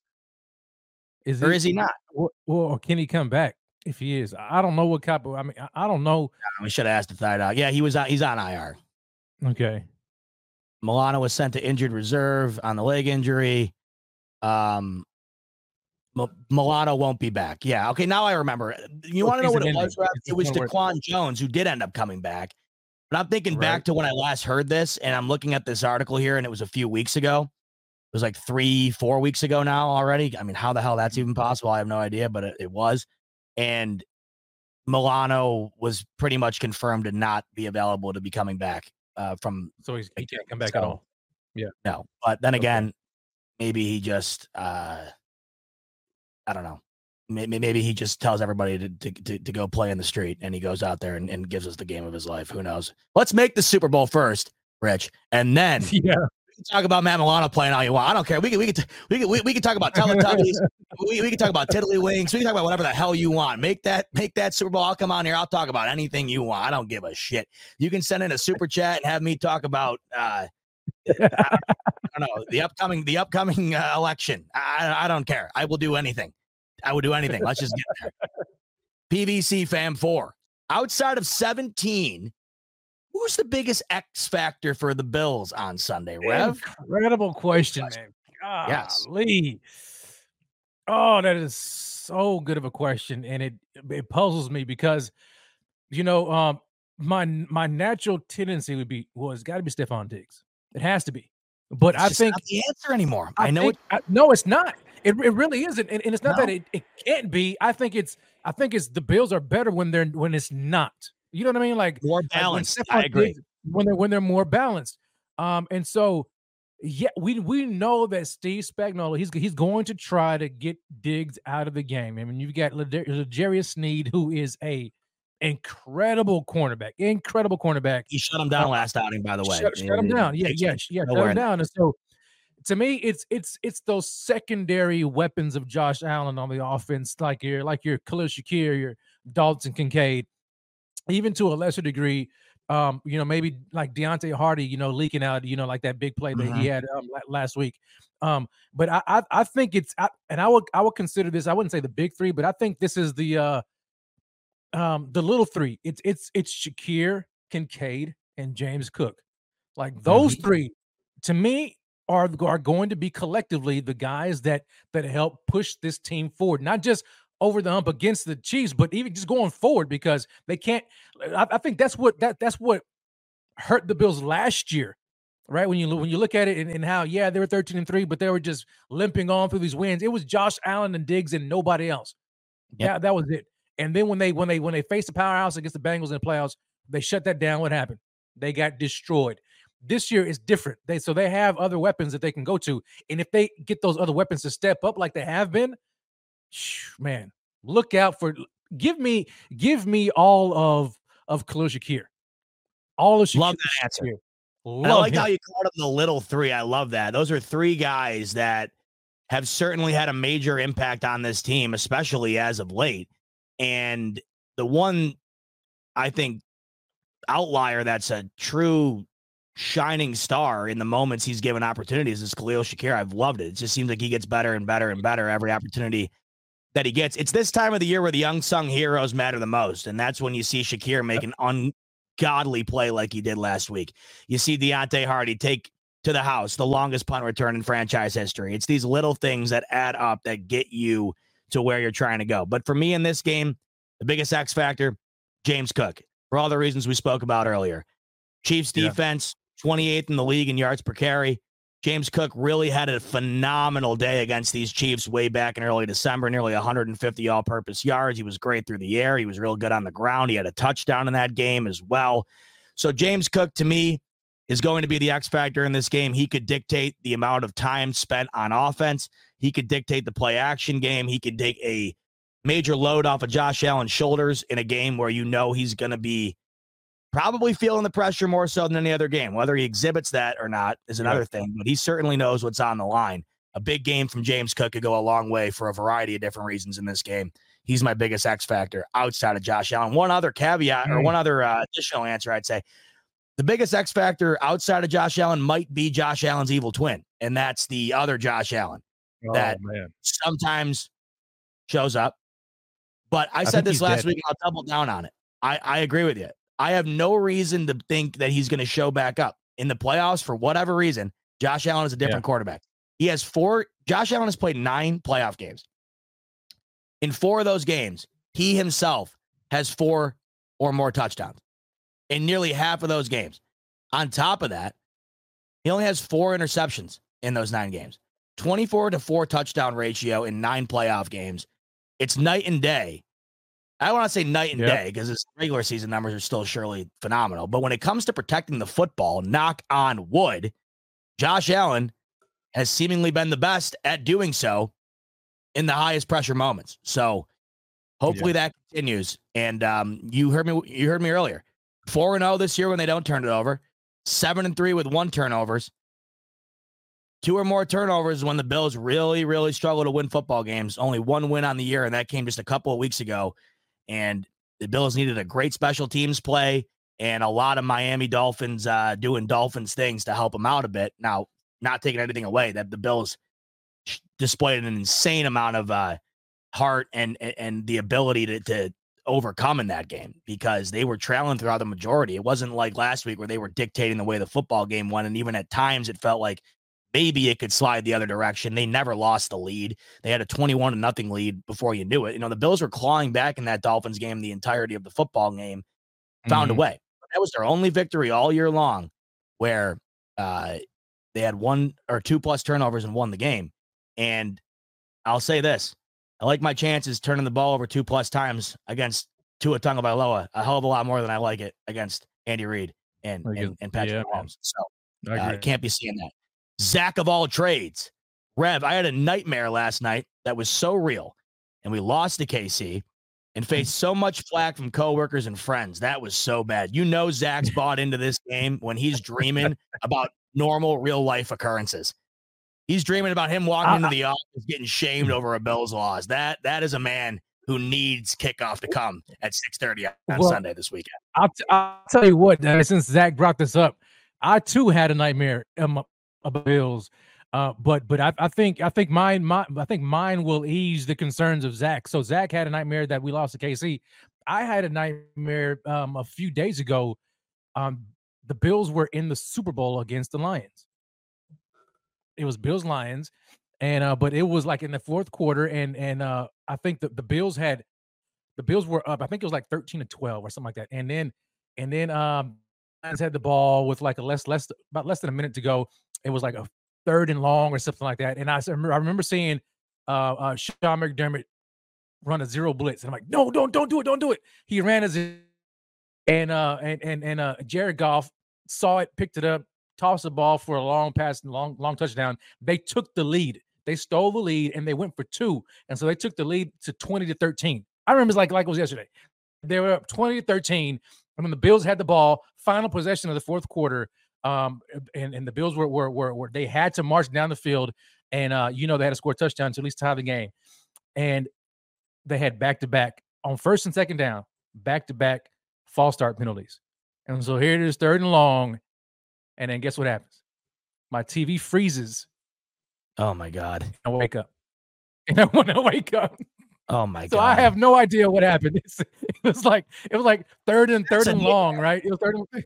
Speaker 3: Is
Speaker 2: or is he not?
Speaker 3: Or, or can he come back if he is? I don't know what kind of. I mean, I, don't know.
Speaker 2: We should have asked the third out. Yeah, he was on. He's on IR.
Speaker 3: Okay.
Speaker 2: Milano was sent to injured reserve on the leg injury. Um, M- Milano won't be back. Yeah. Okay. Now I remember. You
Speaker 3: Oh,
Speaker 2: want to know what it was? It was Daquan Jones who did end up coming back. But I'm thinking back to when I last heard this, and I'm looking at this article here, and it was a few weeks ago. It was like three, four weeks ago now already. I mean, how the hell that's even possible? I have no idea, but it, it was. And Milano was pretty much confirmed to not be available to be coming back uh, from
Speaker 3: So he's, he can't come back at all. Yeah.
Speaker 2: no, but then
Speaker 3: Okay.
Speaker 2: again, maybe he just uh I don't know. Maybe, maybe he just tells everybody to, to, to, to go play in the street and he goes out there and, and gives us the game of his life. Who knows? Let's make the Super Bowl first, Rich. And then [laughs]
Speaker 3: Yeah.
Speaker 2: Talk about Matt Milano playing all you want. I don't care. We can we can we can we, we can talk about Teletubbies. [laughs] we, we can talk about Tiddlywinks. We can talk about whatever the hell you want. Make that make that Super Bowl. I'll come on here. I'll talk about anything you want. I don't give a shit. You can send in a super chat and have me talk about uh [laughs] I don't know the upcoming the upcoming uh, election. I, I don't care. I will do anything. I will do anything. Let's just get there. PVC fam four outside of seventeen. Who's the biggest X factor for the Bills on Sunday? Rev.
Speaker 3: Incredible question, man.
Speaker 2: Yes.
Speaker 3: Golly. Oh, that is so good of a question, and it it puzzles me because, you know, um, my my natural tendency would be well, it's got to be Stefon Diggs. It has to be, but
Speaker 2: It's
Speaker 3: I think
Speaker 2: not the answer anymore. I, know
Speaker 3: think,
Speaker 2: it.
Speaker 3: I, no, it's not. It, it really isn't, and, and it's not
Speaker 2: No.
Speaker 3: that it, it can't be. I think it's I think it's the Bills are better when they're when it's not. You know what I mean? Like
Speaker 2: More
Speaker 3: like, when
Speaker 2: balanced. I agree.
Speaker 3: Diggs- when they're when they're more balanced. Um, and so yeah, we we know that Steve Spagnuolo he's he's going to try to get Diggs out of the game. I mean, you've got L'Jarius Sneed, who is a incredible cornerback, incredible cornerback.
Speaker 2: He shut him down last outing, by the way.
Speaker 3: Shut, shut him down. Yeah, yeah, yeah, shut him down. And so to me, it's it's it's those secondary weapons of Josh Allen on the offense, like your like your Khalil Shakir, your Dalton Kincaid, even to a lesser degree. Um, you know, maybe like Deonte Harty, you know, leaking out, you know, like that big play that he had um, last week. Um, but I, I, I think it's, I, and I would, I would consider this. I wouldn't say the big three, but I think this is the, uh, um, the little three. It's, it's, it's Shakir, Kincaid, and James Cook. Like those three, to me, are are going to be collectively the guys that that help push this team forward, not just over the hump against the Chiefs, but even just going forward because they can't. I, I think that's what that that's what hurt the Bills last year, right? When you when you look at it and, and how yeah they were thirteen and three, but they were just limping on through these wins. It was Josh Allen and Diggs and nobody else. Yeah, that was it. And then when they when they when they faced the powerhouse against the Bengals in the playoffs, they shut that down. What happened? They got destroyed. This year is different. They so they have other weapons that they can go to, and if they get those other weapons to step up like they have been, man, look out for. Give me, give me all of of Khalil Shakir. All of Shakir.
Speaker 2: Love that answer.
Speaker 3: Shakir.
Speaker 2: And I like
Speaker 3: him.
Speaker 2: how you called them the little three. I love that. Those are three guys that have certainly had a major impact on this team, especially as of late. And the one I think outlier that's a true shining star in the moments he's given opportunities is Khalil Shakir. I've loved it. It just seems like he gets better and better and better every opportunity that he gets. It's this time of the year where the young, unsung heroes matter the most. And that's when you see Shakir make an ungodly play like he did last week. You see Deonte Harty take to the house the longest punt return in franchise history. It's these little things that add up that get you to where you're trying to go. But for me in this game, the biggest X factor, James Cook, for all the reasons we spoke about earlier. Chiefs
Speaker 3: Yeah.
Speaker 2: defense, 28th in the league in yards per carry. James Cook really had a phenomenal day against these Chiefs way back in early December, nearly 150 all purpose yards. He was great through the air. He was real good on the ground. He had a touchdown in that game as well. So, James Cook, to me, is going to be the X factor in this game. He could dictate the amount of time spent on offense. He could dictate the play action game. He could take a major load off of Josh Allen's shoulders in a game where you know he's going to be probably feeling the pressure more so than any other game. Whether he exhibits that or not is another thing, but he certainly knows what's on the line. A big game from James Cook could go a long way for a variety of different reasons in this game. He's my biggest X factor outside of Josh Allen. One other caveat or one other uh, additional answer I'd say the biggest X factor outside of Josh Allen might be Josh Allen's evil twin, and that's the other Josh Allen oh, that man. sometimes shows up. But I, I said this last dead. week, I'll double down on it. I, I agree with you. I have no reason to think that he's going to show back up in the playoffs for whatever reason. Josh Allen is a different yeah. quarterback. He has four. Josh Allen has played nine playoff games. In four of those games, he himself has four or more touchdowns in nearly half of those games. On top of that, he only has four interceptions in those nine games, 24 to four touchdown ratio in nine playoff games. It's night and day. I want to say night and yep. day because his regular season numbers are still surely phenomenal. But when it comes to protecting the football, knock on wood, Josh Allen has seemingly been the best at doing so in the highest pressure moments. So hopefully yeah. that continues. And um, you heard me. You heard me earlier. Four and zero oh this year when they don't turn it over. Seven and three with one turnovers. Two or more turnovers when the Bills really, really struggle to win football games. Only one win on the year, and that came just a couple of weeks ago. And the Bills needed a great special teams play and a lot of Miami Dolphins uh, doing Dolphins things to help them out a bit. Now, not taking anything away, that the Bills displayed an insane amount of uh, heart and and the ability to to overcome in that game because they were trailing throughout the majority. It wasn't like last week where they were dictating the way the football game went, and even at times it felt like maybe it could slide the other direction. They never lost the lead. They had a 21 to nothing lead before you knew it. You know, the Bills were clawing back in that Dolphins game the entirety of the football game, found mm-hmm. a way. That was their only victory all year long where uh, they had one or two plus turnovers and won the game. And I'll say this I like my chances turning the ball over two plus times against Tua Tagovailoa a hell of a lot more than I like it against Andy Reid and, and, and Patrick yeah, Mahomes. So uh, can't be seeing that. Zach of all trades. Rev, I had a nightmare last night that was so real. And we lost to KC and faced so much flack from coworkers and friends. That was so bad. You know, Zach's [laughs] bought into this game when he's dreaming about normal real life occurrences. He's dreaming about him walking uh, into the office getting shamed over a Bills loss. That that is a man who needs kickoff to come at 6:30 on well, Sunday this weekend.
Speaker 3: I'll, t- I'll tell you what, uh, since Zach brought this up, I too had a nightmare um, about Bills. Uh, but but I, I think I think mine my I think mine will ease the concerns of Zach. So Zach had a nightmare that we lost to KC. I had a nightmare um, a few days ago. Um, the Bills were in the Super Bowl against the Lions. It was Bills Lions, and uh, but it was like in the fourth quarter, and and uh, I think the, the Bills had the Bills were up. I think it was like thirteen to twelve or something like that, and then and then um Lions had the ball with like a less less about less than a minute to go. It was like a third and long or something like that, and I I remember seeing uh, uh Sean McDermott run a zero blitz, and I'm like, no, don't don't do it, don't do it. He ran as and uh and and and uh Jared Goff saw it, picked it up, tossed the ball for a long pass long long touchdown. They took the lead. They stole the lead and they went for two. And so they took the lead to 20 to 13. I remember it's like like it was yesterday. They were up 20 to 13. And when the Bills had the ball, final possession of the fourth quarter. Um, and, and the Bills were, were were were they had to march down the field, and uh, you know they had to score touchdowns to at least tie the game. And they had back to back on first and second down, back to back false start penalties. And so here it is, third and long. And then guess what happens? My TV freezes.
Speaker 2: Oh my God.
Speaker 3: I wake up. [laughs] And I want to wake up.
Speaker 2: Oh my
Speaker 3: so
Speaker 2: God.
Speaker 3: I have no idea what happened. [laughs] It's, it was like it was like third and third and long, right? It was third and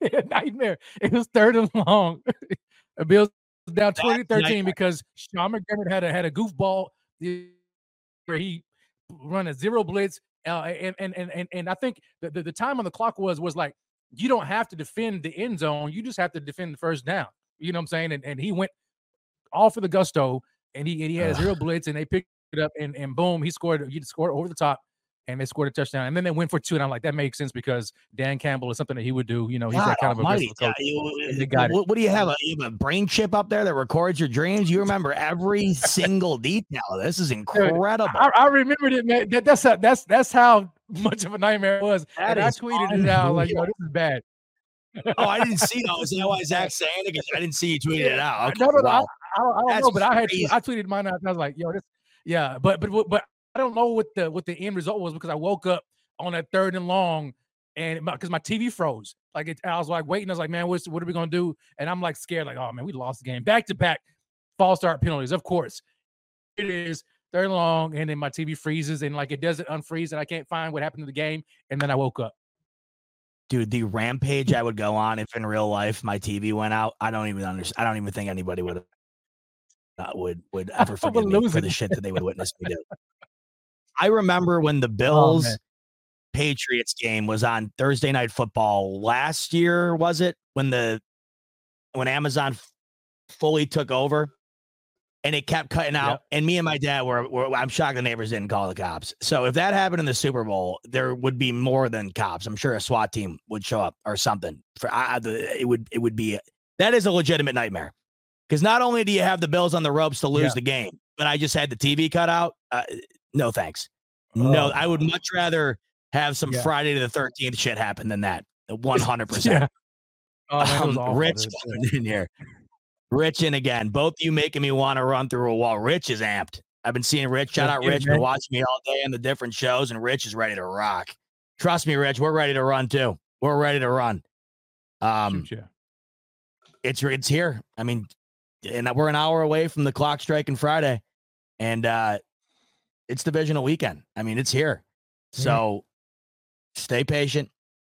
Speaker 3: [laughs] nightmare. It was third and long. [laughs] the Bills down 2013 because Sean McDermott had a had a goofball where he run a zero blitz. Uh, and, and and and and I think the, the, the time on the clock was was like you don't have to defend the end zone. You just have to defend the first down. You know what I'm saying? And, and he went all for the gusto and he and he had a zero blitz and they picked it up and, and boom, he scored he scored over the top and they scored a touchdown, and then they went for two, and I'm like, that makes sense because Dan Campbell is something that he would do. You know, he's
Speaker 2: God
Speaker 3: that kind of
Speaker 2: almighty,
Speaker 3: aggressive coach.
Speaker 2: yeah, you-
Speaker 3: They uh, got it.
Speaker 2: what, what do you have? A, you have a brain chip up there that records your dreams? You remember every single detail. This is incredible.
Speaker 3: I, I remembered it, man. That, that's how, that's that's how much of a nightmare it was.
Speaker 2: That
Speaker 3: and I tweeted it out like, yo, this is bad.
Speaker 2: oh, I didn't see [laughs] that. Was that why Zach saying it? Because I didn't see you tweeted it out. Okay,
Speaker 3: no, no, no, I. I don't, I don't
Speaker 2: That's
Speaker 3: know, but I had
Speaker 2: crazy.
Speaker 3: I tweeted mine out. and I was like, yo, this, yeah, but but but I don't know what the what the end result was because I woke up on that third and long, and because my TV froze. Like it, I was like waiting. I was like, man, what's what are we gonna do? And I'm like scared, like, oh man, we lost the game. Back to back false start penalties. Of course, it is third and long, and then my TV freezes and like it doesn't unfreeze, and I can't find what happened to the game. And then I woke up.
Speaker 2: dude, the rampage I would go on if in real life my TV went out. I don't even understand. I don't even think anybody would uh, would would [laughs] ever forgive me for the shit that they would witness me do. I remember when
Speaker 3: Oh,
Speaker 2: the Bills Patriots game was on Thursday night football last year, was it? When the when Amazon f- fully took over and it kept cutting out.
Speaker 3: Yep.
Speaker 2: And me and my dad were, were I'm shocked the neighbors didn't call the cops. So if that happened in the Super Bowl, there would be more than cops. I'm sure a SWAT team would show up or something. For I, it would it would be that is a legitimate nightmare. Because not only do you have the Bills on the ropes to lose
Speaker 3: Yeah.
Speaker 2: the game, but I just had the TV cut out. Uh, no thanks. No,
Speaker 3: Oh.
Speaker 2: I would much rather have some
Speaker 3: Yeah.
Speaker 2: Friday to the 13th shit happen than that. 100%. [laughs]
Speaker 3: Yeah. Oh, man,
Speaker 2: Um, Rich coming in here. Rich in again. Both you making me want to run through a wall. Rich is amped. I've been seeing Rich. Shout out Rich. Been watching me all day on the different shows, and Rich is ready to rock. Trust me, Rich. We're ready to run too. We're ready to run. Um,
Speaker 3: Shoot, yeah.
Speaker 2: it's it's here. I mean, and we're an hour away from the clock striking Friday, and uh it's divisional weekend. I mean, it's here.
Speaker 3: Yeah.
Speaker 2: So stay patient,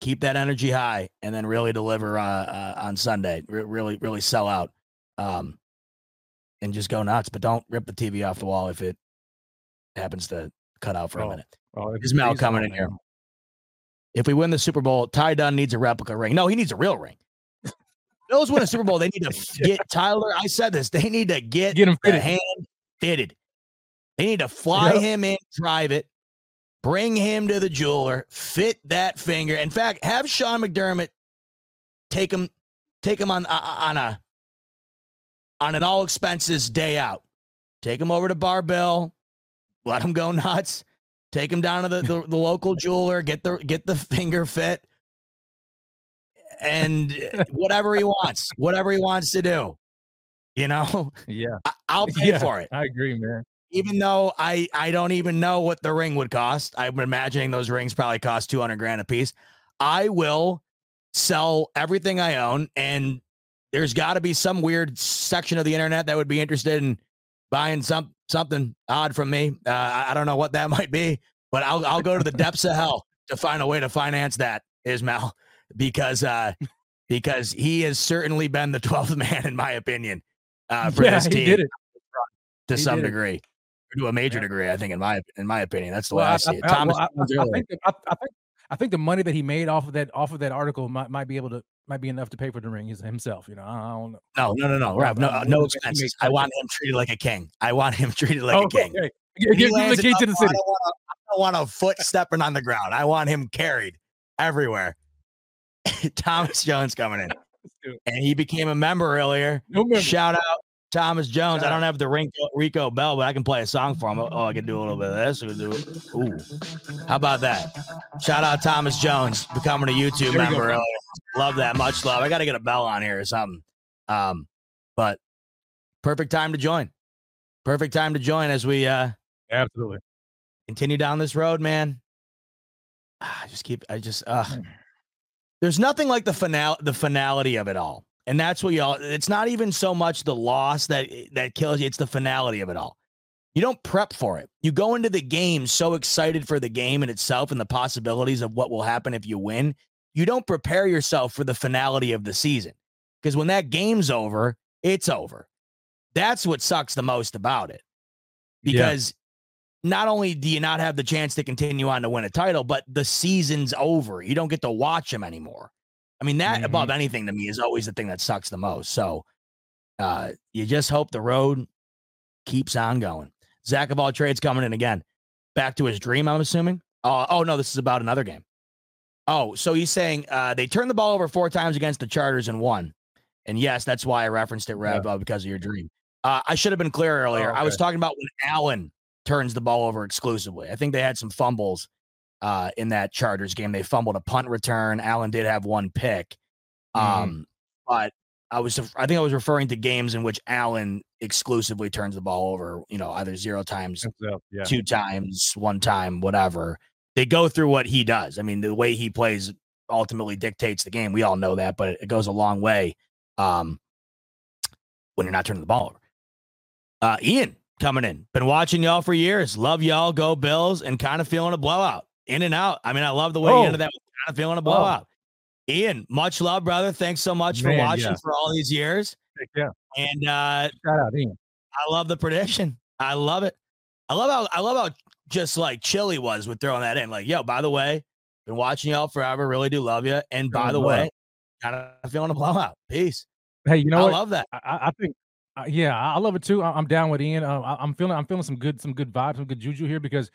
Speaker 2: keep that energy high, and then really deliver uh, uh, on Sunday. Re- really, really sell out, um, and just go nuts. But don't rip the TV off the wall if it happens to cut out for a
Speaker 3: Oh,
Speaker 2: minute.
Speaker 3: Oh, Ismail
Speaker 2: coming in here? If we win the Super Bowl, Ty Dunne needs a replica ring. No, he needs a real ring. Bills win a Super Bowl. They need to [laughs] get Tyler. I said this. They need to get,
Speaker 3: Get him fitted.
Speaker 2: hand fitted. They need to fly
Speaker 3: Yep.
Speaker 2: him in private, bring him to the jeweler, fit that finger. In fact, have Sean McDermott take him, take him on uh, on a on an all expenses day out. Take him over to Bar-Bill, let him go [laughs] nuts. Take him down to the, the, [laughs] the local jeweler, get the get the finger fit, and uh, [laughs] whatever he wants, whatever he wants to do. You know,
Speaker 3: Yeah.
Speaker 2: I, I'll pay
Speaker 3: yeah.
Speaker 2: for it
Speaker 3: I agree, man.
Speaker 2: Even though I I don't even know what the ring would cost. I'm imagining those rings probably cost 200 grand a piece. I will sell everything I own and there's got to be some weird section of the internet that would be interested in buying some something odd from me. Uh, I I don't know what that [laughs] might be, but I'll I'll go to the depths of hell to find a way to finance that, Ismail, [laughs] because uh because he has certainly been the [laughs] 12th man in my opinion uh for
Speaker 3: yeah,
Speaker 2: this team to
Speaker 3: He
Speaker 2: some degree. it. To a major
Speaker 3: Yeah.
Speaker 2: degree. I think, in my in my opinion, that's the
Speaker 3: Well,
Speaker 2: way I,
Speaker 3: I,
Speaker 2: see it.
Speaker 3: I-
Speaker 2: Thomas
Speaker 3: well, I- I, think the, I, think I think the money that he made off of that off of that article might, might be able to might be enough to pay for the ring himself. You know, I, don't know.
Speaker 2: no, no, no, no, Rob, no, uh, no
Speaker 3: to bet he
Speaker 2: expenses. I want him treated like a king. I want him [laughs] treated like
Speaker 3: Oh,
Speaker 2: a king.
Speaker 3: okay. Give, give him the key to the
Speaker 2: up, I don't want a- don't want a foot stepping on the ground. I want him carried everywhere. [laughs] Thomas Jones coming in, [laughs] and he became a member earlier.
Speaker 3: No member.
Speaker 2: Shout out Thomas Jones. I don't have the Rico, Rico Bell, but I can play a song for him. Oh, I can do a little bit of this. Can do Ooh, how about that? Shout out Thomas Jones becoming a YouTube
Speaker 3: There we go.
Speaker 2: member earlier. Love that. Much love. I got to get a bell on here or something. Um, but perfect time to join. Perfect time to join as we uh
Speaker 3: Absolutely.
Speaker 2: continue down this road, man. Ah, I just keep. I just. Uh, there's nothing like the finale, the finality of it all, and that's what y'all. It's not even so much the loss that that kills you; it's the finality of it all. You don't prep for it. You go into the game so excited for the game in itself and the possibilities of what will happen if you win. You don't prepare yourself for the finality of the season because when that game's over, it's over. That's what sucks the most about it
Speaker 3: Yeah.
Speaker 2: because not only do you not have the chance to continue on to win a title, but the season's over. You don't get to watch them anymore. I mean, that
Speaker 3: Mhm.
Speaker 2: above anything to me is always the thing that sucks the most. So uh, you just hope the road keeps on going. Zach of all trades coming in again. Back to his dream, I'm assuming. Uh, oh no, this is about another game. Oh, so he's saying uh, they turned the ball over four times against the Chargers and won. And yes, that's why I referenced it, Rev, uh, because of your dream. Uh, I should have been clear earlier. Oh, okay. I was talking about when Allen turns the ball over exclusively. I think they had some fumbles uh, in that Chargers game. They fumbled a punt return. Allen did have one pick. Mm. Um, but I was I think I was referring to games in which Allen exclusively turns the ball over, you know, either zero times, yeah. two times, one time, whatever. They go through what he does. I mean, the way he plays ultimately dictates the game. We all know that, but it goes a long way um, when you're not turning the ball over. Uh, Ian coming in. Been watching y'all for years. Love y'all. Go Bills and kind of feeling a blowout. In and out. I mean, I love the way oh. you ended that. Kind of feeling a oh. blowout. Oh. Ian, much love, brother. Thanks so much Man, for watching yeah. for all these years.
Speaker 3: Yeah.
Speaker 2: And uh
Speaker 3: shout out, Ian.
Speaker 2: I love the prediction. I love it. I love how I love how just like Chili was with throwing that in. Like, yo, by the way, been watching y'all forever. Really do love you. And by the way, kind of feeling a blowout. Peace.
Speaker 3: Hey, you know
Speaker 2: I
Speaker 3: what?
Speaker 2: love that.
Speaker 3: I, I think, uh, yeah, I love it too. I, am down with Ian. Uh, I, am feeling, I'm feeling some good, some good vibes, some good juju here because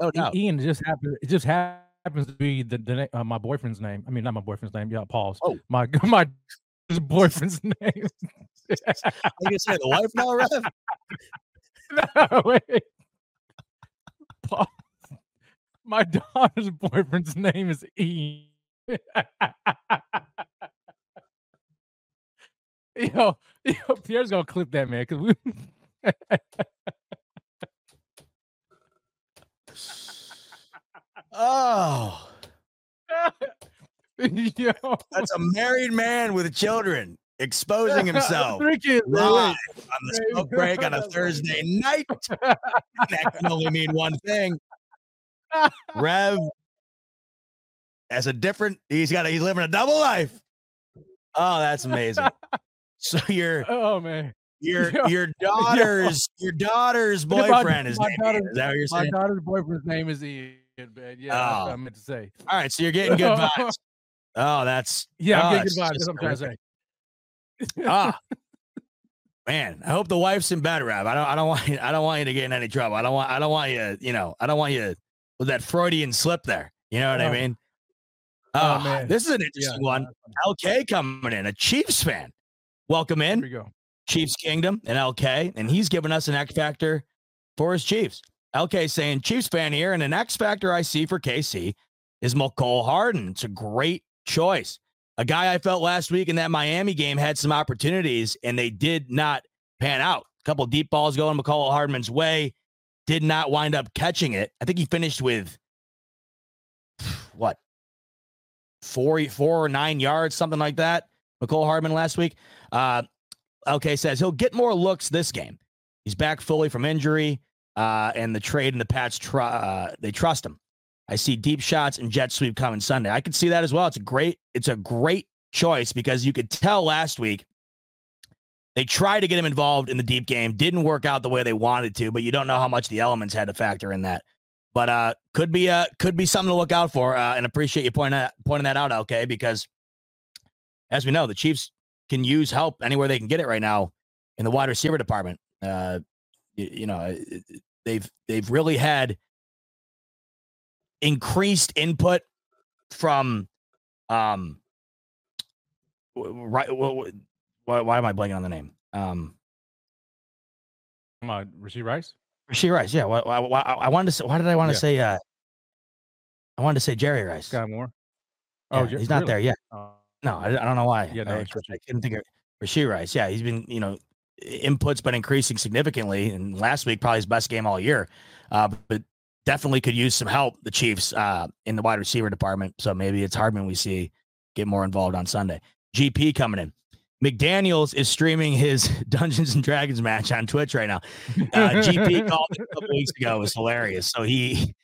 Speaker 3: oh, no. Ian just happened. It just happens to be the, the uh, my boyfriend's name. I mean, not my boyfriend's name. Yeah, Paul's. Oh, my [laughs] my [laughs] boyfriend's name.
Speaker 2: like I say the wife now, Rev? [laughs]
Speaker 3: no, wait. Paul, my daughter's boyfriend's name is Ian. yo, yo, Pierre's gonna clip that man because we.
Speaker 2: Oh. [laughs] Yo. That's a married man with children [laughs] exposing himself live on the smoke break on a [laughs] Thursday night. that can only mean one thing. Rev as a different, he's got a, he's living a double life. Oh, that's amazing. So you're,
Speaker 3: oh man,
Speaker 2: your your daughter's your daughter's boyfriend is, my daughter's, is that what you're saying?
Speaker 3: My daughter's boyfriend's name is Ian bed. Yeah, oh. I meant to say.
Speaker 2: All right, so you're getting good [laughs] vibes. oh, that's
Speaker 3: yeah,
Speaker 2: I'm
Speaker 3: oh, getting good vibes. That's what I'm trying to
Speaker 2: say. ah, [laughs] man, I hope the wife's in bed, Rob. I don't, I don't want you, I don't want you to get in any trouble. I don't want, I don't want you, you know, I don't want you with that Freudian slip there. You know what oh. I mean? Oh, oh, man, this is an interesting yeah, one. LK coming in, a Chiefs fan. Welcome in.
Speaker 3: Here we go.
Speaker 2: Chiefs Kingdom and LK, and he's giving us an X factor for his Chiefs. LK saying Chiefs fan here, and an X factor I see for KC is Mecole Hardman. It's a great choice. A guy I felt last week in that Miami game had some opportunities, and they did not pan out. A couple deep balls going Mecole Hardman's way, did not wind up catching it. I think he finished with [sighs] what four, four or nine yards, something like that. Mecole Hardman last week. Uh, LK says he'll get more looks this game. He's back fully from injury uh, and the trade and the Pats tr- uh, they trust him. I see deep shots and jet sweep coming Sunday. I could see that as well. It's a great it's a great choice because you could tell last week they tried to get him involved in the deep game, didn't work out the way they wanted to, but you don't know how much the elements had to factor in that. But uh, could be uh, could be something to look out for, uh, and appreciate you pointing that pointing that out, okay? Because as we know, the Chiefs can use help anywhere they can get it right now in the wide receiver department. Uh, you, you know, they've they've really had increased input from um right why, why am i blanking on the name? Um
Speaker 3: uh, Rashee Rice?
Speaker 2: Rashee Rice yeah why, why, why, I wanted to say why did I want to yeah. say uh I wanted to say Jerry Rice.
Speaker 3: Skyy Moore?
Speaker 2: Oh yeah, he's not really? there yet. Uh, no I, I, don't know why.
Speaker 3: Yeah no,
Speaker 2: I, I couldn't think of Rashee Rice. Yeah he's been you know input's been increasing significantly, and last week probably his best game all year. Uh, but definitely could use some help. The Chiefs uh, in the wide receiver department. So maybe it's Hardman we see get more involved on Sunday. GP coming in. McDaniels is streaming his [laughs] Dungeons and Dragons match on Twitch right now. Uh, GP [laughs] called a couple weeks ago. It was hilarious. So he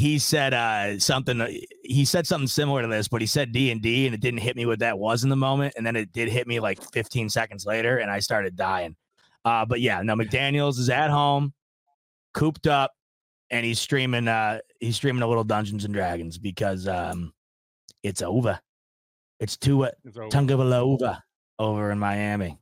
Speaker 2: he said uh, something. Uh, he said something similar to this, but he said D and D, and it didn't hit me what that was in the moment. And then it did hit me like 15 seconds later, and I started dying. Uh, but yeah, no, McDaniel's is at home, cooped up, and he's streaming. Uh, he's streaming a little Dungeons and Dragons because um, it's over. It's too uh, Tunga over in Miami.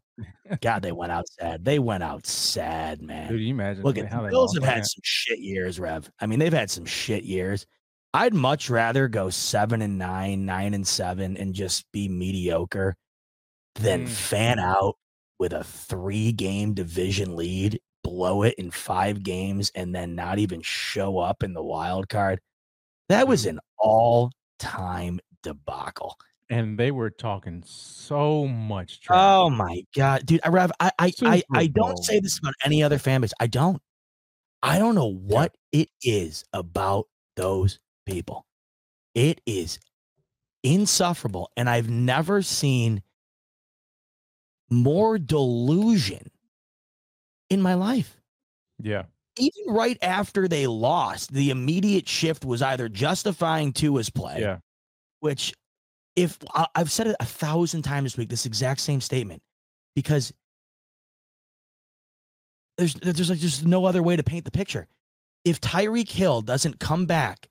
Speaker 2: God, they went out sad. They went out sad, man.
Speaker 3: Dude, you imagine?
Speaker 2: Look at the Bills have had some shit years, Rev. I mean, they've had some shit years. I'd much rather go seven and nine, nine and seven, and just be mediocre than
Speaker 3: Mm.
Speaker 2: fan out with a three game division lead, blow it in five games, and then not even show up in the wild card. That was
Speaker 3: Mm.
Speaker 2: an all time debacle.
Speaker 3: And they were talking so much trash.
Speaker 2: Oh my god, dude! I Rev, I I I, I don't say this about any other fan base. I don't. I don't know what it is about those people. It is insufferable, and I've never seen more delusion in my life.
Speaker 3: Yeah.
Speaker 2: Even right after they lost, the immediate shift was either justifying Tua's play,
Speaker 3: Yeah.
Speaker 2: which if I've said it a thousand times this week, this exact same statement, because there's there's like just no other way to paint the picture. If Tyreek Hill doesn't come back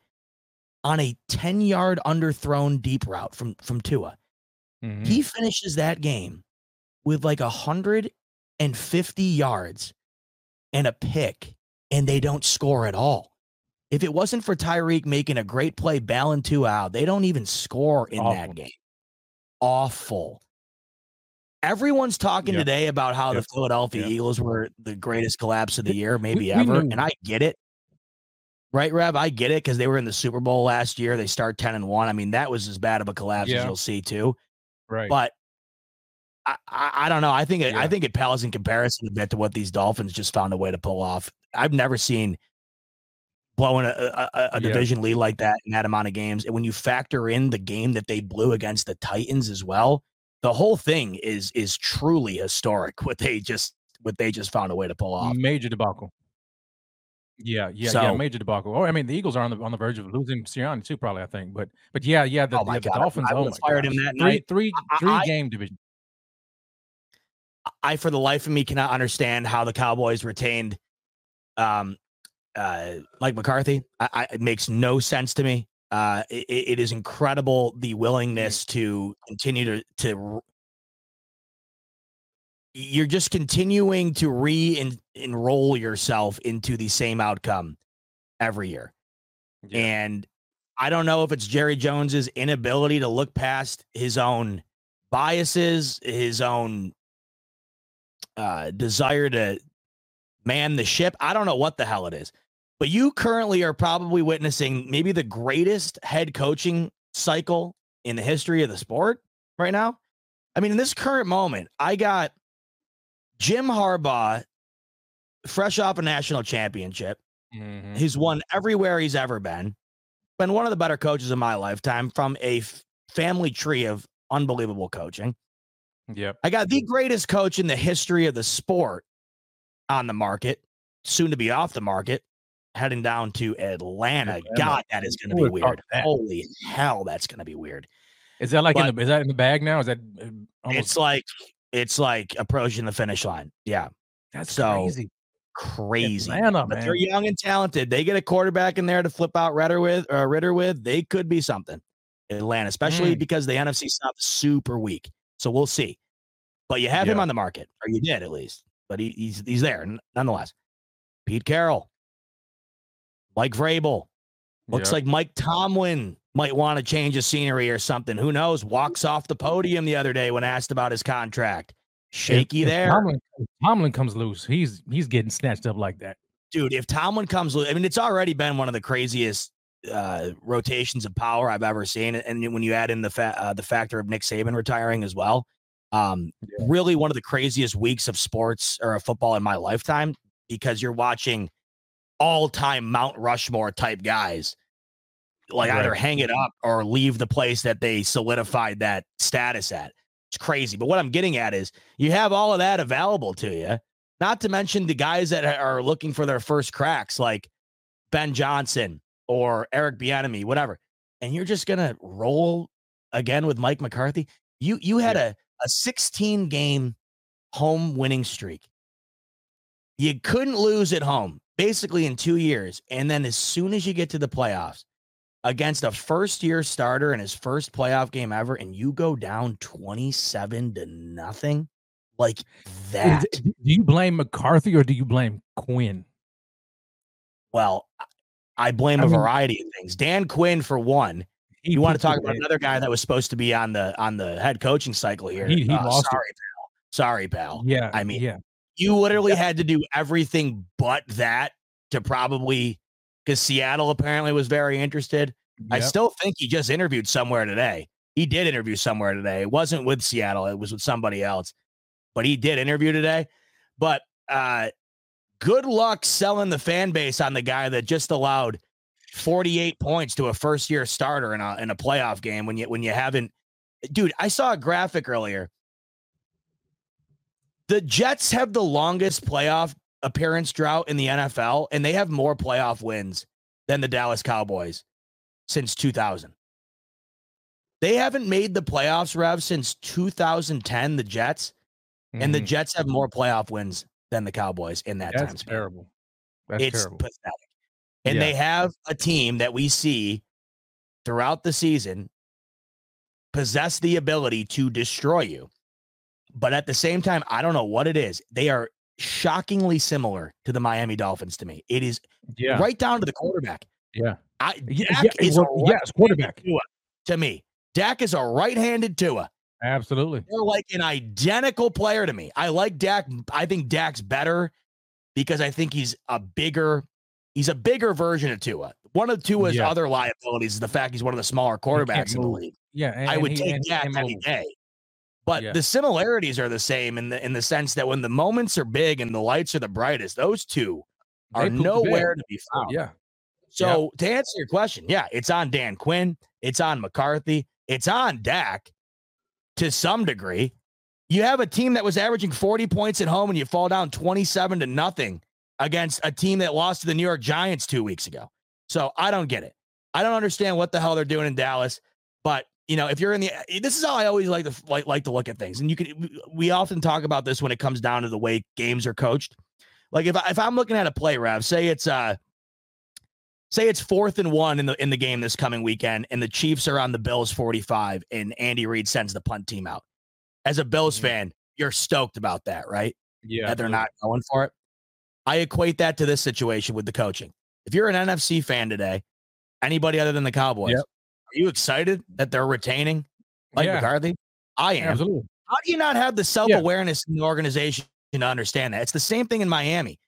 Speaker 2: on a 10 yard underthrown deep route from from Tua,
Speaker 3: Mhm.
Speaker 2: he finishes that game with like a hundred and fifty yards and a pick, and they don't score at all. If it wasn't for Tyreek making a great play, bailing Tua out, they don't even score in
Speaker 3: Awful.
Speaker 2: that game. Awful. Everyone's talking
Speaker 3: Yep.
Speaker 2: today about how the Philadelphia
Speaker 3: Yep.
Speaker 2: Eagles were the greatest collapse of the year, maybe
Speaker 3: we
Speaker 2: ever.
Speaker 3: knew.
Speaker 2: And I get it. Right, Rev? I get it because they were in the Super Bowl last year. They start 10 and 1. I mean, that was as bad of a collapse as you'll see, too
Speaker 3: Right.
Speaker 2: but I, I, I don't know. I think it, I think it pales in comparison a bit to what these Dolphins just found a way to pull off. I've never seen blowing a, a, a-
Speaker 3: Yeah.
Speaker 2: division lead like that in that amount of games. And when you factor in the game that they blew against the Titans as well, the whole thing is is truly historic. [laughs] What they just what they just found a way to pull off.
Speaker 3: major debacle. Yeah, yeah, yeah, major debacle. Oh, I mean, the Eagles are on the on the verge of losing Sirianni too, probably. I think, but but yeah, yeah, the,
Speaker 2: Oh my
Speaker 3: the
Speaker 2: God, I-
Speaker 3: Dolphins.
Speaker 2: I
Speaker 3: oh
Speaker 2: would've
Speaker 3: my
Speaker 2: fired him that
Speaker 3: three,
Speaker 2: night.
Speaker 3: three, three
Speaker 2: I-
Speaker 3: game division.
Speaker 2: I, for the life of me, cannot understand how the Cowboys retained um, uh, Mike McCarthy. I, I, it makes no sense to me. Uh, it, it is incredible the willingness to continue to to. You're just continuing to re enroll yourself into the same outcome every year.
Speaker 3: Yeah.
Speaker 2: And I don't know if it's Jerry Jones's inability to look past his own biases, his own uh, desire to man the ship. I don't know what the hell it is. But you currently are probably witnessing maybe the greatest head coaching cycle in the history of the sport right now. I mean, in this current moment, I got Jim Harbaugh, fresh off a national championship.
Speaker 3: Mhm.
Speaker 2: He's won everywhere he's ever been. Been one of the better coaches of my lifetime from a f- family tree of unbelievable coaching.
Speaker 3: Yep.
Speaker 2: I got the greatest coach in the history of the sport on the market, soon to be off the market, heading down to Atlanta.
Speaker 3: Atlanta.
Speaker 2: God, that is going to be weird. Holy hell, that's going to be weird.
Speaker 3: Is that like
Speaker 2: But-
Speaker 3: in the is that in the bag now? Is that uh, almost
Speaker 2: It's like it's like approaching the finish line. Yeah,
Speaker 3: that's
Speaker 2: so,
Speaker 3: crazy?
Speaker 2: crazy.
Speaker 3: Atlanta,
Speaker 2: but they're young and talented. They get a quarterback in there to flip out Ridder with, or Ridder with. They could be something. Atlanta, especially
Speaker 3: Mm.
Speaker 2: because the NFC South is super weak. So we'll see. But you have him on the market, or you did at least. But he, he's he's there nonetheless. Pete Carroll, Mike Vrabel. Looks
Speaker 3: Yep.
Speaker 2: like Mike Tomlin might want to change the scenery or something. Who knows? Walks off the podium the other day when asked about his contract. Shaky
Speaker 3: If- if
Speaker 2: there.
Speaker 3: Tomlin, if Tomlin comes loose. He's he's getting snatched up like that.
Speaker 2: dude, if Tomlin comes, lo- I mean, it's already been one of the craziest uh, rotations of power I've ever seen, and when you add in the fa- uh, the factor of Nick Saban retiring as well, um,
Speaker 3: Yeah.
Speaker 2: really one of the craziest weeks of sports or of football in my lifetime because you're watching all time Mount Rushmore type guys like either hang it up or leave the place that they solidified that status at. It's crazy. But what I'm getting at is you have all of that available to you. Not to mention the guys that are looking for their first cracks, like Ben Johnson or Eric Bieniemy, whatever. And you're just gonna roll again with Mike McCarthy. You you had a, a 16 game home winning streak. You couldn't lose at home basically in two years. And then as soon as you get to the playoffs against a first year starter in his first playoff game ever, and you go down 27 to nothing like that.
Speaker 3: do you blame McCarthy or do you blame Quinn?
Speaker 2: Well, I- blame
Speaker 3: I
Speaker 2: a
Speaker 3: mean-
Speaker 2: variety of things. Dan Quinn, for one. You want to talk about another guy that was supposed to be on the on the head coaching cycle here?
Speaker 3: He- he
Speaker 2: Uh,
Speaker 3: lost it.
Speaker 2: sorry, pal. Sorry, pal.
Speaker 3: Yeah,
Speaker 2: I mean,
Speaker 3: yeah,
Speaker 2: you literally had to do everything but that to probably because Seattle apparently was very interested. I still think he just interviewed somewhere today. He did interview somewhere today. It wasn't with Seattle, it was with somebody else. But he did interview today. But uh good luck selling the fan base on the guy that just allowed 48 points to a first year starter in a in a playoff game when you when you haven't dude, I saw a graphic earlier. The Jets have the longest playoff appearance drought in the NFL, and they have more playoff wins than the Dallas Cowboys since 2000. They haven't made the playoffs, Rev, since 2010, the Jets, and the
Speaker 3: Mhm.
Speaker 2: Jets have more playoff wins than the Cowboys in that time
Speaker 3: that's
Speaker 2: span.
Speaker 3: terrible. That's
Speaker 2: it's
Speaker 3: terrible.
Speaker 2: pathetic. And
Speaker 3: Yeah.
Speaker 2: they have a team that we see throughout the season possess the ability to destroy you. But at the same time, I don't know what it is. They are shockingly similar to the Miami Dolphins to me. It is
Speaker 3: Yeah,
Speaker 2: right down to the quarterback.
Speaker 3: yeah,
Speaker 2: I. Dak
Speaker 3: yeah,
Speaker 2: is
Speaker 3: well, yeah, it's quarterback.
Speaker 2: Tua to me. Dak is a right-handed Tua.
Speaker 3: Absolutely.
Speaker 2: They're like an identical player to me. I like Dak. I think Dak's better because I think he's a bigger, he's a bigger version of Tua. One of Tua's
Speaker 3: Yeah.
Speaker 2: other liabilities is the fact he's one of the smaller quarterbacks in the league.
Speaker 3: Yeah, and,
Speaker 2: I would
Speaker 3: he-
Speaker 2: take
Speaker 3: and
Speaker 2: Dak
Speaker 3: can't
Speaker 2: any day. But
Speaker 3: Yeah.
Speaker 2: the similarities are the same in the in the sense that when the moments are big and the lights are the brightest, those two are
Speaker 3: poop the bed.
Speaker 2: nowhere to be found.
Speaker 3: Yeah,
Speaker 2: So to answer your question, yeah, it's on Dan Quinn, it's on McCarthy, it's on Dak to some degree. You have a team that was averaging 40 points at home and you fall down 27 to nothing against a team that lost to the New York Giants two weeks ago. So I don't get it. I don't understand what the hell they're doing in Dallas. But you know, if you're in the, this is how I always like to like, like to look at things. And you can, we- often talk about this when it comes down to the way games are coached. Like if I, if I'm looking at a play, Rav, say it's uh say it's fourth and one in the in the game this coming weekend, and the Chiefs are on the Bills 45, and Andy Reid sends the punt team out. As a Bills
Speaker 3: Mhm.
Speaker 2: fan, you're stoked about that, right?
Speaker 3: yeah.
Speaker 2: that they're not going for it. I equate that to this situation with the coaching. If you're an NFC fan today, anybody other than the Cowboys,
Speaker 3: Yep.
Speaker 2: Are you excited that they're retaining Mike
Speaker 3: Yeah.
Speaker 2: McCarthy? I am.
Speaker 3: Absolutely.
Speaker 2: How do you not have the self awareness in the organization to understand that? It's the same thing in Miami.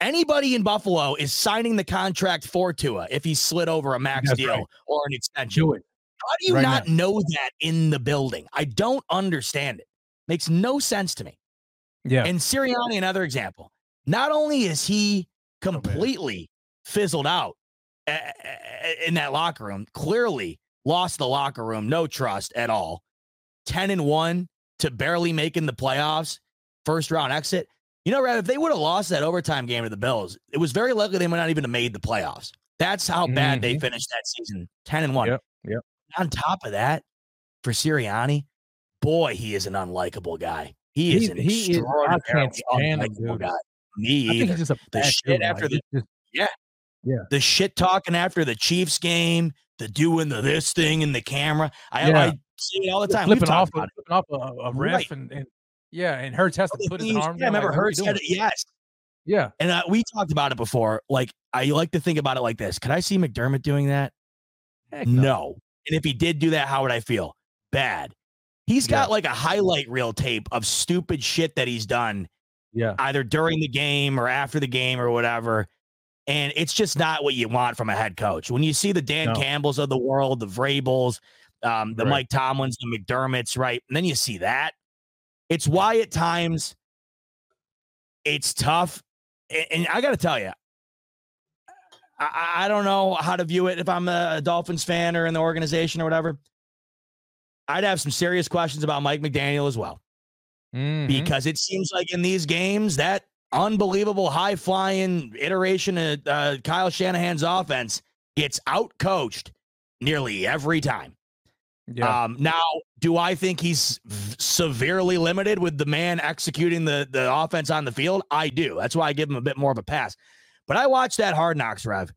Speaker 2: Anybody in Buffalo is signing the contract for Tua if he slid over a max
Speaker 3: That's
Speaker 2: deal
Speaker 3: right.
Speaker 2: or an extension.
Speaker 3: Do.
Speaker 2: How do you
Speaker 3: right
Speaker 2: not know that in the building? I don't understand it. Makes no sense to me.
Speaker 3: Yeah.
Speaker 2: And Sirianni, another example. Not only is he
Speaker 3: Oh,
Speaker 2: completely fizzled out a- a- in that locker room, clearly lost the locker room, no trust at all. 10 and 1 to barely making the playoffs, first round exit. You know, Rav, if they would have lost that overtime game to the Bills, it was very likely they might not even have made the playoffs. That's how bad they
Speaker 3: Mhm.
Speaker 2: finished that season 10 and 1.
Speaker 3: Yep, yep.
Speaker 2: On top of that, for Sirianni, boy, he is an unlikable guy. He is
Speaker 3: He-
Speaker 2: an
Speaker 3: he is- I
Speaker 2: extraordinarily
Speaker 3: can't
Speaker 2: unlikable guy. Me
Speaker 3: I think
Speaker 2: either.
Speaker 3: he's just a
Speaker 2: The shit
Speaker 3: guy.
Speaker 2: after the-
Speaker 3: yeah, yeah.
Speaker 2: the shit talking after the Chiefs game, the doing the this thing in the camera. I,
Speaker 3: Yeah.
Speaker 2: I see it all the time.
Speaker 3: Flipping off, flipping off a, a ref,
Speaker 2: Right.
Speaker 3: and, and yeah, and Hurts has to put
Speaker 2: The
Speaker 3: his arm.
Speaker 2: yeah,
Speaker 3: down,
Speaker 2: remember
Speaker 3: like, what are
Speaker 2: Hurts had
Speaker 3: doing?
Speaker 2: it. Yes,
Speaker 3: Yeah,
Speaker 2: and uh, we talked about it before. Like I like to think about it like this: Could I see McDermott doing that?
Speaker 3: Heck
Speaker 2: No. And if he did do that, how would I feel? Bad. He's got
Speaker 3: Yeah.
Speaker 2: like a highlight reel tape of stupid shit that he's done
Speaker 3: yeah,
Speaker 2: either during the game or after the game or whatever. And it's just not what you want from a head coach. When you see the Dan
Speaker 3: No.
Speaker 2: Campbells of the world, the Vrabels, um, the
Speaker 3: Right.
Speaker 2: Mike Tomlins, the McDermotts, right? And then you see that. It's why at times it's tough. And, and I got to tell you, I- I, don't know how to view it if I'm a Dolphins fan or in the organization or whatever. I'd have some serious questions about Mike McDaniel as well
Speaker 3: Mhm.
Speaker 2: because it seems like in these games that unbelievable high flying iteration of uh, Kyle Shanahan's offense gets out coached nearly every time.
Speaker 3: yeah,
Speaker 2: Um, now, do I think he's v- severely limited with the man executing the the offense on the field? I do. That's why I give him a bit more of a pass. But I watched that Hard Knocks, Rev.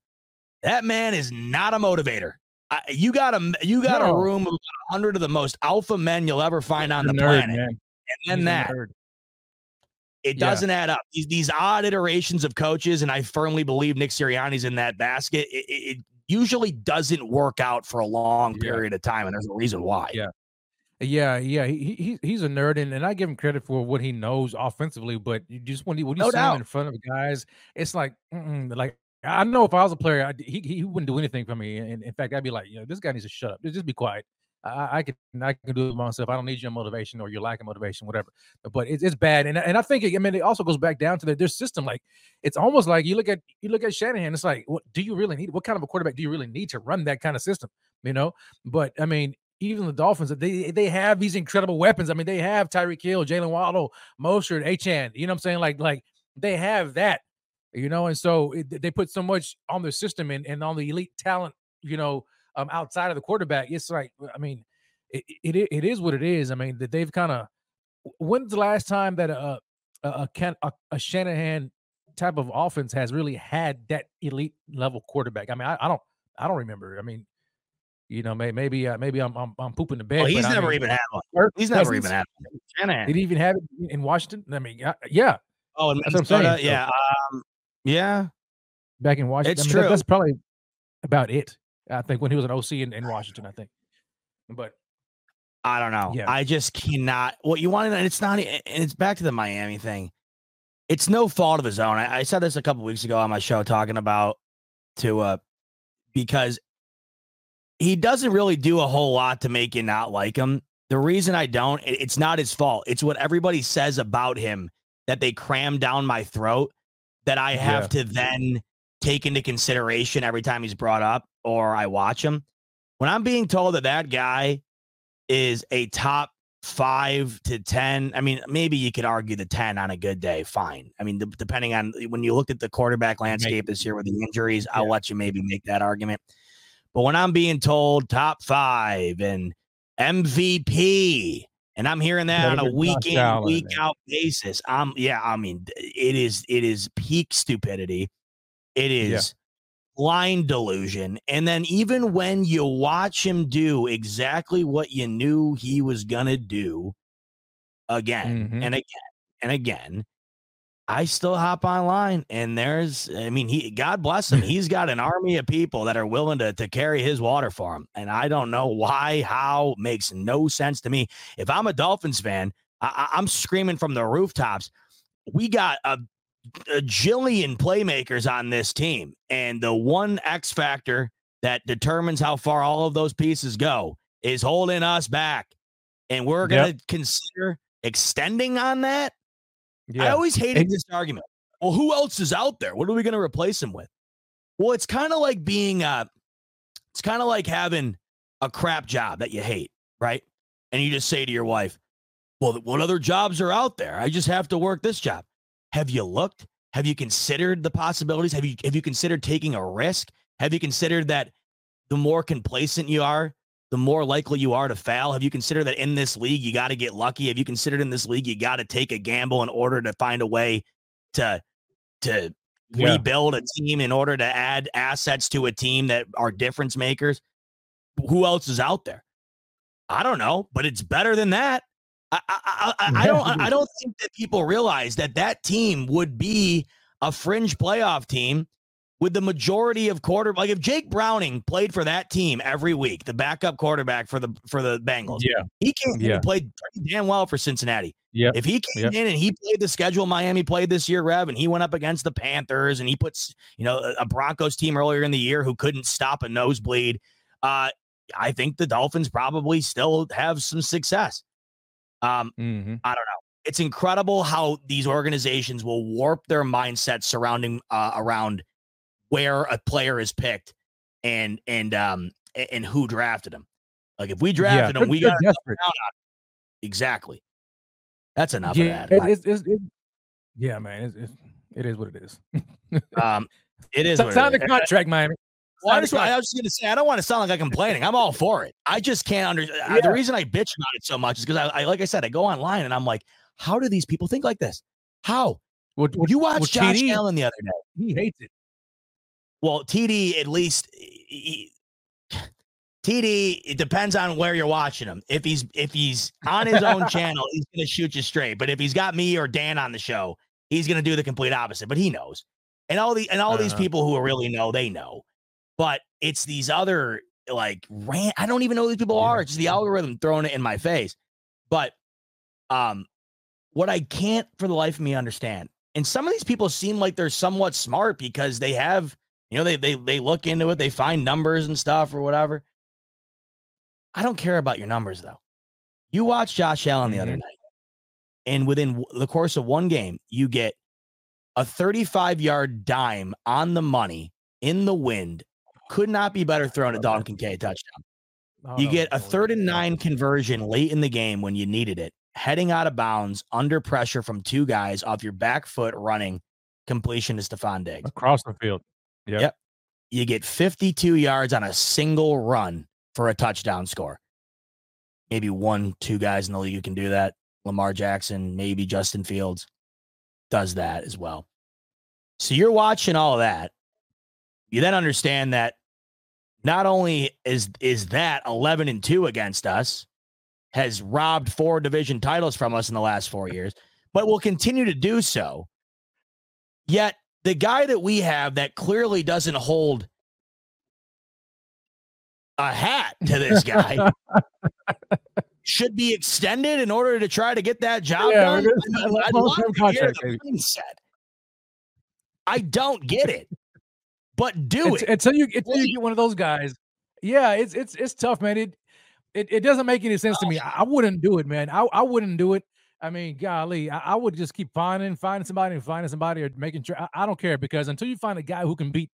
Speaker 2: That man is not a motivator. I, you got a you got a room of hundred of the most alpha men you'll ever find on the
Speaker 3: nerd,
Speaker 2: planet,
Speaker 3: man.
Speaker 2: and then
Speaker 3: He's
Speaker 2: that It doesn't add up. These, these odd iterations of coaches, and I firmly believe Nick Sirianni's in that basket. It, it, it usually doesn't work out for a long
Speaker 3: Yeah.
Speaker 2: period of time, and there's a reason why.
Speaker 3: Yeah. Yeah, yeah, he, he he's a nerd, and, and I give him credit for what he knows offensively. But you just when you when you
Speaker 2: No
Speaker 3: see him in front of guys, it's like like I know if I was a player, I, he he wouldn't do anything for me. And in fact, I'd be like, you know, this guy needs to shut up. Just be quiet. I, I can I can do it myself. I don't need your motivation or your lack of motivation, whatever. But it's it's bad, and and I think it, I mean it also goes back down to their, their system. Like it's almost like you look at you look at Shanahan. It's like, what do you really need? What kind of a quarterback do you really need to run that kind of system? You know. But I mean, even the Dolphins, they they have these incredible weapons. I mean, they have Tyreek Hill, Jalen Waddle, Mostert, Achane. You know what I'm saying? Like like they have that. You know, and so it, they put so much on their system and, and on the elite talent. You know, um, outside of the quarterback, it's like I mean, it it, it is what it is. I mean, that they've kind of. When's the last time that a a a, Ken- a a Shanahan type of offense has really had that elite level quarterback? I mean, I, I don't I don't remember. I mean, you know, may, maybe uh, maybe I'm, I'm I'm pooping the bed.
Speaker 2: Well,
Speaker 3: but
Speaker 2: he's
Speaker 3: I
Speaker 2: never
Speaker 3: mean,
Speaker 2: even had one.
Speaker 3: Kirk
Speaker 2: He's never even had one. Shanahan.
Speaker 3: Did he even have it in Washington? I mean, yeah, yeah,
Speaker 2: Oh, in
Speaker 3: That's what I'm saying,
Speaker 2: Minnesota,
Speaker 3: so-
Speaker 2: yeah, um, yeah.
Speaker 3: back in Washington.
Speaker 2: It's
Speaker 3: I mean, that-
Speaker 2: true.
Speaker 3: that's probably about it. I think when he was an OC in, in Washington, I think. But
Speaker 2: I don't know.
Speaker 3: Yeah.
Speaker 2: I just cannot. What you want to know, it's not, and it's back to the Miami thing. It's no fault of his own. I, I said this a couple weeks ago on my show talking about Tua because he doesn't really do a whole lot to make you not like him. The reason I don't, it- it's not his fault. It's what everybody says about him that they cram down my throat that I have to then take into consideration every time he's brought up or I watch him. When I'm being told that that guy is a top five to 10. I mean, maybe you could argue the 10 on a good day. Fine. I mean, de- depending on when you looked at the quarterback landscape this year with the injuries, I'll let you maybe make that argument. But when I'm being told top five and MVP, and I'm hearing that on a week in, week out basis, I'm yeah, I mean, it is it is peak stupidity. It is blind delusion. And then even when you watch him do exactly what you knew he was gonna do again
Speaker 3: Mhm.
Speaker 2: and again and again, I still hop online and there's I mean he God bless him. [laughs] He's got an army of people that are willing to to carry his water for him. And I don't know why, how makes no sense to me. If I'm a Dolphins fan, I- I'm screaming from the rooftops. We got a a jillion playmakers on this team, and the one X factor that determines how far all of those pieces go is holding us back. And we're going to consider extending on that. I always hated this argument. Well, who else is out there? What are we going to replace him with? Well, it's kind of like being, uh, it's kind of like having a crap job that you hate, right? And you just say to your wife, well, what other jobs are out there? I just have to work this job. Have you looked? Have you considered the possibilities? Have you have you considered taking a risk? Have you considered that the more complacent you are, the more likely you are to fail? Have you considered that in this league you got to get lucky? Have you considered in this league you got to take a gamble in order to find a way to to
Speaker 3: Yeah.
Speaker 2: rebuild a team in order to add assets to a team that are difference makers? Who else is out there? I don't know, but it's better than that. I, I, I, don't I don't think that people realize that that team would be a fringe playoff team with the majority of quarter like if Jake Browning played for that team every week, the backup quarterback for the for the Bengals,
Speaker 3: yeah,
Speaker 2: he came in
Speaker 3: Yeah.
Speaker 2: and played pretty damn well for Cincinnati.
Speaker 3: Yeah.
Speaker 2: If he came
Speaker 3: Yep.
Speaker 2: in and he played the schedule Miami played this year, Rev, and he went up against the Panthers and he puts, you know, a- a Broncos team earlier in the year who couldn't stop a nosebleed. Uh, I think the Dolphins probably still have some success. Um,
Speaker 3: hmm
Speaker 2: I don't know. It's incredible how these organizations will warp their mindset surrounding uh, around where a player is picked and and um and who drafted him. Like if we drafted him, we got
Speaker 3: desperate.
Speaker 2: exactly. That's enough
Speaker 3: Yeah,
Speaker 2: of that.
Speaker 3: it- it's, it's, yeah, man, it's, it's, it is what it is.
Speaker 2: Um, it [laughs] is.
Speaker 3: Sign the contract, Miami.
Speaker 2: Well, I, just, I was going to say, I don't want to sound like I'm complaining. I'm all for it. I just can't understand.
Speaker 3: Yeah.
Speaker 2: The reason I bitch about it so much is because I, I, like I said, I go online and I'm like, how do these people think like this? How?
Speaker 3: Well, well,
Speaker 2: You watched
Speaker 3: well,
Speaker 2: Josh
Speaker 3: TD,
Speaker 2: Allen the other day.
Speaker 3: He hates it.
Speaker 2: Well, TD at least he- [sighs] TD, it depends on where you're watching him. If he's if he's on his own [laughs] channel, he's gonna shoot you straight. But if he's got me or Dan on the show, he's gonna do the complete opposite. But he knows. And all the and all these
Speaker 3: Uh-huh.
Speaker 2: people who really know, they know. But it's these other like rant. I don't even know who these people are. It's just the algorithm throwing it in my face. But um what I can't for the life of me understand, and some of these people seem like they're somewhat smart because they have, you know, they they they look into it, they find numbers and stuff or whatever. I don't care about your numbers though. You watch Josh Allen the other
Speaker 3: Mhm.
Speaker 2: night, and within the course of one game, you get a 35 yard dime on the money in the wind. Could not be better thrown at Dalton Kincaid touchdown.
Speaker 3: Oh,
Speaker 2: You get a third and nine conversion late in the game when you needed it, heading out of bounds under pressure from two guys off your back foot running completion to Stefon Diggs.
Speaker 3: across the field. Yep.
Speaker 2: Yep. You get 52 yards on a single run for a touchdown score. Maybe one, two guys in the league who can do that. Lamar Jackson, maybe Justin Fields does that as well. So you're watching all of that. You then understand that not only is is that 11 and 2 against us has robbed four division titles from us in the last 4 years, but will continue to do so. Yet the guy that we have that clearly doesn't hold a hat to this guy [laughs] should be extended in order to try to get that job
Speaker 3: Yeah,
Speaker 2: done. I mean, I'd love to hear the mindset. I don't get it, but do
Speaker 3: It's-
Speaker 2: it.
Speaker 3: until you until you get one of those guys. Yeah, it's it's it's tough, man. It it, it doesn't make any sense to me. I, I wouldn't do it, man. I, I wouldn't do it. I mean, golly, I, I would just keep finding finding somebody and finding somebody or making sure. I, I don't care because until you find a guy who can beat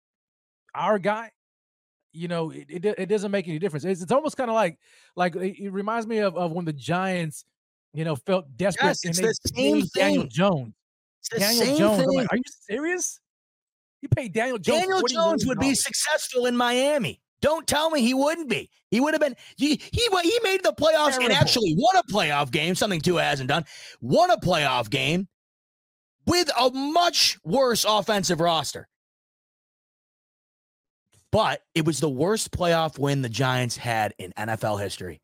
Speaker 3: our guy, you know, it, it, it doesn't make any difference. It's, it's almost kind of like like it, it reminds me of, of when the Giants, you know, felt desperate
Speaker 2: Yes,
Speaker 3: and they
Speaker 2: the same
Speaker 3: Daniel. Jones. Daniel Jones. Like, are you serious? You paid Daniel Jones.
Speaker 2: Daniel Jones would be successful in Miami. Don't tell me he wouldn't be. He would have been. He he he made the playoffs and actually won a playoff game. Something Tua hasn't done. Won a playoff game with a much worse offensive roster. But it was the worst playoff win the Giants had in NFL history.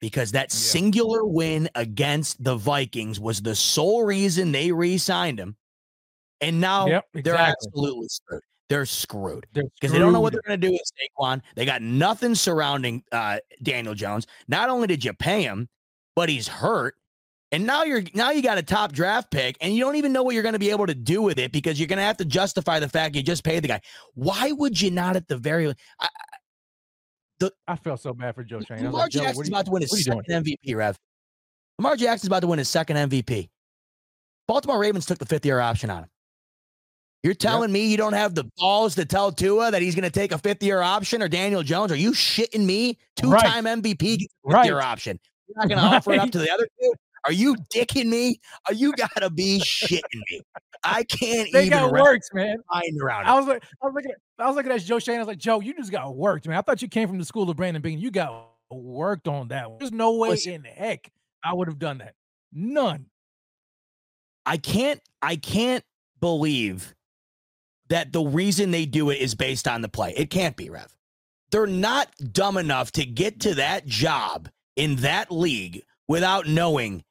Speaker 2: Because that
Speaker 3: Yeah.
Speaker 2: singular win against the Vikings was the sole reason they re-signed him. And now
Speaker 3: Yep,
Speaker 2: they're absolutely screwed. They're screwed because they don't know what they're going to do with Saquon. They got nothing surrounding uh, Daniel Jones. Not only did you pay him, but he's hurt, and now you're now you got a top draft pick, and you don't even know what you're going to be able to do with it because you're going to have to justify the fact you just paid the guy. Why would you not at the very? I,
Speaker 3: I felt so bad for Joe Schoen.
Speaker 2: Lamar
Speaker 3: like,
Speaker 2: Jackson's about to win his second MVP. Rev. Lamar Jackson's about to win his second MVP. Baltimore Ravens took the fifth year option on him. You're telling me you don't have the balls to tell Tua that he's going to take a fifth year option or Daniel Jones? Are you shitting me? Two
Speaker 3: Right.
Speaker 2: time MVP gets a fifth
Speaker 3: Right.
Speaker 2: year option. You're not going to offer it up to the other two? Are you dicking me? Are you got to be shitting me? I can't
Speaker 3: They
Speaker 2: even
Speaker 3: got worked, man.
Speaker 2: mind around
Speaker 3: I was like, I was looking, at, I was looking at Joe Schoen. I was like, Joe, you just got worked, man. I thought you came from the school of Brandon Beane. You got worked on that. one. There's no way
Speaker 2: Listen.
Speaker 3: in heck I would have done that. None.
Speaker 2: I can't I can't believe that the reason they do it is based on the play. It can't be, Rev. They're not dumb enough to get to that job in that league without knowing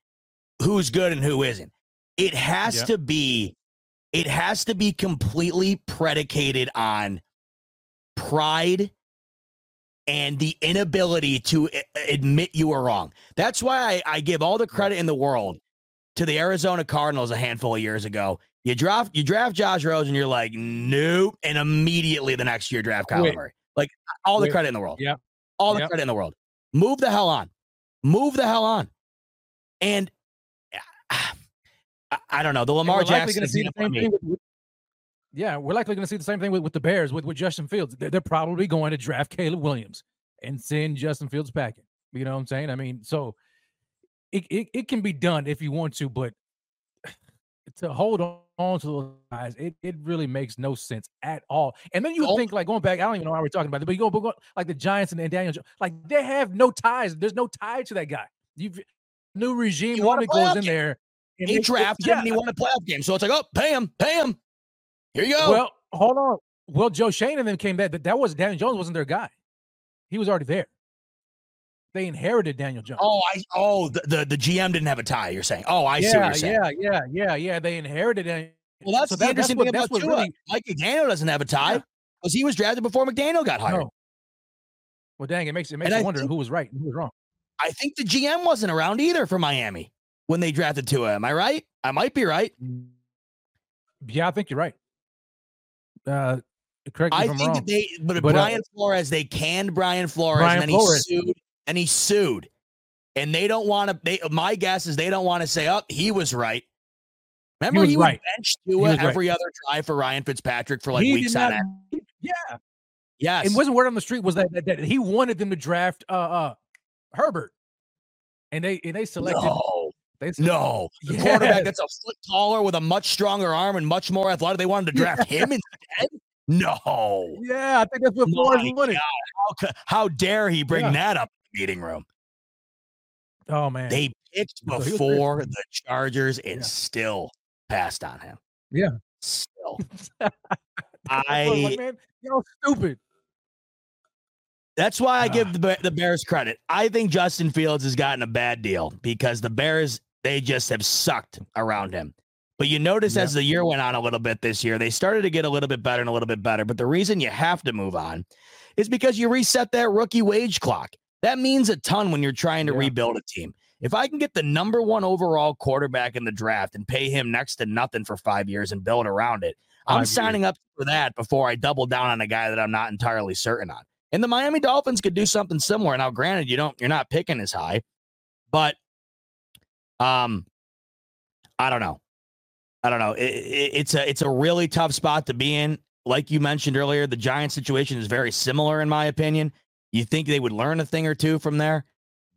Speaker 2: who's good and who isn't. It has
Speaker 3: Yep.
Speaker 2: to be it has to be completely predicated on pride and the inability to admit you were wrong. That's why I, I give all the credit in the world to the Arizona Cardinals a handful of years ago. You draft you draft Josh Rosen and you're like, nope, and immediately the next year draft Kyler
Speaker 3: Quit.
Speaker 2: Murray. Like all the
Speaker 3: Quit.
Speaker 2: credit in the world.
Speaker 3: Yeah.
Speaker 2: All the
Speaker 3: Yep.
Speaker 2: credit in the world. Move the hell on. Move the hell on. And uh, [sighs] I, I don't know. The Lamar Jackson
Speaker 3: gonna see the same thing with, with- yeah, we're likely going to see the same thing with, with the Bears with, with Justin Fields. They're, they're probably going to draft Caleb Williams and send Justin Fields packing. You know what I'm saying? I mean, so it, it, it can be done if you want to, but [sighs] to hold on to those guys, it, it really makes no sense at all. And then you
Speaker 2: Oh.
Speaker 3: think like going back, I don't even know why we're talking about it, but you go, but go like the Giants and, and Daniel, like they have no ties. There's no tie to that guy. You've new regime
Speaker 2: He
Speaker 3: goes
Speaker 2: playoff
Speaker 3: in
Speaker 2: game.
Speaker 3: there. and
Speaker 2: he drafted
Speaker 3: yeah,
Speaker 2: him and he won a playoff game. So it's like, oh, pay him, pay him. Here you go.
Speaker 3: Well, hold on. Well, Joe Schoen and them came back, that, that was Daniel Jones wasn't their guy. He was already there. They inherited Daniel Jones.
Speaker 2: Oh, I oh the, the the GM didn't have a tie. You're saying? Oh, I
Speaker 3: yeah,
Speaker 2: see what you're saying.
Speaker 3: yeah, yeah, yeah, yeah. They inherited it.
Speaker 2: Well, that's
Speaker 3: So
Speaker 2: the
Speaker 3: that- that's
Speaker 2: interesting
Speaker 3: what-
Speaker 2: thing
Speaker 3: that's
Speaker 2: about
Speaker 3: what
Speaker 2: Tua.
Speaker 3: really-
Speaker 2: Mike McDaniel doesn't have a tie
Speaker 3: Yeah.
Speaker 2: because he was drafted before McDaniel got hired.
Speaker 3: No. Well, dang, it makes it makes
Speaker 2: And
Speaker 3: you
Speaker 2: I
Speaker 3: wonder
Speaker 2: think-
Speaker 3: who was right and who was wrong.
Speaker 2: I think the GM wasn't around either for Miami when they drafted Tua. Am I right? I might be right.
Speaker 3: Yeah, I think you're right. Uh, correct me
Speaker 2: I think
Speaker 3: wrong.
Speaker 2: that they, but,
Speaker 3: But, uh,
Speaker 2: Brian Flores, they canned Brian Flores,
Speaker 3: Brian
Speaker 2: and then
Speaker 3: Flores.
Speaker 2: he sued, and he sued, and they don't want to. They, my guess is they don't want to say, "Oh, he was right." Remember, he, would
Speaker 3: right.
Speaker 2: bench
Speaker 3: He
Speaker 2: Tua
Speaker 3: was right.
Speaker 2: every other drive for Ryan Fitzpatrick for like
Speaker 3: He
Speaker 2: weeks on end.
Speaker 3: Yeah,
Speaker 2: Yes,
Speaker 3: and wasn't word on the street was that, that that he wanted them to draft uh uh Herbert, and they and they selected
Speaker 2: no,
Speaker 3: they
Speaker 2: no, the quarterback
Speaker 3: Yes.
Speaker 2: that's a foot taller with a much stronger arm and much more athletic. They wanted to draft him instead. No,
Speaker 3: Yeah, I think that's what Flores wanted.
Speaker 2: how, how dare he bring
Speaker 3: Yeah.
Speaker 2: that up meeting room?
Speaker 3: Oh man,
Speaker 2: They picked
Speaker 3: So he was
Speaker 2: before the Chargers and
Speaker 3: Yeah.
Speaker 2: still passed on him.
Speaker 3: Yeah.
Speaker 2: Still. [laughs]
Speaker 3: I like, man, y'all stupid.
Speaker 2: that's why I
Speaker 3: Ah.
Speaker 2: give the the Bears credit. I think Justin Fields has gotten a bad deal because the Bears they just have sucked around him. But you notice
Speaker 3: Yeah.
Speaker 2: as the year went on a little bit this year, they started to get a little bit better and a little bit better. But the reason you have to move on is because you reset that rookie wage clock. That means a ton when you're trying to
Speaker 3: Yeah.
Speaker 2: rebuild a team. If I can get the number one overall quarterback in the draft and pay him next to nothing for five years and build around it, I'm signing up for that before I double down on a guy that I'm not entirely certain on. And the Miami Dolphins could do something similar. Now, granted, you don't, you're not picking as high, but um, I don't know. I don't know. It, it, it's a it's a really tough spot to be in. Like you mentioned earlier, the Giants situation is very similar in my opinion. You think they would learn a thing or two from there,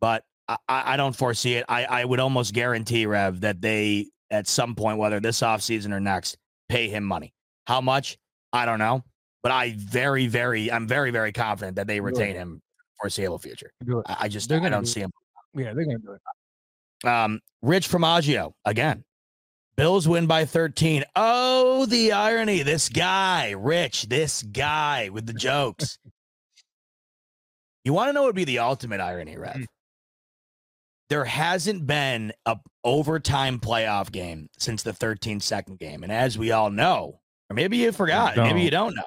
Speaker 2: but I, I don't foresee it. I, I would almost guarantee, Rev, that they at some point, whether this offseason or next, pay him money. How much? I don't know. But I very, very, I'm very, very confident that they retain him for foreseeable future.
Speaker 3: Do it.
Speaker 2: I, I just
Speaker 3: They're
Speaker 2: I don't
Speaker 3: do
Speaker 2: see him.
Speaker 3: Yeah, they're gonna do it.
Speaker 2: Um, Rich Formaggio again. Bills win by 13. Oh, the irony. This guy, Rich, this guy with the jokes. You want to know what would be the ultimate irony, Rev? There hasn't been a overtime playoff game since the 13 second game. And as we all know, or maybe you forgot, maybe you don't know.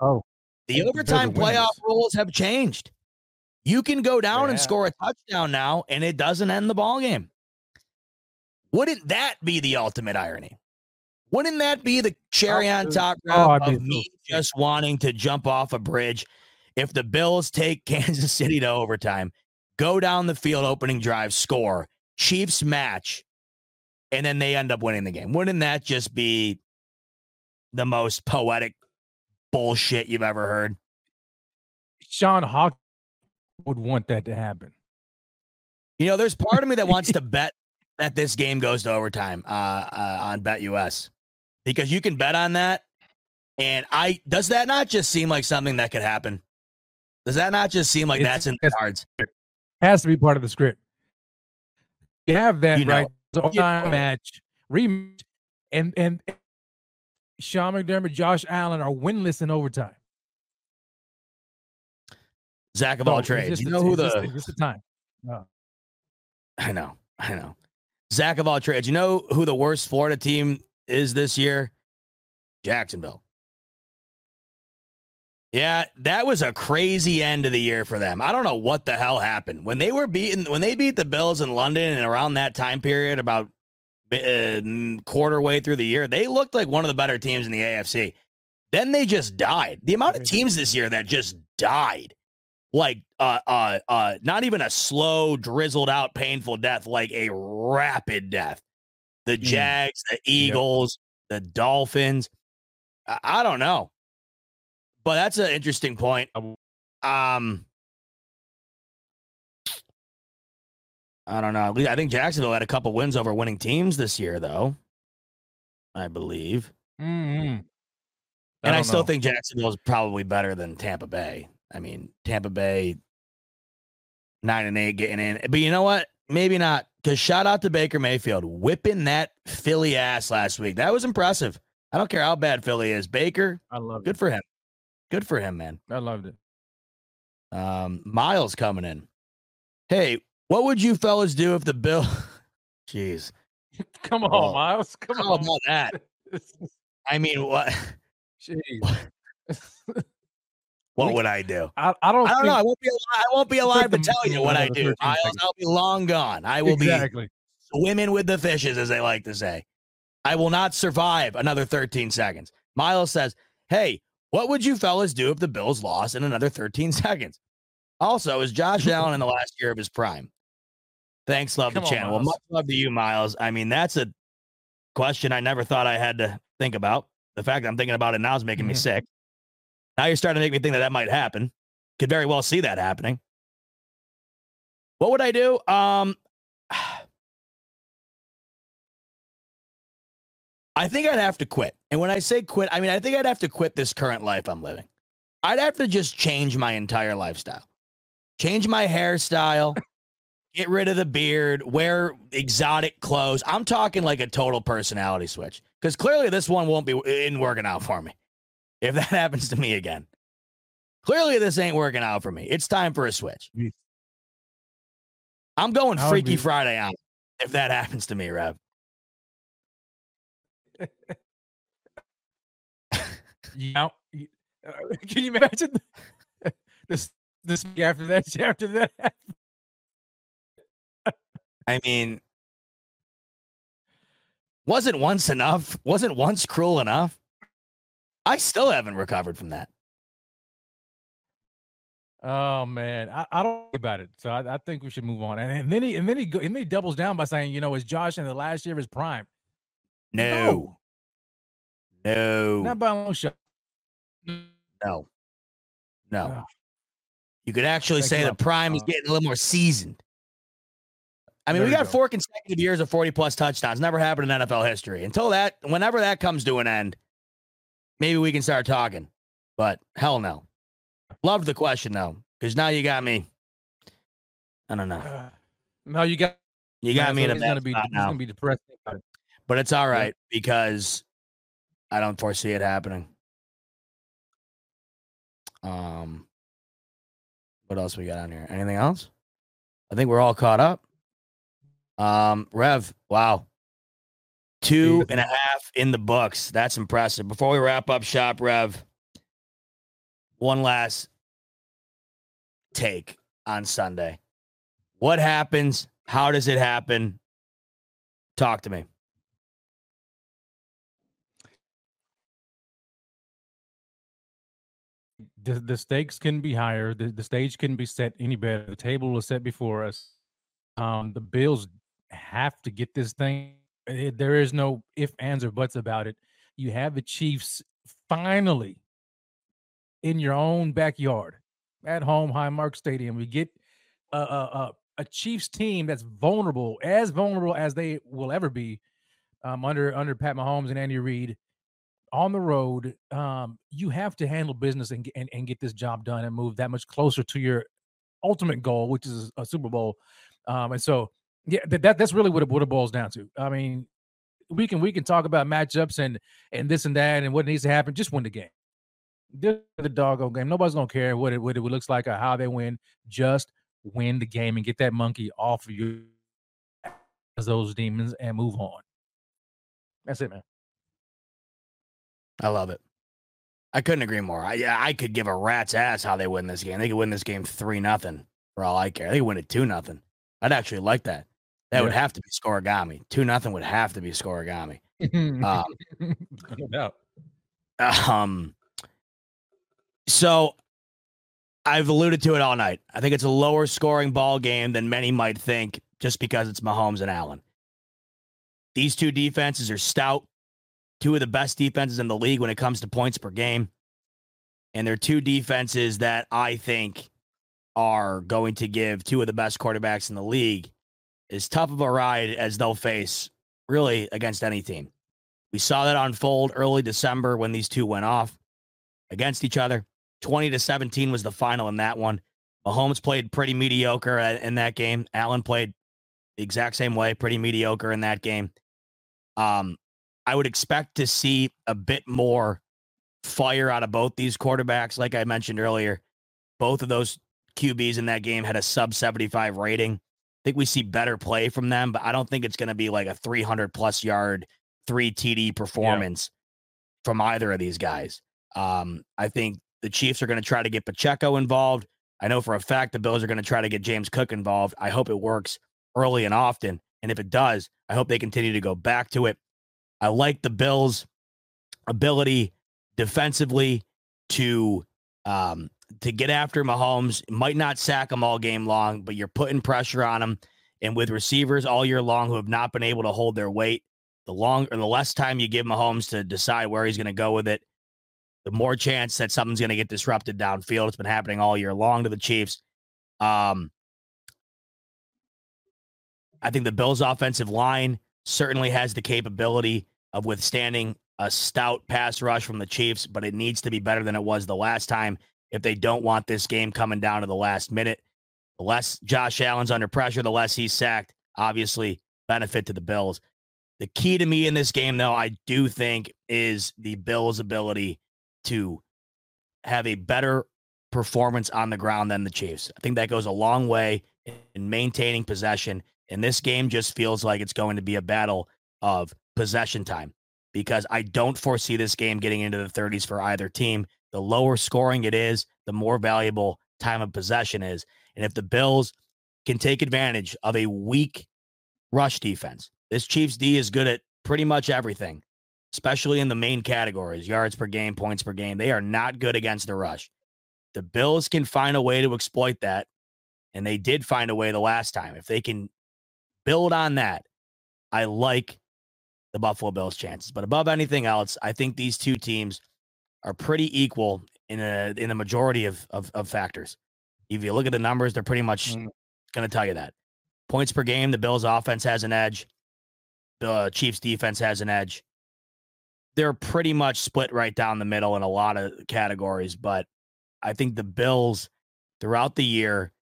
Speaker 3: Oh,
Speaker 2: The
Speaker 3: They're the
Speaker 2: overtime playoff rules have changed. You can go down and score a touchdown now, and it doesn't end the ball game. Wouldn't that be the ultimate irony? Wouldn't that be the cherry on top
Speaker 3: oh,
Speaker 2: Rob,
Speaker 3: I'd be
Speaker 2: of me just wanting to jump off a bridge? If the Bills take [laughs] Kansas City to overtime, go down the field, opening drive, score, Chiefs match, and then they end up winning the game. Wouldn't that just be the most poetic bullshit you've ever heard?
Speaker 3: Sean Hawk would want that to happen.
Speaker 2: You know, there's part of me that wants to [laughs] bet that this game goes to overtime uh, uh, on BetUS because you can bet on that. And I does that not just seem like something that could happen? Does that not just seem like
Speaker 3: It's-
Speaker 2: that's in the cards?
Speaker 3: Has to be part of the script. You have that
Speaker 2: You know.
Speaker 3: right. So
Speaker 2: You know.
Speaker 3: match, rematch, and and Sean McDermott, Josh Allen are winless in overtime.
Speaker 2: Zach of
Speaker 3: So
Speaker 2: all trades. You know who
Speaker 3: just
Speaker 2: the
Speaker 3: just the time. No.
Speaker 2: I know, I know. Zach of all trades. You know who the worst Florida team is this year? Jacksonville. Yeah, that was a crazy end of the year for them. I don't know what the hell happened when they were beaten when they beat the Bills in London and around that time period, about uh, quarter way through the year. They looked like one of the better teams in the AFC. Then they just died. The amount of teams this year that just died, like uh, uh, uh, not even a slow, drizzled out, painful death, like a rapid death. The Jags, the Eagles, the Dolphins. I, I don't know, but that's an interesting point. Um, I don't know. I think Jacksonville had a couple wins over winning teams this year, though. I believe.
Speaker 3: Mm-hmm.
Speaker 2: And I, still
Speaker 3: know.
Speaker 2: think Jacksonville is probably better than Tampa Bay. I mean, Tampa Bay nine and eight getting in. But you know what? Maybe not. Because shout out to Baker Mayfield whipping that Philly ass last week. That was impressive. I don't care how bad Philly is. Baker,
Speaker 3: I love
Speaker 2: good
Speaker 3: it.
Speaker 2: for him. Good for him, man.
Speaker 3: I loved it.
Speaker 2: Um, Miles coming in. Hey, what would you fellas do if the bill? [laughs] Jeez, [laughs]
Speaker 3: Come on,
Speaker 2: Oh,
Speaker 3: Miles. Come on.
Speaker 2: about that? [laughs] I mean, what?
Speaker 3: Jeez.
Speaker 2: What
Speaker 3: We-
Speaker 2: would I do?
Speaker 3: I, I don't.
Speaker 2: I don't
Speaker 3: think,
Speaker 2: know. I won't be. Alive. I won't be alive to tell you what I do. Miles. I'll be long gone. I will
Speaker 3: exactly.
Speaker 2: be swimming with the fishes, as they like to say. I will not survive another 13 seconds. Miles says, "Hey, what would you fellas do if the Bills lost in another 13 [laughs] seconds?" Also, is Josh [laughs] Allen in the last year of his prime? Thanks, love
Speaker 3: Come
Speaker 2: the
Speaker 3: on,
Speaker 2: channel. Well, much love to you, Miles. I mean, that's a question I never thought I had to think about. The fact that I'm thinking about it now is making me
Speaker 3: Mhm.
Speaker 2: sick. Now you're starting to make me think that that might happen. Could very well see that happening. What would I do? Um, [sighs] I think I'd have to quit. And when I say quit, I mean I think I'd have to quit this current life I'm living. I'd have to just change my entire lifestyle. Change my hairstyle, get rid of the beard, wear exotic clothes. I'm talking like a total personality switch. Because clearly this one won't be in working out for me. If that [laughs] happens to me again. Clearly this ain't working out for me. It's time for a switch. I'm going Freaky
Speaker 3: be-
Speaker 2: Friday on it if that happens to me, Rev.
Speaker 3: You know, uh, [laughs] can you imagine [laughs] this? This week after that, [laughs] after that.
Speaker 2: I mean, wasn't once enough? Wasn't once cruel enough? I still haven't recovered from that.
Speaker 3: Oh man, I, I don't think about it. So I, I think we should move on. And, and then he and then he go, and then he doubles down by saying, you know, is Josh in the last year of his prime?
Speaker 2: No. No.
Speaker 3: Not by a long shot.
Speaker 2: No. No.
Speaker 3: Oh.
Speaker 2: You could actually
Speaker 3: Thanks
Speaker 2: say the prime is getting a little more seasoned. I mean,
Speaker 3: There
Speaker 2: we got
Speaker 3: go.
Speaker 2: four consecutive years of 40 plus touchdowns. Never happened in NFL history. Until that, whenever that comes to an end, maybe we can start talking. But hell no. Love the question though, because now you got me. I don't know.
Speaker 3: Uh, no, you got
Speaker 2: You got me in a
Speaker 3: gonna be
Speaker 2: spot
Speaker 3: he's
Speaker 2: now.
Speaker 3: gonna be depressed.
Speaker 2: But it's all right because I don't foresee it happening. Um, what else we got on here? Anything else? I think we're all caught up. Um, Rev, wow, two and a half in the books. That's impressive. Before we wrap up shop, Rev, one last take on Sunday. What happens? How does it happen? Talk to me.
Speaker 3: The, the stakes can be higher. The, the stage can be set any better. The table is set before us. Um, the Bills have to get this thing. eh, there is no if, ands, or buts about it. You have the Chiefs finally in your own backyard at home, Highmark Stadium. We get a, a, a, a Chiefs team that's vulnerable, as vulnerable as they will ever be um, under under Pat Mahomes and Andy Reid on the road, um, you have to handle business and, and and get this job done and move that much closer to your ultimate goal, which is a Super Bowl. Um, and so, yeah, that, that that's really what it, what it boils down to. I mean, we can we can talk about matchups and and this and that and what needs to happen. Just win the game. This is the doggone game. Nobody's gonna care what it what it looks like or how they win. Just win the game and get that monkey off of you, as those demons, and move on. That's it, man.
Speaker 2: I love it. I couldn't agree more. I I could give a rat's ass how they win this game. They could win this game three nothing for all I care. They could win it two nothing. I'd actually like that. That would have to be scoregami. Two nothing would have to be scoregami. Um, [laughs]
Speaker 3: no doubt.
Speaker 2: Um, so I've alluded to it all night. I think it's a lower scoring ball game than many might think just because it's Mahomes and Allen. These two defenses are stout, two of the best defenses in the league when it comes to points per game. And they're two defenses that I think are going to give two of the best quarterbacks in the league as tough of a ride as they'll face really against any team. We saw that unfold early December when these two went off against each other. 20 to 17 was the final in that one. Mahomes played pretty mediocre in that game. Allen played the exact same way, pretty mediocre in that game. Um, I would expect to see a bit more fire out of both these quarterbacks. Like I mentioned earlier, both of those QBs in that game had a sub 75 rating. I think we see better play from them, but I don't think it's going to be like a 300 plus yard, three TD performance yeah. from either of these guys. Um, I think the Chiefs are going to try to get Pacheco involved. I know for a fact the Bills are going to try to get James Cook involved. I hope it works early and often. And if it does, I hope they continue to go back to it. I like the Bills' ability defensively to um, to get after Mahomes. Might not sack him all game long, but you're putting pressure on him. And with receivers all year long who have not been able to hold their weight, the long or the less time you give Mahomes to decide where he's going to go with it, the more chance that something's going to get disrupted downfield. It's been happening all year long to the Chiefs. Um, I think the Bills' offensive line certainly has the capability of withstanding a stout pass rush from the Chiefs, but it needs to be better than it was the last time if they don't want this game coming down to the last minute. The less Josh Allen's under pressure, the less he's sacked. Obviously, benefit to the Bills. The key to me in this game, though, I do think is the Bills' ability to have a better performance on the ground than the Chiefs. I think that goes a long way in maintaining possession. And this game just feels like it's going to be a battle of possession time because I don't foresee this game getting into the 30s for either team. The lower scoring it is, the more valuable time of possession is. And if the Bills can take advantage of a weak rush defense, this Chiefs D is good at pretty much everything especially in the main categories yards per game, points per game. They are not good against the rush. The Bills can find a way to exploit that. And they did find a way the last time. If they can build on that, I like the Buffalo Bills' chances. But above anything else, I think these two teams are pretty equal in a in a majority of of, of factors. If you look at the numbers, they're pretty much mm. going to tell you that. Points per game, the Bills' offense has an edge. The Chiefs' defense has an edge they're pretty much split right down the middle in a lot of categories. But I think the Bills throughout the year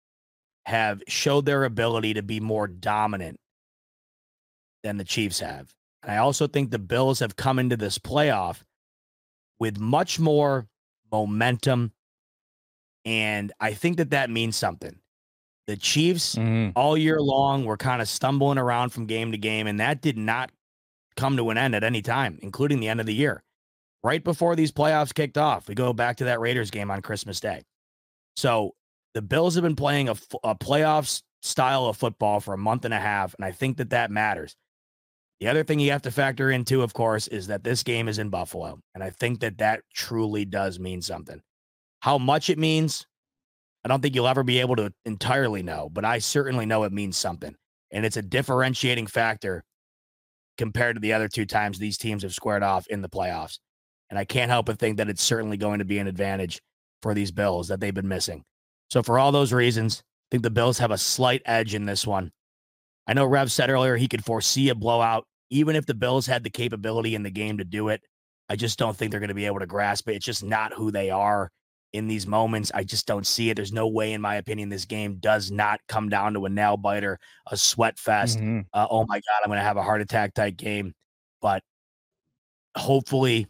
Speaker 2: have showed their ability to be more dominant than the Chiefs have. And I also think the Bills have come into this playoff with much more momentum. And I think that that means something. The Chiefs mm-hmm. all year long were kind of stumbling around from game to game, and that did not come to an end at any time, including the end of the year. Right before these playoffs kicked off, we go back to that Raiders game on Christmas Day. So the Bills have been playing a, a playoffs style of football for a month and a half, and I think that that matters. The other thing you have to factor into, of course, is that this game is in Buffalo, and I think that that truly does mean something. How much it means, I don't think you'll ever be able to entirely know, but I certainly know it means something. And it's a differentiating factor compared to the other two times these teams have squared off in the playoffs. And I can't help but think that it's certainly going to be an advantage for these Bills that they've been missing. So, for all those reasons, I think the Bills have a slight edge in this one. I know Rev said earlier he could foresee a blowout, even if the Bills had the capability in the game to do it. I just don't think they're going to be able to grasp it. It's just not who they are in these moments. I just don't see it. There's no way, in my opinion, this game does not come down to a nail biter, a sweat fest. Mm-hmm. Uh, oh my God, I'm going to have a heart attack type game. But hopefully,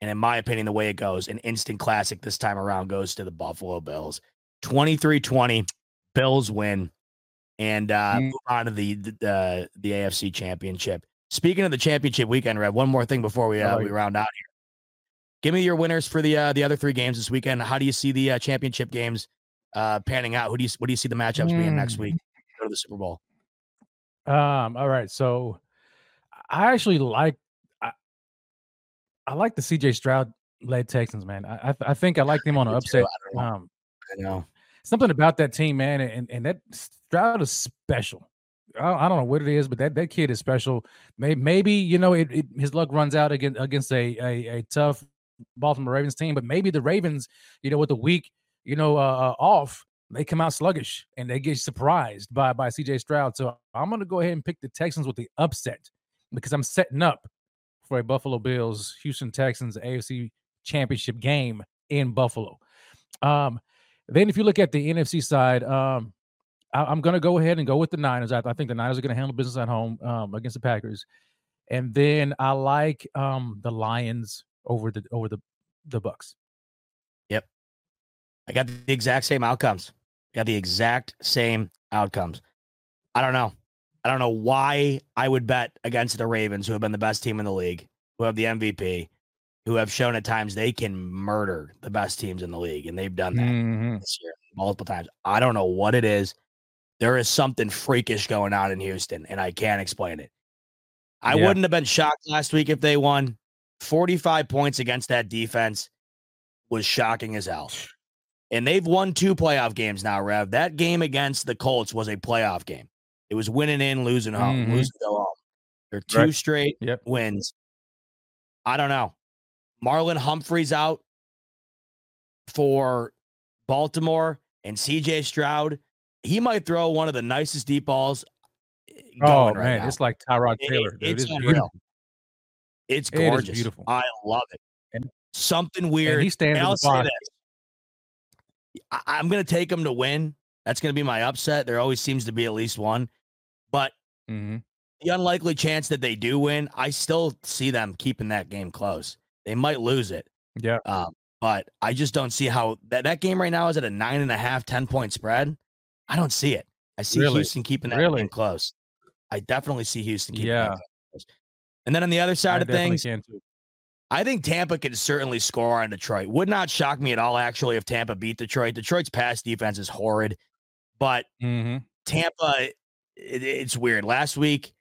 Speaker 2: and in my opinion, the way it goes, an instant classic this time around goes to the Buffalo Bills. 23 20, Bills win and uh, mm-hmm. move on to the, the, the AFC championship. Speaking of the championship weekend, Red, one more thing before we, uh, we round out here. Give me your winners for the uh, the other three games this weekend. How do you see the uh, championship games uh, panning out? Who do you what do you see the matchups mm. being next week? Go to the Super Bowl.
Speaker 3: Um. All right. So I actually like I, I like the CJ Stroud led Texans, man. I I, I think I like them on an [laughs] upset.
Speaker 2: I um, I know
Speaker 3: something about that team, man, and and that Stroud is special. I, don't know what it is, but that, that kid is special. Maybe, you know it, it, his luck runs out against against a, a, a tough Baltimore Ravens team, but maybe the Ravens, you know, with the week, you know, uh, uh, off, they come out sluggish and they get surprised by by CJ Stroud. So I'm to go ahead and pick the Texans with the upset because I'm setting up for a Buffalo Bills Houston Texans AFC Championship game in Buffalo. Um, then if you look at the NFC side, um, I, am going to go ahead and go with the Niners. I, I think the Niners are going to handle business at home um, against the Packers. And then I like um, the Lions over the over the the Bucks.
Speaker 2: Yep. I got the exact same outcomes. Got the exact same outcomes. I don't know. I don't know why I would bet against the Ravens, who have been the best team in the league, who have the MVP, who have shown at times they can murder the best teams in the league, and they've done that
Speaker 3: Mhm.
Speaker 2: this year multiple times. I don't know what it is. There is something freakish going on in Houston, and I can't explain it. I
Speaker 3: Yeah.
Speaker 2: wouldn't have been shocked last week if they won. 45 points against that defense was shocking as hell. And they've won two playoff games now, Rev. That game against the Colts was a playoff game. It was winning in, losing home,
Speaker 3: Mhm.
Speaker 2: losing go home. They're two
Speaker 3: Right.
Speaker 2: straight
Speaker 3: Yep.
Speaker 2: wins. I don't know. Marlon Humphrey's out for Baltimore and CJ Stroud. He might throw one of the nicest deep balls eh,
Speaker 3: Oh
Speaker 2: right
Speaker 3: man, it's like Tyrod Taylor.
Speaker 2: it- it's
Speaker 3: It's
Speaker 2: unreal.
Speaker 3: beautiful.
Speaker 2: It's
Speaker 3: It
Speaker 2: gorgeous.
Speaker 3: beautiful.
Speaker 2: I love it.
Speaker 3: And-
Speaker 2: Something weird.
Speaker 3: And he stands
Speaker 2: And I'll say this. I, I'm going to take them to win. That's going to be my upset. There always seems to be at least one. But
Speaker 3: Mhm.
Speaker 2: the unlikely chance that they do win, I still see them keeping that game close. They might lose it.
Speaker 3: Yeah.
Speaker 2: Um, but I just don't see how that, that game right now is at a nine and a half, 10 point spread. I don't see it. I see
Speaker 3: Really?
Speaker 2: Houston keeping that
Speaker 3: Really?
Speaker 2: game close. I definitely see Houston keeping
Speaker 3: Yeah.
Speaker 2: that game close. And then on the other
Speaker 3: I
Speaker 2: side of things. I think Tampa can certainly score on Detroit. Would not shock me at all, actually, if Tampa beat Detroit. Detroit's pass defense is horrid, but
Speaker 3: Mhm.
Speaker 2: Tampa, it, it's weird. Last week,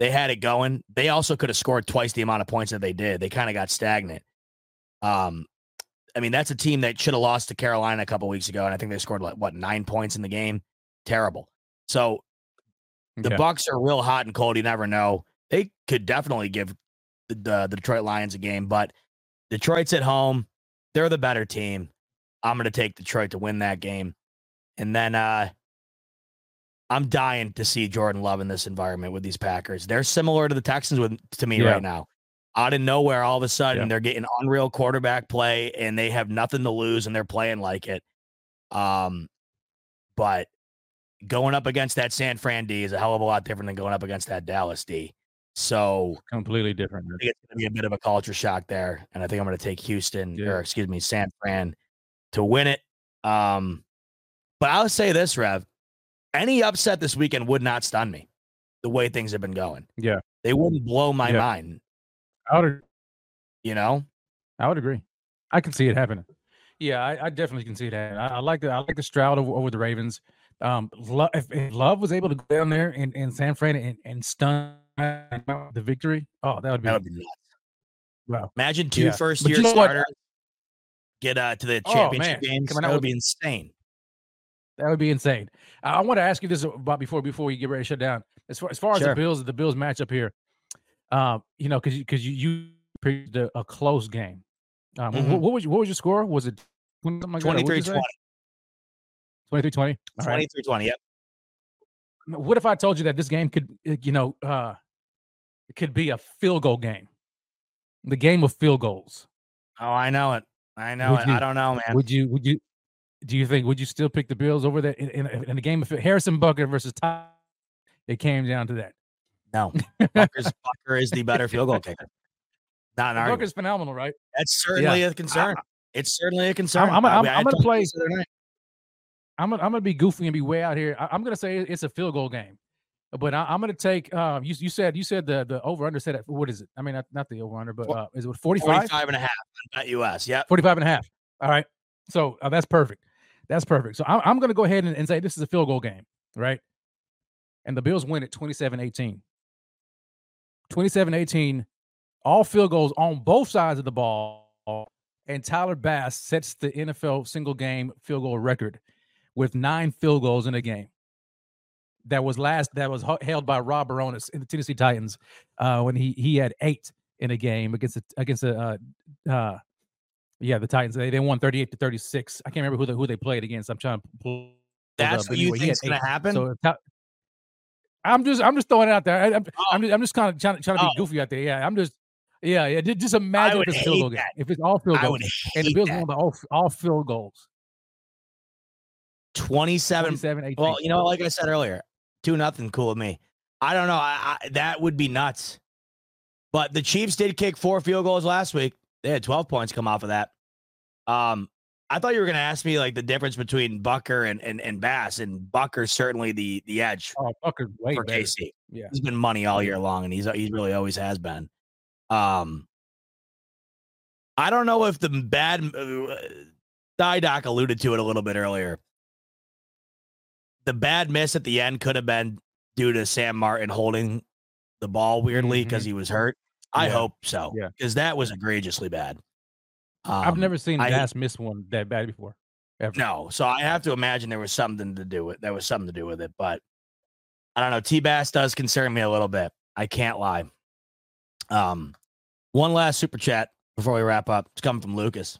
Speaker 2: they had it going. They also could have scored twice the amount of points that they did. They kind of got stagnant. Um, I mean, that's a team that should have lost to Carolina a couple weeks ago, and I think they scored like what nine points in the game. Terrible. So the
Speaker 3: Okay.
Speaker 2: Bucks are real hot and cold. You never know. They could definitely give the, the, the Detroit Lions a game, but Detroit's at home. They're the better team. I'm going to take Detroit to win that game. And then uh I'm dying to see Jordan Love in this environment with these Packers. They're similar to the Texans with to me
Speaker 3: Yeah.
Speaker 2: right now. Out of nowhere, all of a sudden,
Speaker 3: Yeah.
Speaker 2: they're getting unreal quarterback play and they have nothing to lose and they're playing like it. Um, but going up against that San Fran D is a hell of a lot different than going up against that Dallas D. So
Speaker 3: Completely different.
Speaker 2: I think it's going to be a bit of a culture shock there, and I think I'm going to take Houston
Speaker 3: Yeah.
Speaker 2: or excuse me, San Fran to win it. Um, but I'll say this, Rev: any upset this weekend would not stun me. The way things have been going,
Speaker 3: Yeah.
Speaker 2: they wouldn't blow my
Speaker 3: Yeah.
Speaker 2: mind.
Speaker 3: I would,
Speaker 2: You know,
Speaker 3: I would agree. I can see it happening. Yeah, I, I definitely can see that. I, I like the I like the Stroud over, over the Ravens. Um, Lo- if, if Love was able to go down there in, in San Fran and, and stun the victory, oh, that would be,
Speaker 2: that would be nuts.
Speaker 3: wow.
Speaker 2: Imagine two
Speaker 3: yeah.
Speaker 2: first year
Speaker 3: you know
Speaker 2: starters get uh, to the
Speaker 3: Oh,
Speaker 2: championship
Speaker 3: man.
Speaker 2: games.
Speaker 3: Coming
Speaker 2: That would be insane.
Speaker 3: That would be insane. I, I want to ask you this about before before you get ready to shut down. As far as far as the Bills, the Bills match up here, um, you know, because because you you picked a, a close game. Um, wh-
Speaker 2: Mhm.
Speaker 3: what, was your- what was your score? Was it 20 something like that, or what'd
Speaker 2: 23
Speaker 3: you say?
Speaker 2: 20.
Speaker 3: 23 20. All right.
Speaker 2: 23 20. Yep.
Speaker 3: What if I told you that this game could, uh, you know, uh, it could be a field goal game, the game of field goals?
Speaker 2: Oh, I know it. I know
Speaker 3: Would
Speaker 2: it.
Speaker 3: you-
Speaker 2: I don't know, man.
Speaker 3: Would you? Would you? Do you think? Would you still pick the Bills over that in, in, in the game of Harrison Butker versus Ty? It came down to that.
Speaker 2: No. [laughs] Butker's, Bucker is the better field goal kicker. Not an argument.
Speaker 3: Butker's phenomenal, right?
Speaker 2: That's certainly a concern. it's certainly a concern.
Speaker 3: I'm-
Speaker 2: I
Speaker 3: I'm-
Speaker 2: mean, I
Speaker 3: I'm gonna
Speaker 2: told you
Speaker 3: play-
Speaker 2: this the other night.
Speaker 3: I'm gonna, I'm gonna be goofy and be way out here. I, am gonna say it's a field goal game, but I, I'm gonna take. Um, you you said you said the the over under said at what is it? I mean, not, not the over under, but uh, is it 45?
Speaker 2: 45 and a half BetUS. Yeah,
Speaker 3: 45 and a half. All right. So uh, that's perfect. That's perfect. So I'm, I'm going to go ahead and, and say this is a field goal game, right? And the Bills win at 27 18. 27 18, all field goals on both sides of the ball. And Tyler Bass sets the NFL single game field goal record with nine field goals in a game. That was last, that was held by Rob Bironas in the Tennessee Titans uh, when he he had eight in a game against the, against the uh, uh, yeah, the Titans. They, they won 38 to 36. I can't remember who they, who they played against. I'm trying to pull.
Speaker 2: That's what you
Speaker 3: anyway, he
Speaker 2: think's going to happen?
Speaker 3: So I'm just I'm just throwing it out there. I, am I'm just, I'm just kind of trying, trying to be
Speaker 2: Oh.
Speaker 3: goofy out there. Yeah, I'm just yeah yeah. Just imagine if it's field goal game. If it's all field goals, and the Bills won by all all field goals.
Speaker 2: 27.
Speaker 3: 27 18.
Speaker 2: Well, you know, like I said earlier, two nothing. Cool with me. I don't know. I, I, that would be nuts. But the Chiefs did kick four field goals last week. They had 12 points come off of that. Um, I thought you were going to ask me like the difference between Butker and and, and Bass, and Butker's certainly the the edge
Speaker 3: Oh, Butker's way
Speaker 2: for
Speaker 3: better.
Speaker 2: KC.
Speaker 3: Yeah.
Speaker 2: He's been money all year long, and he's he's really always has been. Um, I don't know if the bad uh, Didoc alluded to it a little bit earlier. The bad miss at the end could have been due to Sam Martin holding the ball weirdly because he was hurt. I
Speaker 3: Yeah.
Speaker 2: hope so.
Speaker 3: Mm-hmm. Yeah.
Speaker 2: because that was egregiously bad.
Speaker 3: I've
Speaker 2: Um,
Speaker 3: never seen
Speaker 2: I-
Speaker 3: Bass miss one that bad before. Ever.
Speaker 2: no, so I have to imagine there was something to do with it. there was something to do with it, but I don't know. T Bass does concern me a little bit. I can't lie. Um, one last super chat before we wrap up. It's coming from Lucas.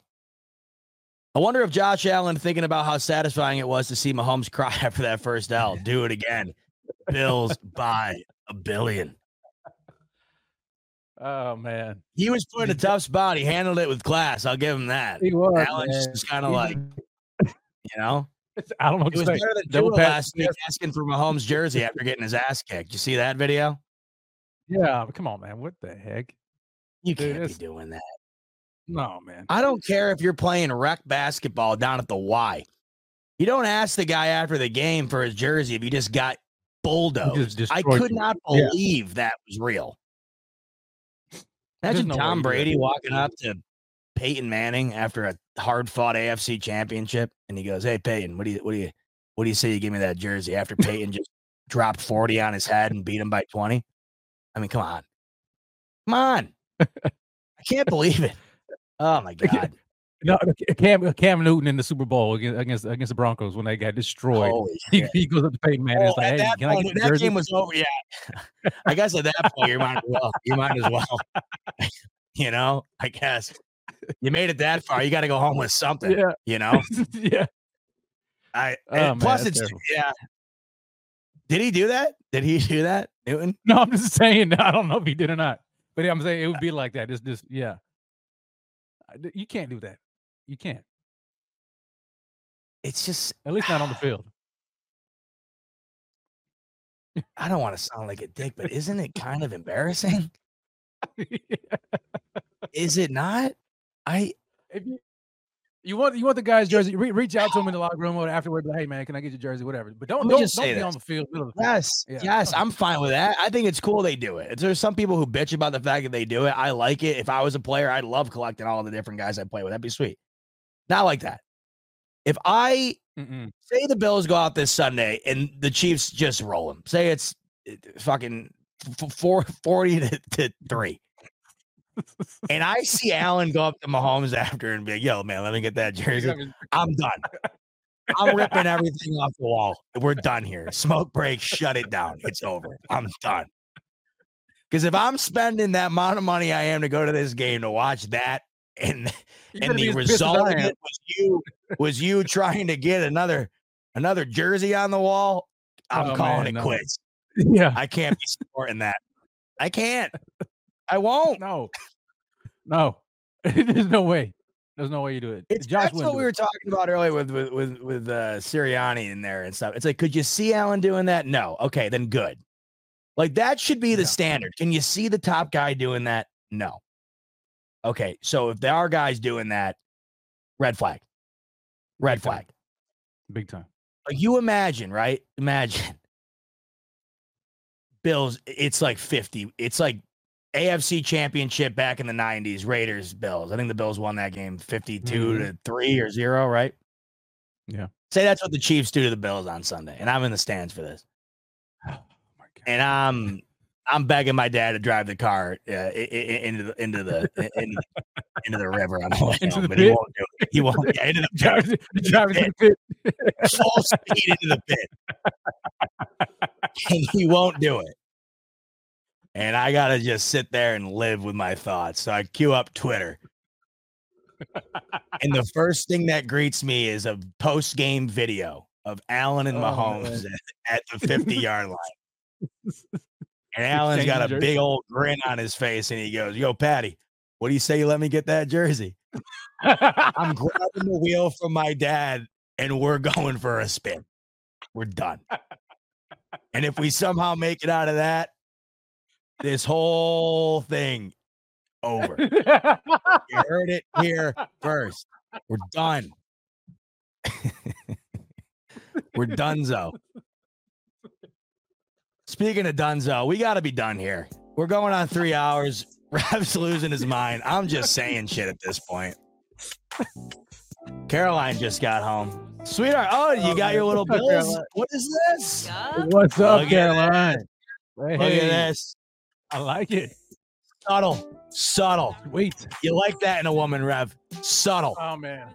Speaker 2: I wonder if Josh Allen thinking about how satisfying it was to see Mahomes [laughs] cry after that first L. Do it again. Bills by a billion.
Speaker 3: Oh man.
Speaker 2: He was put in a tough spot. He handled it with class. I'll give him that.
Speaker 3: He was.
Speaker 2: Allen just kind of like, you know, [laughs]
Speaker 3: I don't know.
Speaker 2: It was
Speaker 3: say.
Speaker 2: better than
Speaker 3: Double
Speaker 2: last week asking for Mahomes' jersey after getting his ass kicked. You see that video?
Speaker 3: Yeah, come on, man. What the heck?
Speaker 2: You
Speaker 3: Dude,
Speaker 2: can't be doing that.
Speaker 3: No, man.
Speaker 2: I don't care if you're playing rec basketball down at the Y. You don't ask the guy after the game for his jersey if you just got bulldozed. I could
Speaker 3: you.
Speaker 2: not
Speaker 3: Yeah.
Speaker 2: believe that was real. Imagine
Speaker 3: no
Speaker 2: Tom
Speaker 3: you do that.
Speaker 2: Brady walking up to Peyton Manning after a hard fought AFC championship and he goes, Hey Peyton, what do you what do you what do you say you give me that jersey after Peyton just dropped 40 on his head and beat him by 20? I mean, come on. Come on. [laughs] I can't believe it. Oh my God.
Speaker 3: No, Cam Cam Newton in the Super Bowl against against, the Broncos when they got destroyed. He, he goes up to Peyton Manning.
Speaker 2: Oh,
Speaker 3: It's like, hey,
Speaker 2: that point, that
Speaker 3: jersey?
Speaker 2: game was over. Yeah, [laughs] I guess at that point you might as well. You might as well. [laughs] you know, I guess you made it that far. You got to go home with something.
Speaker 3: Yeah.
Speaker 2: You know, [laughs]
Speaker 3: yeah.
Speaker 2: I
Speaker 3: Oh,
Speaker 2: plus
Speaker 3: man,
Speaker 2: it's
Speaker 3: terrible.
Speaker 2: yeah. Did he do that? Did he do that, Newton?
Speaker 3: No, I'm just saying. I don't know if he did or not, but I'm saying it would be like that. Just, just, yeah. You can't do that. You can't.
Speaker 2: It's just
Speaker 3: At least not on the [sighs] field.
Speaker 2: I don't want to sound like a dick, but isn't it kind of embarrassing? [laughs] Is it not? I
Speaker 3: If you, you want you want the guy's jersey, re- reach out to him in the locker room or afterward. Like, hey man, can I get your jersey? Whatever. But don't don't,
Speaker 2: just
Speaker 3: don't
Speaker 2: say
Speaker 3: be
Speaker 2: this.
Speaker 3: on the field. the field.
Speaker 2: Yes,
Speaker 3: Yeah.
Speaker 2: yes, I'm fine with that. I think it's cool they do it. There's some people who bitch about the fact that they do it. I like it. If I was a player, I'd love collecting all the different guys I play with. That'd be sweet. Not like that. If I
Speaker 3: Mm-mm.
Speaker 2: say the Bills go out this Sunday and the Chiefs just roll them, say it's uh, fucking f- four, 40 to, to three. And I see Allen go up to Mahomes after and be like, yo, man, let me get that [laughs] jersey. I'm done. I'm ripping everything off the wall. We're done here. Smoke break, shut it down. It's over. I'm done. Because if I'm spending that amount of money I am to go to this game to watch that, and
Speaker 3: You're
Speaker 2: and the
Speaker 3: as pissed as
Speaker 2: result of it was you was you trying to get another another jersey on the wall, I'm
Speaker 3: Oh,
Speaker 2: calling
Speaker 3: man,
Speaker 2: it
Speaker 3: no.
Speaker 2: quits. [laughs]
Speaker 3: Yeah.
Speaker 2: I can't be supporting that. I can't. I won't.
Speaker 3: No. No. [laughs] There's no way. There's no way you do it.
Speaker 2: It's
Speaker 3: Josh
Speaker 2: that's what we
Speaker 3: it.
Speaker 2: were talking about earlier with with with, with uh, Sirianni in there and stuff. It's like, could you see Allen doing that? No. Okay, then good. Like that should be the standard. Can you see the top guy doing that? No. Okay, so if there are guys doing that, red flag. Red
Speaker 3: Big time.
Speaker 2: flag.
Speaker 3: Big time.
Speaker 2: Like you imagine, right? Imagine [laughs] Bills. It's like fifty. It's like AFC Championship back in the '90s. Raiders Bills. I think the Bills won that game 52 to three or zero. Right?
Speaker 3: Yeah.
Speaker 2: Say that's what the Chiefs do to the Bills on Sunday, and I'm in the stands for this. [sighs]
Speaker 3: Oh.
Speaker 2: And I'm I'm begging my dad to drive the car uh, into the into the into the, into the river on the way
Speaker 3: Into
Speaker 2: home,
Speaker 3: the
Speaker 2: but he won't do it. He won't. Yeah, into the pit.
Speaker 3: Driving, to the pit.
Speaker 2: full speed into the pit. [laughs] and he won't do it. And I gotta just sit there and live with my thoughts. So I queue up Twitter. and the [laughs] first thing that greets me is a post-game video of Allen and
Speaker 3: Oh,
Speaker 2: Mahomes at, at the 50-yard [laughs] line. And Allen's got a big old grin on his face, and he goes, Yo, Patty, what do you say you let me get that jersey? I'm [laughs] grabbing the wheel from my dad and we're going for a spin. We're done. And if we somehow make it out of that, this whole thing over. You [laughs] heard it here first. We're done. [laughs] We're donezo. Speaking of Dunzo, we got to be done here. We're going on three hours. [laughs] Rev's losing his mind. I'm just saying shit at this point. Caroline just got home. Sweetheart, oh, you
Speaker 3: Oh,
Speaker 2: got
Speaker 3: man.
Speaker 2: your little
Speaker 3: What's
Speaker 2: bills. What is this?
Speaker 3: What's up,
Speaker 2: Look
Speaker 3: Caroline?
Speaker 2: Look at this.
Speaker 3: I like it.
Speaker 2: Subtle. Subtle.
Speaker 3: Wait.
Speaker 2: You like that in a woman, Rev? Subtle.
Speaker 3: Oh man.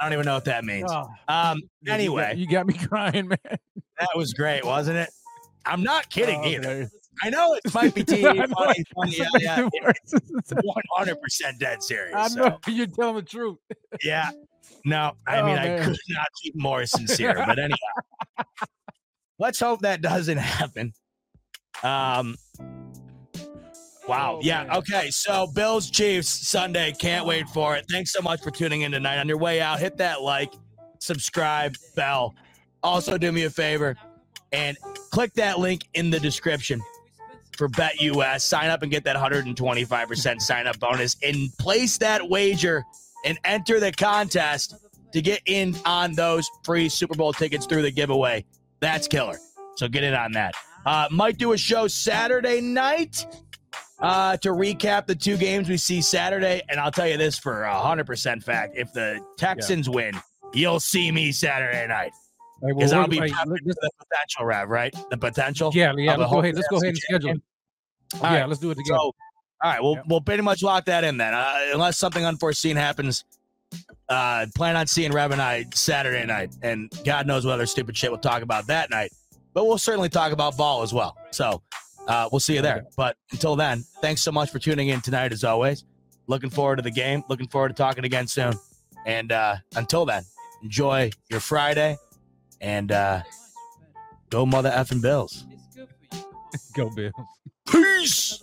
Speaker 2: I don't even know what that means.
Speaker 3: Oh,
Speaker 2: Um.
Speaker 3: you got-
Speaker 2: Anyway,
Speaker 3: you got me [laughs] crying, man.
Speaker 2: that was great, wasn't it? I'm not kidding
Speaker 3: Oh,
Speaker 2: either.
Speaker 3: man.
Speaker 2: I know it might be [laughs] TV, funny, funny, yeah, yeah. [laughs] One hundred percent dead serious.
Speaker 3: I
Speaker 2: so,
Speaker 3: know you're telling the truth.
Speaker 2: yeah. No, I
Speaker 3: Oh,
Speaker 2: mean I could not be more sincere. But anyhow, let's hope that doesn't happen. Um. Wow.
Speaker 3: Oh,
Speaker 2: yeah. Okay. So Bills Chiefs Sunday. Can't wait for it. Thanks so much for tuning in tonight. On your way out, hit that like, subscribe, bell. Also, do me a favor and click that link in the description for BetUS. Sign up and get that 125% sign up bonus and place that wager and enter the contest to get in on those free Super Bowl tickets through the giveaway. That's killer. So get in on that. Uh, might do a show Saturday night uh, to recap the two games we see Saturday. And I'll tell you this for a 100% fact if the Texans win, you'll see me Saturday night
Speaker 3: Hey, well,
Speaker 2: because I'll be
Speaker 3: hey,
Speaker 2: prepping
Speaker 3: look, this-
Speaker 2: the potential, Rev, right? The potential.
Speaker 3: yeah, yeah. Let's go ahead. Let's go ahead and schedule it.
Speaker 2: All
Speaker 3: yeah,
Speaker 2: right.
Speaker 3: let's do it together.
Speaker 2: So, all right, we'll
Speaker 3: Yep.
Speaker 2: we'll pretty much lock that in then. Uh, unless something unforeseen happens, uh, plan on seeing Rev and I Saturday night, and God knows what other stupid shit we'll talk about that night. But we'll certainly talk about ball as well. So uh, we'll see you there. But until then, thanks so much for tuning in tonight, as always. Looking forward to the game. Looking forward to talking again soon. And uh, until then, enjoy your Friday, and uh, go mother effing Bills.
Speaker 3: Go Bills.
Speaker 2: Peace.